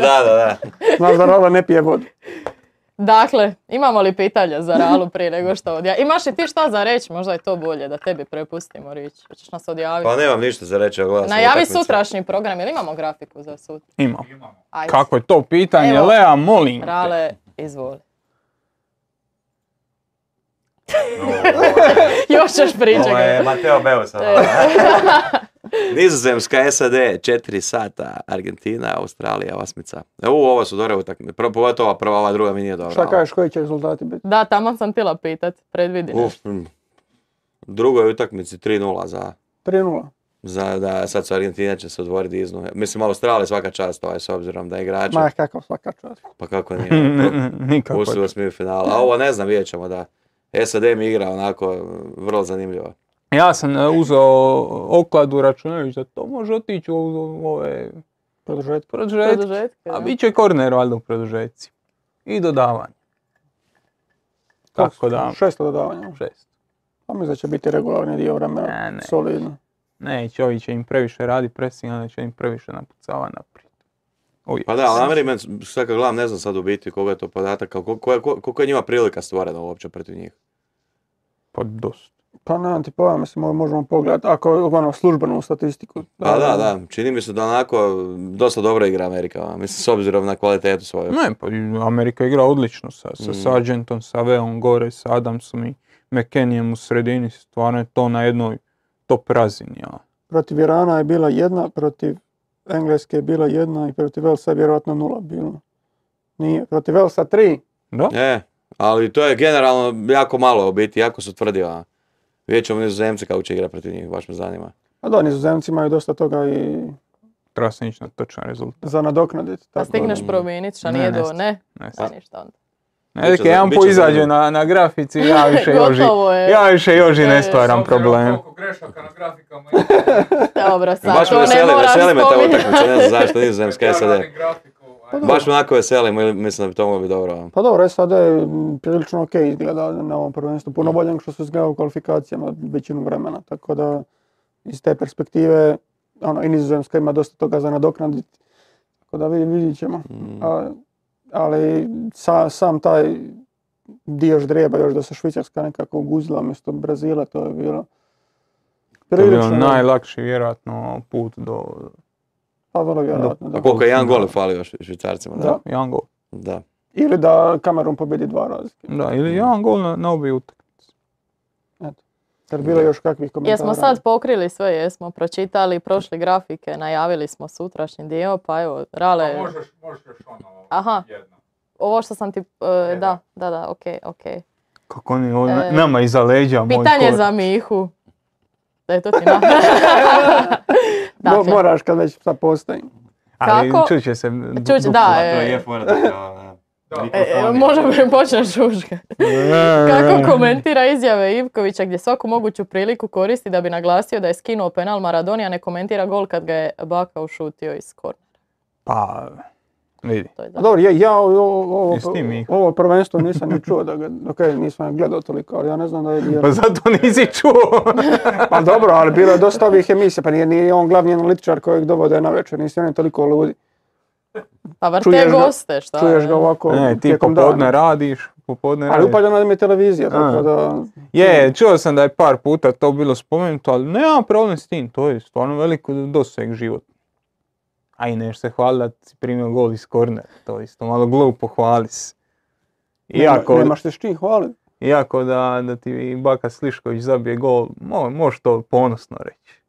Speaker 5: da, da, da.
Speaker 3: Znaš da Rala ne pije vodu.
Speaker 1: Dakle, imamo li pitanja za Ralu prije nego što odja... Imaš li ti šta za reći? Možda je to bolje da tebi prepustimo riječ. Hoćeš nas odjaviti?
Speaker 5: Pa nemam ništa za reći,
Speaker 1: Najavi
Speaker 5: utakmice.
Speaker 1: sutrašnji program, jel imamo grafiku za sutra?
Speaker 2: Imam.
Speaker 1: Ajde.
Speaker 2: Kako je to pitanje,
Speaker 1: Evo.
Speaker 2: Lea, molim te.
Speaker 1: Rale, izvoli. (laughs) (laughs) Još ćeš pričati.
Speaker 5: Ovo je Mateo Beusa. (laughs) Nizozemska, SAD, 4 sata, Argentina, Australija, osmica. Evo, ovo su dobre utakmice. Prvo, pogotovo ova prva, ova druga mi nije dobra.
Speaker 3: Šta kažeš, koji će rezultati biti?
Speaker 1: Da, tamo sam htjela pitat, predvidi
Speaker 5: Uf,
Speaker 1: nešto.
Speaker 5: mm. Drugoj utakmici 3-0 za,
Speaker 3: 3-0.
Speaker 5: za, da sad su Argentina će se odvoriti iznu. Mislim, Australija svaka čast ovaj, s obzirom da je igrač.
Speaker 3: Ma kakav svaka čast.
Speaker 5: Pa kako nije. (laughs)
Speaker 2: Nikako.
Speaker 5: Ušli u smiju finala. A ovo ne znam, vidjet ćemo da SAD mi igra onako vrlo zanimljivo.
Speaker 2: Ja sam e, uzeo okladu računajući da to može otići u ove produžetke.
Speaker 1: Produžetke,
Speaker 2: A bit će korner valjda u produžetci. I dodavanje. Tako da,
Speaker 3: Šesto dodavanja.
Speaker 2: šest.
Speaker 3: A mislim da će biti regularni dio vremena.
Speaker 2: Ne, ne.
Speaker 3: Solidno.
Speaker 2: Neće, ovi će im previše radi pressing, onda će im previše napucava naprijed.
Speaker 5: Pa da, ali men, sad kad gledam, ne znam sad u biti koga je to podatak, ali koliko, je- koliko je njima prilika stvorena uopće protiv njih.
Speaker 2: Pa dosta.
Speaker 3: Pa nemam ti pojma, mislim, možemo pogledati. Ako ono, službenu statistiku.
Speaker 5: Pa da, da, čini mi se da onako dosta dobro igra Amerika, mislim s obzirom na kvalitetu svoju.
Speaker 2: Ne, pa Amerika igra odlično sa, sa
Speaker 5: Mm.
Speaker 2: Sargentom, sa Veom gore, sa Adamsom i McKennijem u sredini. Stvarno je to na jednoj top razini. Ja.
Speaker 3: Protiv Irana je bila jedna, protiv Engleske je bila jedna i protiv Velsa je vjerojatno nula bilo. Nije, protiv Velsa tri.
Speaker 2: Da?
Speaker 5: E, ali to je generalno jako malo u biti, jako su tvrdi. A. Vidjet ćemo nizozemci kako će igrati protiv njih, baš me zanima.
Speaker 3: A da, nizozemci imaju dosta toga i
Speaker 2: Treba se ići na točan rezultat.
Speaker 3: za nadoknaditi.
Speaker 1: Da
Speaker 3: tako
Speaker 1: stigneš promijeniti, šta
Speaker 2: Ne,
Speaker 1: nije
Speaker 2: ne
Speaker 1: do... Ne,
Speaker 2: Ne,
Speaker 1: pa ništa onda.
Speaker 2: Ne, jedan po izađe na, na grafici, ja (laughs) više Joži, ja više Joži
Speaker 1: E,
Speaker 2: ne
Speaker 1: s
Speaker 2: stvaram problem.
Speaker 4: koliko grešaka na grafikama (laughs)
Speaker 1: Dobro, sad
Speaker 5: Baš
Speaker 1: to
Speaker 5: me
Speaker 1: ne
Speaker 5: veseli,
Speaker 1: moram
Speaker 5: veseli me ta
Speaker 1: spominjati.
Speaker 5: utakmica, ne znam zašto (laughs) nizozemska SAD.
Speaker 4: Grafiku.
Speaker 5: Baš me onako veselim, ili mislim da bi to moglo biti dobro.
Speaker 3: Pa dobro, SAD je prilično ok izgleda na ovom prvenstvu. Puno bolje nego što su izgledali u kvalifikacijama većinu vremena. Tako da iz te perspektive ono, i Nizozemska ima dosta toga za nadoknaditi. Tako da vidit, vidit ćemo.
Speaker 5: Mm.
Speaker 3: A, ali sa, sam taj dio ždrijeba još da se Švicarska nekako uguzila mjesto Brazila, to je bilo
Speaker 2: To je bio
Speaker 3: prilično,
Speaker 2: najlakši vjerojatno put do
Speaker 3: pa vrlo vjerojatno. Da.
Speaker 5: A koliko je jedan gol falio Švi- švicarcima, da?
Speaker 3: Da.
Speaker 2: jedan gol.
Speaker 5: Da.
Speaker 3: Ili da Kamerun pobjedi dva razlike.
Speaker 2: Da, ili jedan gol na, na obje utakmice.
Speaker 3: Jer bilo je još kakvih komentara.
Speaker 1: Jesmo sad pokrili sve, jesmo pročitali, prošli grafike, najavili smo sutrašnji dio, pa evo, Rale,
Speaker 4: Možeš, možeš još ono
Speaker 1: Aha.
Speaker 4: jedno.
Speaker 1: ovo što sam ti, e, da, da, da, okej, okej.
Speaker 2: Kako oni ovo
Speaker 1: E,
Speaker 2: nama iza leđa, moj
Speaker 1: Pitanje
Speaker 2: kor.
Speaker 1: za Mihu. Da je to ti (laughs) (laughs) Dakle.
Speaker 3: moraš kad već sad postoji.
Speaker 2: Ali
Speaker 1: Kako?
Speaker 2: čuće se
Speaker 1: Čuć, da,
Speaker 5: A to
Speaker 1: e,
Speaker 5: je fora da ne,
Speaker 1: E, e, možda mi počneš šuška. Kako komentira izjave Ivkovića gdje svaku moguću priliku koristi da bi naglasio da je skinuo penal Maradoni, a ne komentira gol kad ga je Baka ušutio iz kornera.
Speaker 2: Pa, vidi.
Speaker 1: To je
Speaker 3: dobro, ja, ja ovo, ovo, prvenstvo nisam ni čuo da ga, ok, nisam gledao toliko, ali ja ne znam da je... jer-
Speaker 2: Pa zato nisi čuo. (laughs)
Speaker 3: Pa dobro, ali bilo je dosta ovih emisija, pa nije, nije on glavni analitičar kojeg dovode na večer, nisi oni toliko ludi.
Speaker 1: Pa vrte
Speaker 3: čuješ ga-
Speaker 1: goste, šta
Speaker 3: Čuješ
Speaker 1: je?
Speaker 3: ga ovako
Speaker 2: Ne, ti
Speaker 3: tijekom
Speaker 2: popodne
Speaker 3: dana.
Speaker 2: radiš, popodne
Speaker 3: Ali
Speaker 2: radiš.
Speaker 3: upaljena nam je televizija, tako da...
Speaker 2: Je, čuo sam da je par puta to bilo spomenuto, ali nema problem s tim, to je stvarno veliko doseg život. A i neš se hvali da si primio gol iz kornera, to isto malo glupo hvali se. Iako,
Speaker 3: Nema, nemaš se s čim hvaliti.
Speaker 2: iako da, da ti Baka Slišković zabije gol, mo, možeš to ponosno reći.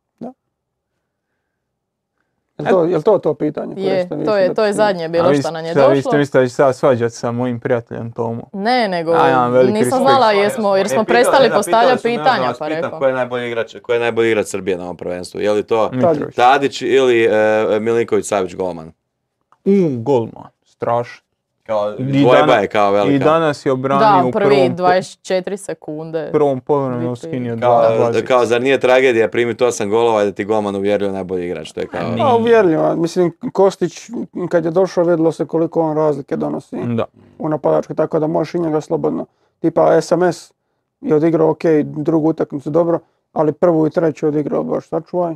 Speaker 3: Jel to, jel to to pitanje? koje
Speaker 1: Je,
Speaker 3: ste vi
Speaker 1: to je, to je zadnje bilo što nam je
Speaker 2: šta, Vi ste
Speaker 1: došlo.
Speaker 2: mislili da svađati sa mojim prijateljem Tomom.
Speaker 1: Ne, nego
Speaker 2: A, ja, veliki
Speaker 1: nisam znala jesmo, jer smo prestali postavljati pitanja, pa rekao.
Speaker 5: Ko je najbolji igrač, ko je najbolji igrač Srbije na ovom prvenstvu? Je li to
Speaker 2: Mitrović.
Speaker 5: Tadić ili e, Milinković Savić golman?
Speaker 2: U, golman, strašno.
Speaker 5: Kao,
Speaker 2: I
Speaker 5: dvojba
Speaker 2: dana-
Speaker 5: je kao velika.
Speaker 2: I danas je obranio
Speaker 1: Da,
Speaker 2: u
Speaker 1: prvi
Speaker 2: prvom,
Speaker 1: 24 sekunde.
Speaker 2: prvom poluvremenu
Speaker 1: Biti-
Speaker 2: skinio
Speaker 5: Kao, kao, zar nije tragedija primiti osam golova i da ti golman uvjerljivo najbolji igrač? To je kao...
Speaker 2: Nije.
Speaker 3: Pa uvjerljivo, mislim Kostić kad je došao vidjelo se koliko on razlike donosi
Speaker 2: Da.
Speaker 3: u napadačkoj, tako da možeš i njega slobodno. Tipa SMS je odigrao ok, drugu utakmicu dobro, ali prvu i treću je odigrao baš sačuvaj.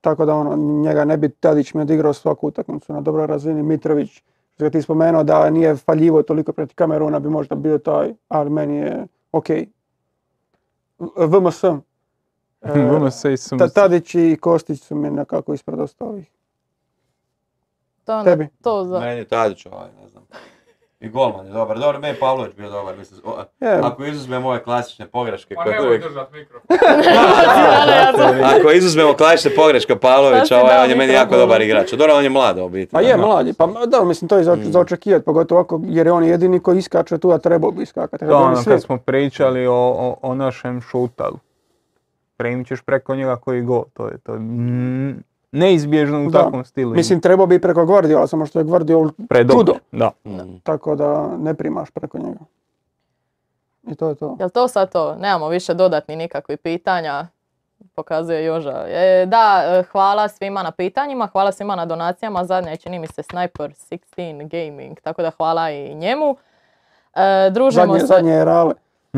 Speaker 3: Tako da ono, njega ne bi Tadić mi odigrao svaku utakmicu na dobroj razini. Mitrović, što ga ti spomenuo da nije faljivo toliko protiv Kameruna bi možda bio taj, ali meni je ok. VMS.
Speaker 2: se i sam...
Speaker 3: Ta- Tadić i Kostić su mi nekako ispred ostalih.
Speaker 1: To,
Speaker 3: Tebi?
Speaker 1: to za...
Speaker 5: Meni je Tadić ovaj, ne znam. I golman je dobar. Dobro, meni je Pavlović bio dobar. Mislim, o-
Speaker 3: Je,
Speaker 5: ako izuzmemo ove klasične pogreške
Speaker 6: Pa
Speaker 5: koje
Speaker 6: nemoj
Speaker 5: uvijek... (laughs) Ako izuzmemo klasične pogreške Pavlovića,
Speaker 1: si
Speaker 5: ovaj, on je meni jako dobar igrač. Dobro, on je mlad u biti.
Speaker 3: Pa je
Speaker 5: da.
Speaker 3: mladi, pa da, mislim to je za,
Speaker 5: Mm.
Speaker 3: za očekivati, pogotovo ako, jer je on jedini koji iskače tu, a trebao bi iskakati.
Speaker 2: Da,
Speaker 3: Kad
Speaker 2: ono kad smo pričali o, o, o našem šutalu. Primit ćeš preko njega koji gol, to je, to je mm, neizbježno u
Speaker 3: Da.
Speaker 2: takvom stilu.
Speaker 3: Mislim, trebao bi preko Guardiola, samo što je Guardiol
Speaker 2: Predobar,
Speaker 3: čudo,
Speaker 2: Da.
Speaker 5: Mm.
Speaker 3: tako da ne primaš preko njega. I to je to.
Speaker 1: Jel to sad to? Nemamo više dodatnih nikakvih pitanja. Pokazuje Joža. E, da, hvala svima na pitanjima, hvala svima na donacijama. Zadnje je, čini mi se Sniper 16 Gaming, tako da hvala i njemu. E, družimo
Speaker 3: Zadnje,
Speaker 1: se...
Speaker 3: zadnje je rale.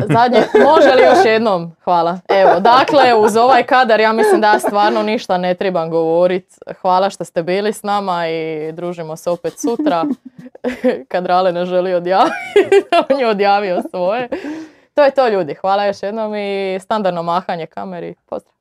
Speaker 1: Zadnje, (laughs) može li još jednom? Hvala. Evo, dakle, uz ovaj kadar ja mislim da ja stvarno ništa ne trebam govorit. Hvala što ste bili s nama i družimo se opet sutra. (laughs) Kad Rale ne želi odjaviti, (laughs) on je odjavio svoje. To je to ljudi. Hvala još jednom i standardno mahanje kameri. Pozdrav.